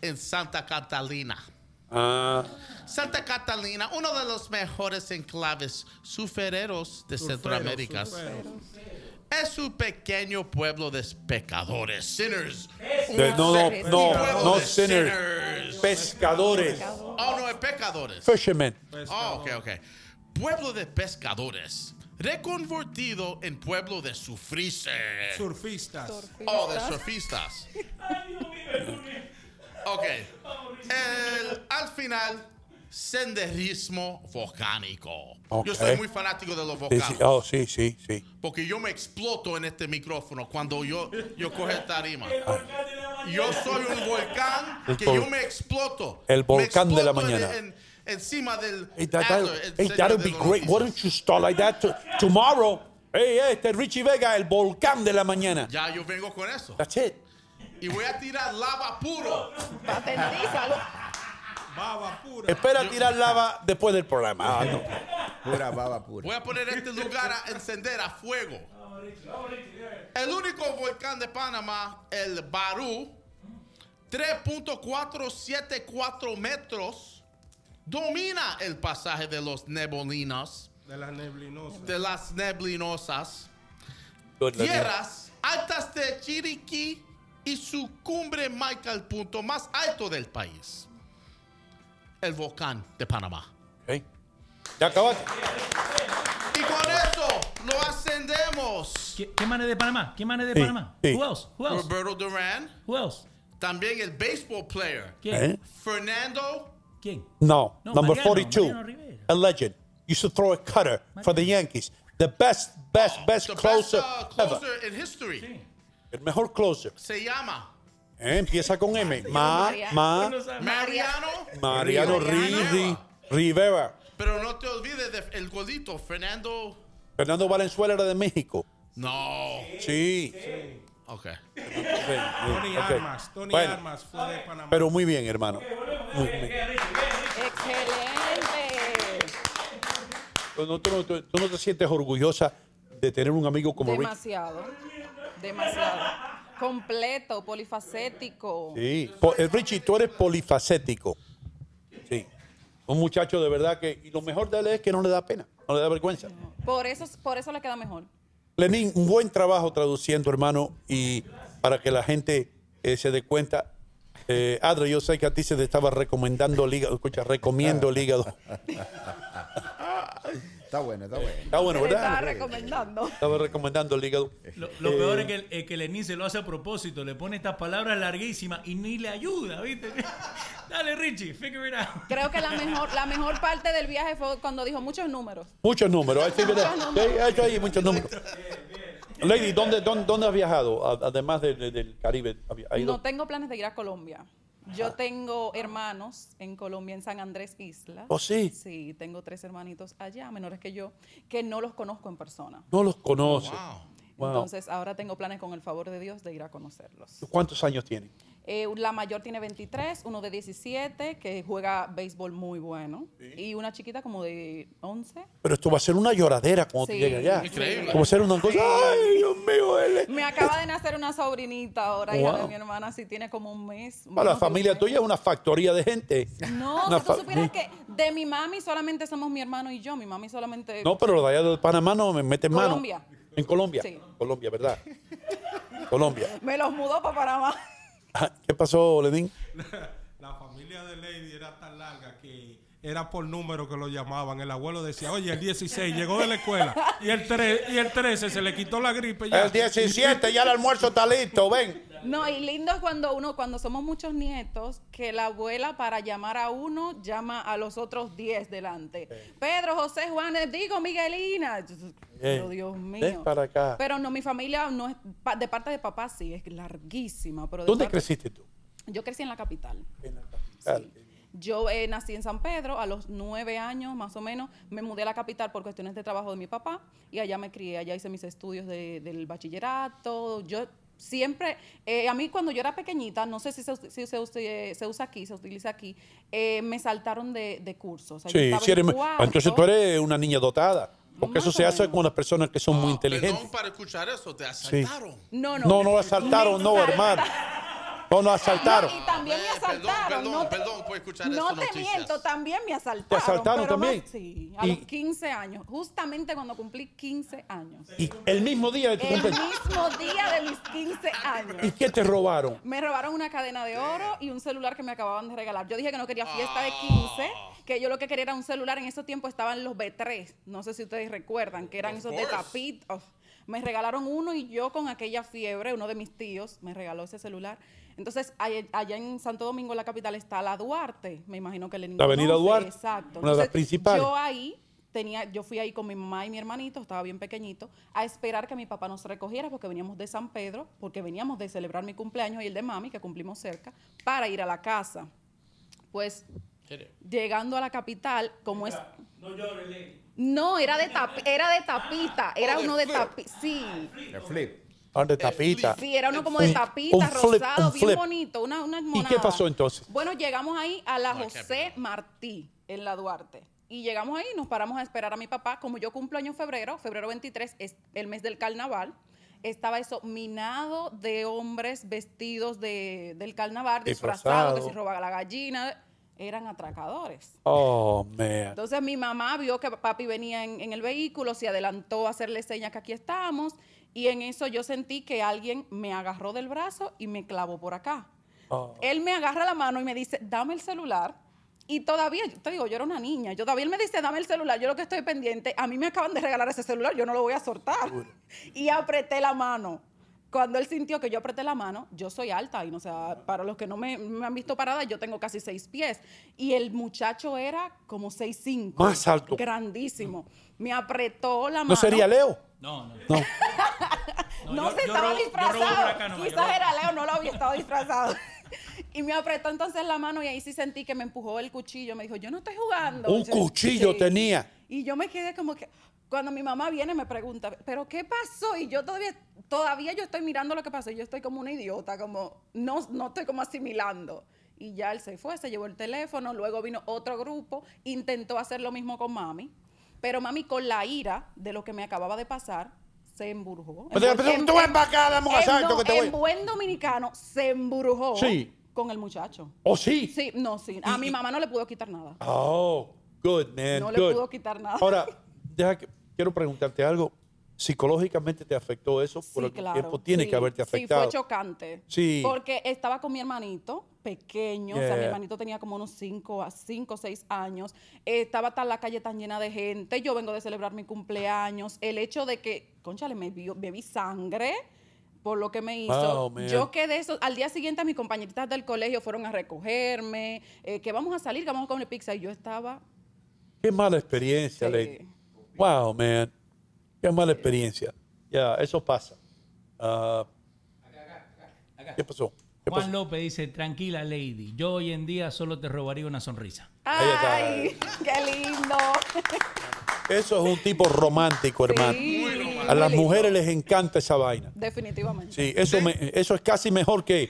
en Santa Catalina. Ah, Santa Catalina, uno de los mejores enclaves surfereros de Surferos, Centroamérica. surferos. Es un pequeño pueblo de pecadores, sinners. de- no, no, no, no de sinners. Pescadores. Oh, no, es pecadores. Fishermen. Oh, ok, ok. Pueblo de pescadores. Reconvertido en pueblo de sufrices. Surfistas. Oh, de surfistas. Ok. El- al final, senderismo volcánico. Ok. Yo soy muy fanático de los Sí, volcanes. sí. Oh, sí, sí, sí. Porque yo me exploto en este micrófono cuando yo, yo coge tarima. Yo soy un volcán El que vol- yo me exploto. el volcán de la exploto en- mañana. en- encima del Hey, that, that, el hey, that'll be great. Why don't you start like that to- tomorrow? Hey, este Richie Vega, el volcán de la mañana. Ya yo vengo con eso. That's it. Y voy a tirar lava puro. Baba pura. Espera tirar lava después del programa. Ah, no. Pura baba pura. Voy a poner este lugar a encender a fuego. El único volcán de Panamá, el Barú, 3.474 metros, domina el pasaje de los neblinos, De las neblinosas. de las neblinosas, tierras altas de Chiriquí y su cumbre marca el punto más alto del país, el volcán de Panamá. Ok. ¿Ya acabaste? Y con eso lo ascendemos. ¿Qui- ¿Quién más es de Panamá? ¿Quién más es de Sí, Panamá? sí. Who else? Who else? Roberto Duran. Who else? También el baseball player. ¿Quién? ¿Eh? Fernando. ¿Quién? No, No, number Mariano, 42. Mariano. A legend. Used to throw a cutter for the Yankees. The best, best, best The best closer, uh, ever. closer in history. El mejor closer. Se llama Eh, Empieza con M. Ma, ma, Mariano. Mariano Ri- Rivera. Pero no te olvides del gordito, Fernando. Fernando Valenzuela era de México. No. Sí. Ok. Tony. Armas. Tony Bueno, Armas fue de Panamá. Pero muy bien, hermano. Muy bien. Excelente. Tú no, tú no- tú- tú no te sientes orgullosa de tener un amigo como Rick. Demasiado. Completo, polifacético. Sí. Po- eh, Richie, tú eres polifacético. Sí. Un muchacho de verdad que. Y lo mejor de él es que no le da pena, no le da vergüenza. Por eso, por eso le queda mejor. Lenín, un buen trabajo traduciendo, hermano, y para que la gente eh, se dé cuenta. Eh, Adri, yo sé que a ti se te estaba recomendando el hígado. Escucha, recomiendo el hígado. Está bueno, está bueno. Está bueno, ¿verdad? estaba recomendando. Estaba recomendando el hígado. Lo, lo Eh, peor es que, el- es que Lenín se lo hace a propósito, le pone estas palabras larguísimas y ni le ayuda, ¿viste? Dale, Richie, figure it out. Creo que la mejor, la mejor parte del viaje fue cuando dijo muchos números. Muchos números. ahí sí. Muchos ahí muchos números. Lady, ¿dónde, dónde, dónde has viajado? Además de- de- del Caribe. No tengo planes de ir a Colombia. Yo tengo hermanos en Colombia, en San Andrés Isla. ¿Oh, sí? Sí, tengo tres hermanitos allá, menores que yo, que no los conozco en persona. No los conoce. Wow. Entonces, ahora tengo planes con el favor de Dios de ir a conocerlos. ¿Cuántos años tienen? Eh, la mayor tiene 23, uno de 17, que juega béisbol muy bueno, y una chiquita como de 11. Pero esto va a ser una lloradera cuando Sí, tú llegues allá. Increíble. Como va a ser una cosa. ¡Ay, Dios mío! Él es- Me acaba de nacer una sobrinita ahora, hija de mi hermana, sí tiene como un mes. Para la familia tuya es una factoría de gente. No, si tú supieras que de mi mami solamente somos mi hermano y yo. Mi mami solamente. No, pero lo de allá de Panamá no me mete mano. Colombia. En Colombia. Sí. Colombia, ¿verdad? Colombia. Me los mudó para Panamá. Ah, ¿Qué pasó, Lenín? La familia de Lady era tan larga que era por número que lo llamaban. El abuelo decía, oye, el 16 llegó de la escuela y el, tre- y el 13 se le quitó la gripe. Ya. El 17, ya el almuerzo está listo, ven. No, y lindo es cuando uno, cuando somos muchos nietos, que la abuela para llamar a uno llama a los otros 10 delante. Pedro, José, Juan, digo Miguelina. Eh, Yo, Dios mío. ven para acá. Pero no, mi familia no es, pa- de parte de papá sí, es larguísima. Pero ¿Dónde parte- creciste tú? Yo crecí en la capital. Ah, Yo eh, nací en San Pedro a los nueve años más o menos. Me mudé a la capital por cuestiones de trabajo de mi papá y allá me crié. Allá hice mis estudios de- del bachillerato. Yo siempre, eh, a mí cuando yo era pequeñita, no sé si se, si se, usa- se usa aquí, se utiliza aquí, eh, me saltaron de, de cursos. O sea, yo Sí, en entonces tú eres una niña dotada. Porque eso se hace menos. con las personas que son muy Perdón inteligentes. para escuchar eso, te Sí. asaltaron. No, no. No, no asaltaron, no, hermano. No, nos asaltaron. Y también me asaltaron. perdón, no te, perdón escuchar no te noticias. miento, también me asaltaron. ¿Te asaltaron pero no- también? sí, a Y- los 15 años. Justamente cuando cumplí 15 años. Y el mismo día de tu El mismo día de mis 15 años. ¿Y qué te robaron? Me robaron una cadena de oro y un celular que me acababan de regalar. Yo dije que no quería fiesta de 15, que yo lo que quería era un celular. En ese tiempo estaban los B3, no sé si ustedes recuerdan, que eran Of esos de tapitos. Me regalaron uno y yo con aquella fiebre, uno de mis tíos me regaló ese celular. Entonces, allá, allá en Santo Domingo, la capital, está la Duarte. Me imagino que Lenin La avenida conoce, Duarte, Exacto. una de las principales. Yo ahí tenía, yo fui ahí con mi mamá y mi hermanito, estaba bien pequeñito, a esperar que mi papá nos recogiera porque veníamos de San Pedro, porque veníamos de celebrar mi cumpleaños y el de mami, que cumplimos cerca, para ir a la casa. Pues llegando a la capital, como es... No llores. No, era de, tap- era de tapita, era de uno de tapita, sí. El flip. Ah, de tapita. Sí, era uno como de tapita, flip, rosado, un bien flip. bonito, una, una ¿Y qué pasó entonces? Bueno, llegamos ahí a la José Martí, en la Duarte. Y llegamos ahí, nos paramos a esperar a mi papá. Como yo cumplo año en febrero, febrero 23 es el mes del carnaval, estaba eso minado de hombres vestidos de, del carnaval, disfrazados, que se roba la gallina. Eran atracadores. Oh, man. Entonces mi mamá vio que papi venía en, en el vehículo, se adelantó a hacerle señas que aquí estamos y en eso yo sentí que alguien me agarró del brazo y me clavó por acá. Oh. Él me agarra la mano y me dice, dame el celular. Y todavía, yo te digo, yo era una niña, yo todavía él me dice, dame el celular, yo lo que estoy pendiente, a mí me acaban de regalar ese celular, yo no lo voy a soltar. Y apreté la mano. Cuando él sintió que yo apreté la mano, yo soy alta, y no o sea, para los que no me, me han visto parada, yo tengo casi seis pies. Y el muchacho era como seis cinco. Más alto. Grandísimo. Me apretó la mano. ¿No sería Leo? No, no. No. No, yo- se yo estaba robo- disfrazado. acá yo Quizás era Leo, no lo había estado disfrazado. y me apretó entonces la mano y ahí sí sentí que me empujó el cuchillo. Me dijo, yo no estoy jugando. Un Yo- cuchillo Sí. tenía. Y yo me quedé como que, cuando mi mamá viene me pregunta, ¿pero qué pasó? Y yo todavía, todavía yo estoy mirando lo que pasó. y Yo estoy como una idiota, como, no, no estoy como asimilando. Y ya él se fue, se llevó el teléfono, luego vino otro grupo, intentó hacer lo mismo con mami, pero mami con la ira de lo que me acababa de pasar, se embrujó. Pero tú un en- asalto no, que te voy. en buen dominicano, se embrujó Sí. con el muchacho. ¿Oh, sí? Sí, no, sí. A mi mamá no le pudo quitar nada. Oh, good, man. No le pudo quitar nada. Ahora, deja que, quiero preguntarte algo. ¿Psicológicamente te afectó eso? Por Sí, algún claro. tiempo tiene Sí, que haberte afectado. Sí, fue chocante. Sí. Porque estaba con mi hermanito, pequeño, o sea, mi hermanito tenía como unos 5 a 5 o 6 años. Eh, estaba tan la calle tan llena de gente. Yo vengo de celebrar mi cumpleaños. El hecho de que, conchale, me, vio, vi sangre por lo que me hizo. Wow, man. yo quedé eso. Al día siguiente, mis compañeritas del colegio fueron a recogerme, eh, que vamos a salir, que vamos a comer pizza. Y yo estaba Qué mala experiencia, Sí. Lady. Wow, man. Qué mala experiencia. Ya, eso pasa. Ah, ¿Qué pasó? ¿Qué Juan pasó? López dice, tranquila Lady, yo hoy en día solo te robaría una sonrisa. ¡Ay, qué lindo! Eso es un tipo romántico, hermano. A las mujeres les encanta esa vaina. Definitivamente. Sí, eso, me- eso es casi mejor que.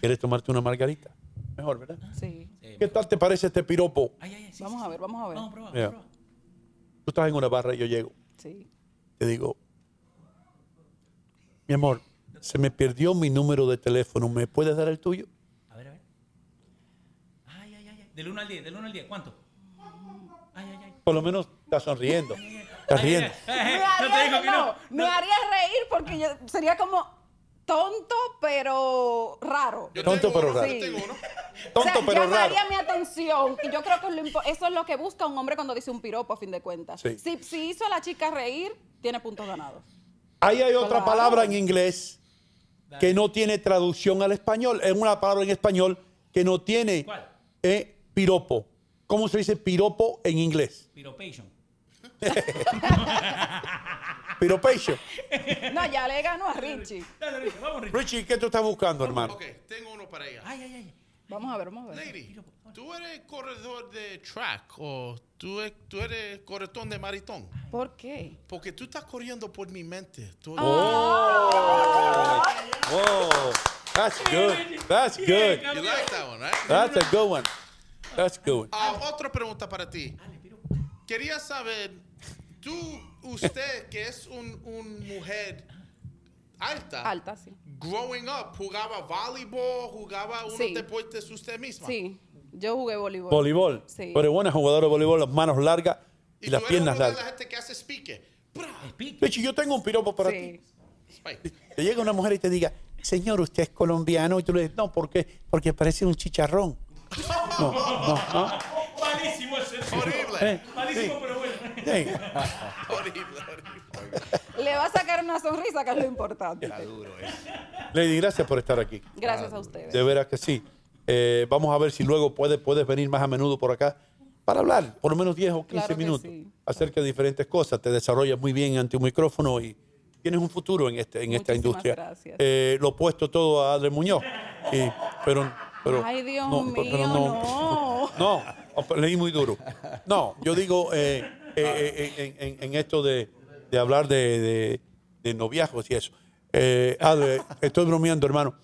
¿Quieres tomarte una margarita? Mejor, ¿verdad? Sí. ¿Qué tal te parece este piropo? vamos a ver, vamos a ver. Mira, tú estás en una barra y yo llego. Sí. Te digo, mi amor, se me perdió mi número de teléfono. ¿Me puedes dar el tuyo? A ver, a ver. Ay, ay, ay. Del 1 al 10, del 1 al 10, ¿cuánto? Por lo menos estás sonriendo. Estás riendo. No te digo que no, no. me haría reír porque yo sería como tonto pero raro. Tonto pero raro. Sí. Tonto O sea, pero raro. llamaría mi atención. Y yo creo que lo eso es lo que busca un hombre cuando dice un piropo, a fin de cuentas. Sí. Si, si hizo a la chica reír, tiene puntos ganados. Ahí hay otra Claro. palabra en inglés que no tiene traducción al español. Es una palabra en español que no tiene eh, piropo. ¿Cómo se dice piropo en inglés? Piropation. Piropation. No, ya le ganó a Richie. Dale, Richie, vamos, Richie. Richie, ¿qué tú estás buscando, hermano? Ok, tengo uno para ella. Ay, ay, ay. Vamos a ver, vamos a ver. Lady, ¿tú eres corredor de track o tú, e- tú eres corretón de maratón? ¿Por qué? Porque tú estás corriendo por mi mente. Tú- Oh. Oh, that's good. That's good. You like that one, right? That's a good one. That's good. Ah, otra pregunta para ti. Quería saber, tú, usted que es un, un mujer alta, Alta, sí. growing up, jugaba voleibol, jugaba unos Sí. deportes usted misma. Sí, yo jugué voleibol. Voleibol. Sí. Pero buena jugadora de voleibol, las manos largas y, las tú eres piernas una de la largas. gente que hace speaker. Yo tengo un piropo para ti. Te llega una mujer y te diga, señor, usted es colombiano. Y tú le dices, no, ¿por qué? Porque parece un chicharrón. No, no, no. Malísimo ese. Horrible. Eh, Malísimo, sí. pero horrible, horrible. Le va a sacar una sonrisa, que es lo importante. Lady, gracias por estar aquí. Gracias a ustedes. De veras que sí. Eh, vamos a ver si luego puedes, puedes venir más a menudo por acá para hablar por lo menos 10 o 15 Claro que minutos sí. acerca de diferentes cosas. Te desarrollas muy bien ante un micrófono y tienes un futuro en, este, en esta industria. gracias. Eh, lo opuesto todo a Adler Muñoz. Y- pero, pero, Ay, Dios no, mío, pero no. no, oh, leí muy duro. No, yo digo eh, eh, eh, en, esto de, de hablar de, de- de noviazgos y eso. Eh, Adler, estoy bromeando, hermano.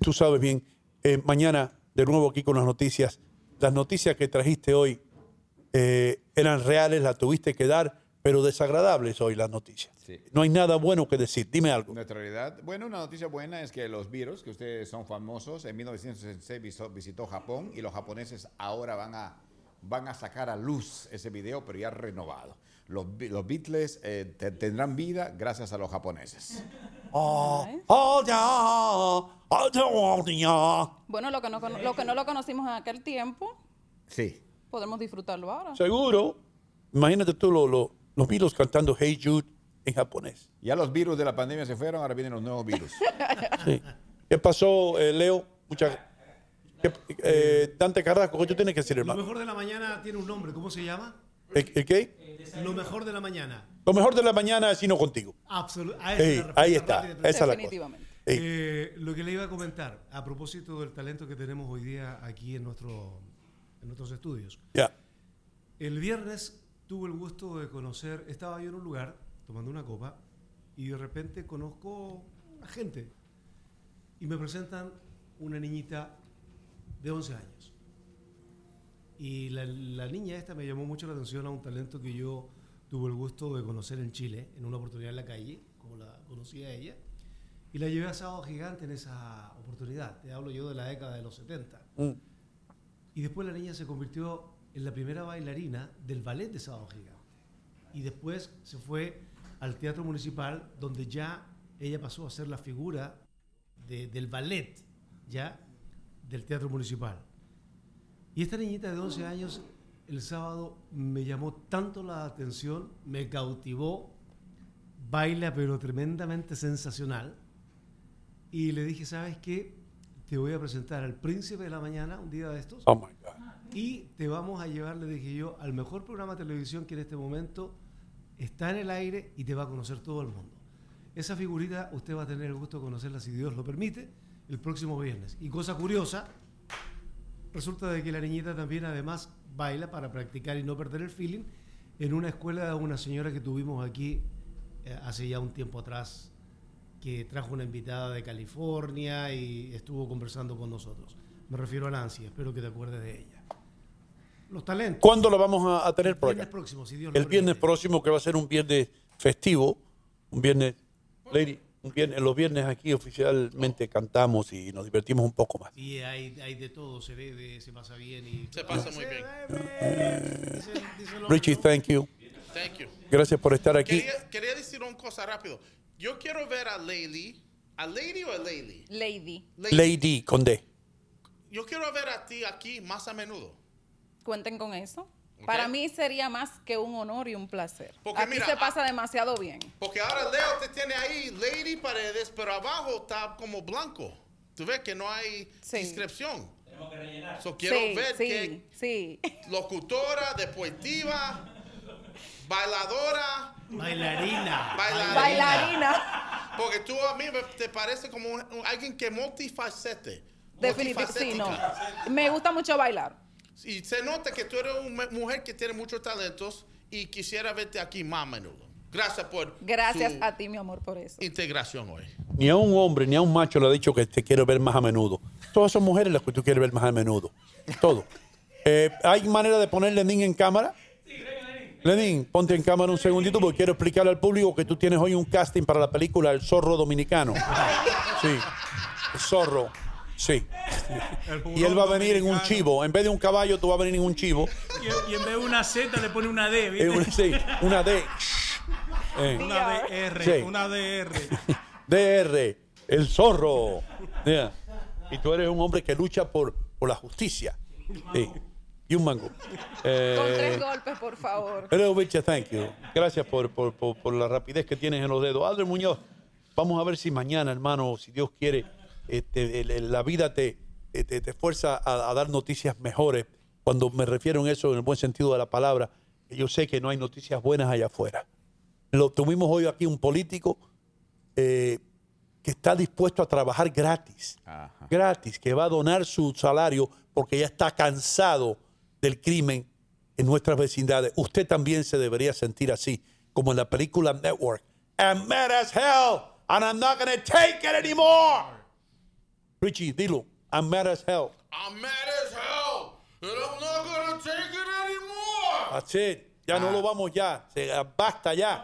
Tú sabes bien. eh, mañana, de nuevo aquí con las noticias. Las noticias que trajiste hoy eran reales, las tuviste que dar, pero desagradables hoy las noticias. No hay nada bueno que decir. Dime algo. Nuestra realidad. Bueno, una noticia buena es que los virus, que ustedes son famosos, en 1966 visitó, visitó Japón y los japoneses ahora van a, van a sacar a luz ese video, pero ya renovado. Los, Be- los Beatles eh, te- tendrán vida gracias a los japoneses. Oh, oh, ya, oh, ya, oh, ya. Bueno, lo que, no, lo que no lo conocimos en aquel tiempo, Sí. podemos disfrutarlo ahora. Seguro. Imagínate tú lo- lo- los Beatles cantando Hey Jude en japonés. Ya los virus de la pandemia se fueron, ahora vienen los nuevos virus. Sí. ¿Qué pasó, eh, Leo? Muchas ¿Qué- eh, Dante Carrasco, ¿qué tú tienes que decir, Lo hermano? mejor de la mañana tiene un nombre, ¿cómo se llama? ¿El, el qué? Lo mejor de la mañana. Lo mejor de la mañana es no contigo. Absol- a esa Ey, es la respuesta ahí está, esa es la cosa. Eh, lo que le iba a comentar, a propósito del talento que tenemos hoy día aquí en, nuestro, en nuestros estudios. Ya. El viernes tuve el gusto de conocer, estaba yo en un lugar tomando una copa y de repente conozco a gente y me presentan una niñita de 11 años. Y la, la niña esta me llamó mucho la atención a un talento que yo tuve el gusto de conocer en Chile, en una oportunidad en la calle, como la conocí a ella, y la llevé a Sábado Gigante en esa oportunidad. Te hablo yo de la década de los 70. Mm. Y después la niña se convirtió en la primera bailarina del ballet de Sábado Gigante. Y después se fue al Teatro Municipal, donde ya ella pasó a ser la figura de- del ballet, ya, del Teatro Municipal. Y esta niñita de 11 años, el sábado me llamó tanto la atención, me cautivó, baila pero tremendamente sensacional. Y le dije, ¿sabes qué? Te voy a presentar al príncipe de la mañana, un día de estos. Oh my God. Y te vamos a llevar, le dije yo, al mejor programa de televisión que en este momento está en el aire y te va a conocer todo el mundo. Esa figurita usted va a tener el gusto de conocerla, si Dios lo permite, el próximo viernes. Y cosa curiosa, resulta de que la niñita también además baila para practicar y no perder el feeling en una escuela de una señora que tuvimos aquí eh, hace ya un tiempo atrás, que trajo una invitada de California y estuvo conversando con nosotros. Me refiero a Nancy, espero que te acuerdes de ella. Los talentos. ¿Cuándo lo vamos a, a tener por viernes acá? próximo, si Dios lo El viernes próximo, que va a ser un viernes festivo, un viernes, lady, viernes, los viernes aquí oficialmente cantamos y nos divertimos un poco más. Y hay, hay de todo, se bebe, se pasa bien y... Se pasa muy bien. Dice- dice Richie, thank you. Thank you. Gracias por estar aquí. Quería, quería decir una cosa rápido. Yo quiero ver a Lady. ¿A Lady o a Lady? Lady. Lady con D. Yo quiero ver a ti aquí más a menudo. Cuenten con eso. Para mí sería más que un honor y un placer. Porque Aquí mira, se pasa demasiado bien. Porque ahora Leo te tiene ahí Lady Paredes, pero abajo está como blanco. Tú ves que no hay inscripción. Tenemos que rellenar. So, quiero sí, ver sí, que sí. locutora, deportiva, bailadora. Bailarina. Bailarina. Bailarina. Porque tú a mí te parece como un- un- alguien que multifacete. Definitivamente, sí, no. Me gusta mucho bailar. Y se nota que tú eres una mujer que tiene muchos talentos y quisiera verte aquí más a menudo. Gracias por Gracias su a ti, mi amor, por eso. integración hoy. Ni a un hombre, ni a un macho le ha dicho que te quiero ver más a menudo. Todas son mujeres las que tú quieres ver más a menudo. Todo. Eh, ¿Hay manera de poner Lenin en cámara? Lenin, ponte en cámara un segundito porque quiero explicarle al público que tú tienes hoy un casting para la película El Zorro Dominicano. Sí, El Zorro, sí. Y él va a venir en un chivo. En vez de un caballo, tú vas a venir en un chivo. Y, y en vez de una Z le pone una D, ¿viste? Eh, una, sí, una D. Eh, Una DR, Sí. una DR. DR, el zorro. Yeah. Y tú eres un hombre que lucha por, por la justicia. Sí. y un mango. Con Eh, tres golpes, por favor. Hello, Bicha, thank you. Gracias por, por, por- por la rapidez que tienes en los dedos. Adler Muñoz, vamos a ver si mañana, hermano, si Dios quiere, este, el- el- la vida te, te, te fuerza a, a dar noticias mejores. Cuando me refiero en eso, en el buen sentido de la palabra, yo sé que no hay noticias buenas allá afuera. Lo, tuvimos hoy aquí un político eh, que está dispuesto a trabajar gratis. Gratis, que va a donar su salario porque ya está cansado del crimen en nuestras vecindades. Usted también se debería sentir así, como en la película Network. I'm mad as hell and I'm not going to take it anymore. Richie, dilo. I'm mad as hell. I'm mad as hell, and I'm not gonna take it anymore. That's it. Ya no lo vamos ya. Se, basta ya.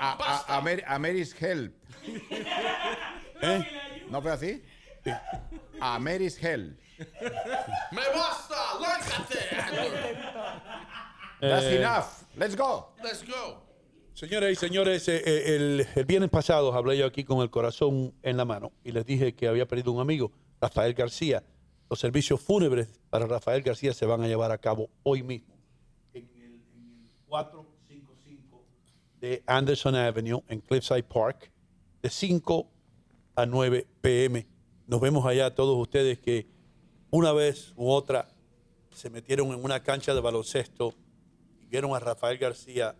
A, a, a, Mer- a Mary's Help. ¿Eh? ¿No fue así? A Mary's Help. Me basta, lárgate. That's Eh, enough. Let's go. Let's go. Señoras y señores, eh, eh, el, viernes pasado hablé yo aquí con el corazón en la mano y les dije que había perdido un amigo, Rafael García. Los servicios fúnebres para Rafael García se van a llevar a cabo hoy mismo en el, en el 455 de Anderson Avenue en Cliffside Park de 5 a 9 pm. Nos vemos allá todos ustedes que una vez u otra se metieron en una cancha de baloncesto y vieron a Rafael García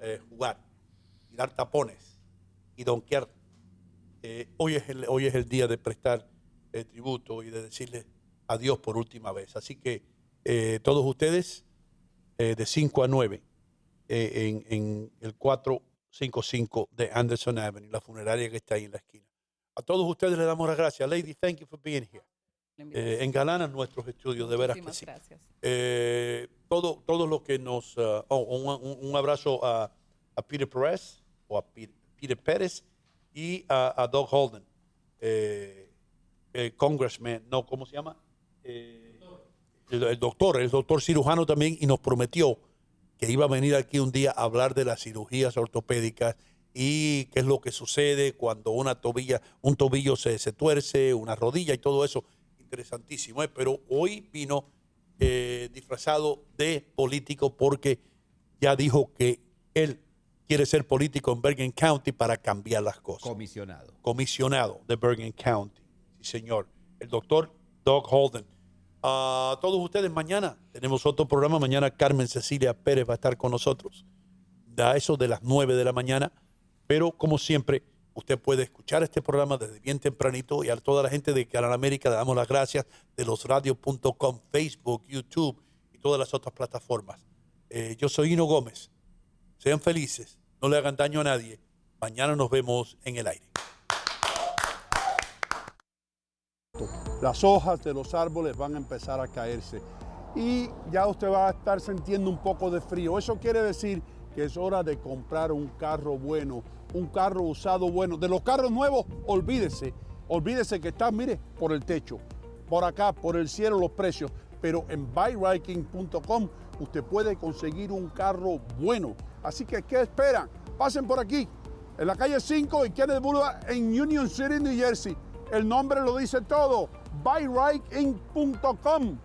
eh, jugar y dar tapones y donkear. Eh, hoy, es el, hoy es el día de prestar eh, tributo y de decirle adiós por última vez. Así que eh, todos ustedes eh, de 5 a 9 eh, en, en el 455 de Anderson Avenue, la funeraria que está ahí en la esquina. A todos ustedes les damos las gracias. Lady, thank you for being here. Eh, engalanan nuestros estudios, de veras que Muchísimas sí. gracias. Eh, todo, todo lo que nos... ah, oh, un, abrazo a, a Peter Perez, o a Pe- Peter Pérez, y a, a Doug Holden, eh, el congressman, no, ¿cómo se llama? Eh, el, el doctor, el doctor cirujano también, y nos prometió que iba a venir aquí un día a hablar de las cirugías ortopédicas y qué es lo que sucede cuando una tobilla, un tobillo se, se tuerce, una rodilla y todo eso. Interesantísimo, ¿eh? pero hoy vino eh, disfrazado de político porque ya dijo que él quiere ser político en Bergen County para cambiar las cosas. Comisionado. Comisionado de Bergen County. Sí, señor. El doctor Doug Holden. A todos ustedes mañana tenemos otro programa. Mañana Carmen Cecilia Pérez va a estar con nosotros. Da eso de las 9 de la mañana. Pero como siempre, usted puede escuchar este programa desde bien tempranito y a toda la gente de Canal América le damos las gracias de losradios.com, Facebook, YouTube y todas las otras plataformas. Eh, yo soy Hino Gómez. Sean felices, no le hagan daño a nadie. Mañana nos vemos en el aire. Las hojas de los árboles van a empezar a caerse y ya usted va a estar sintiendo un poco de frío. Eso quiere decir que es hora de comprar un carro bueno, un carro usado bueno. De los carros nuevos, olvídese, olvídese que está, mire, por el techo, por acá, por el cielo los precios. Pero en buyriking.com usted puede conseguir un carro bueno. Así que, ¿qué esperan? Pasen por aquí, en la calle 5 y Kenneth Boulevard en Union City, New Jersey. El nombre lo dice todo. buyriking.com.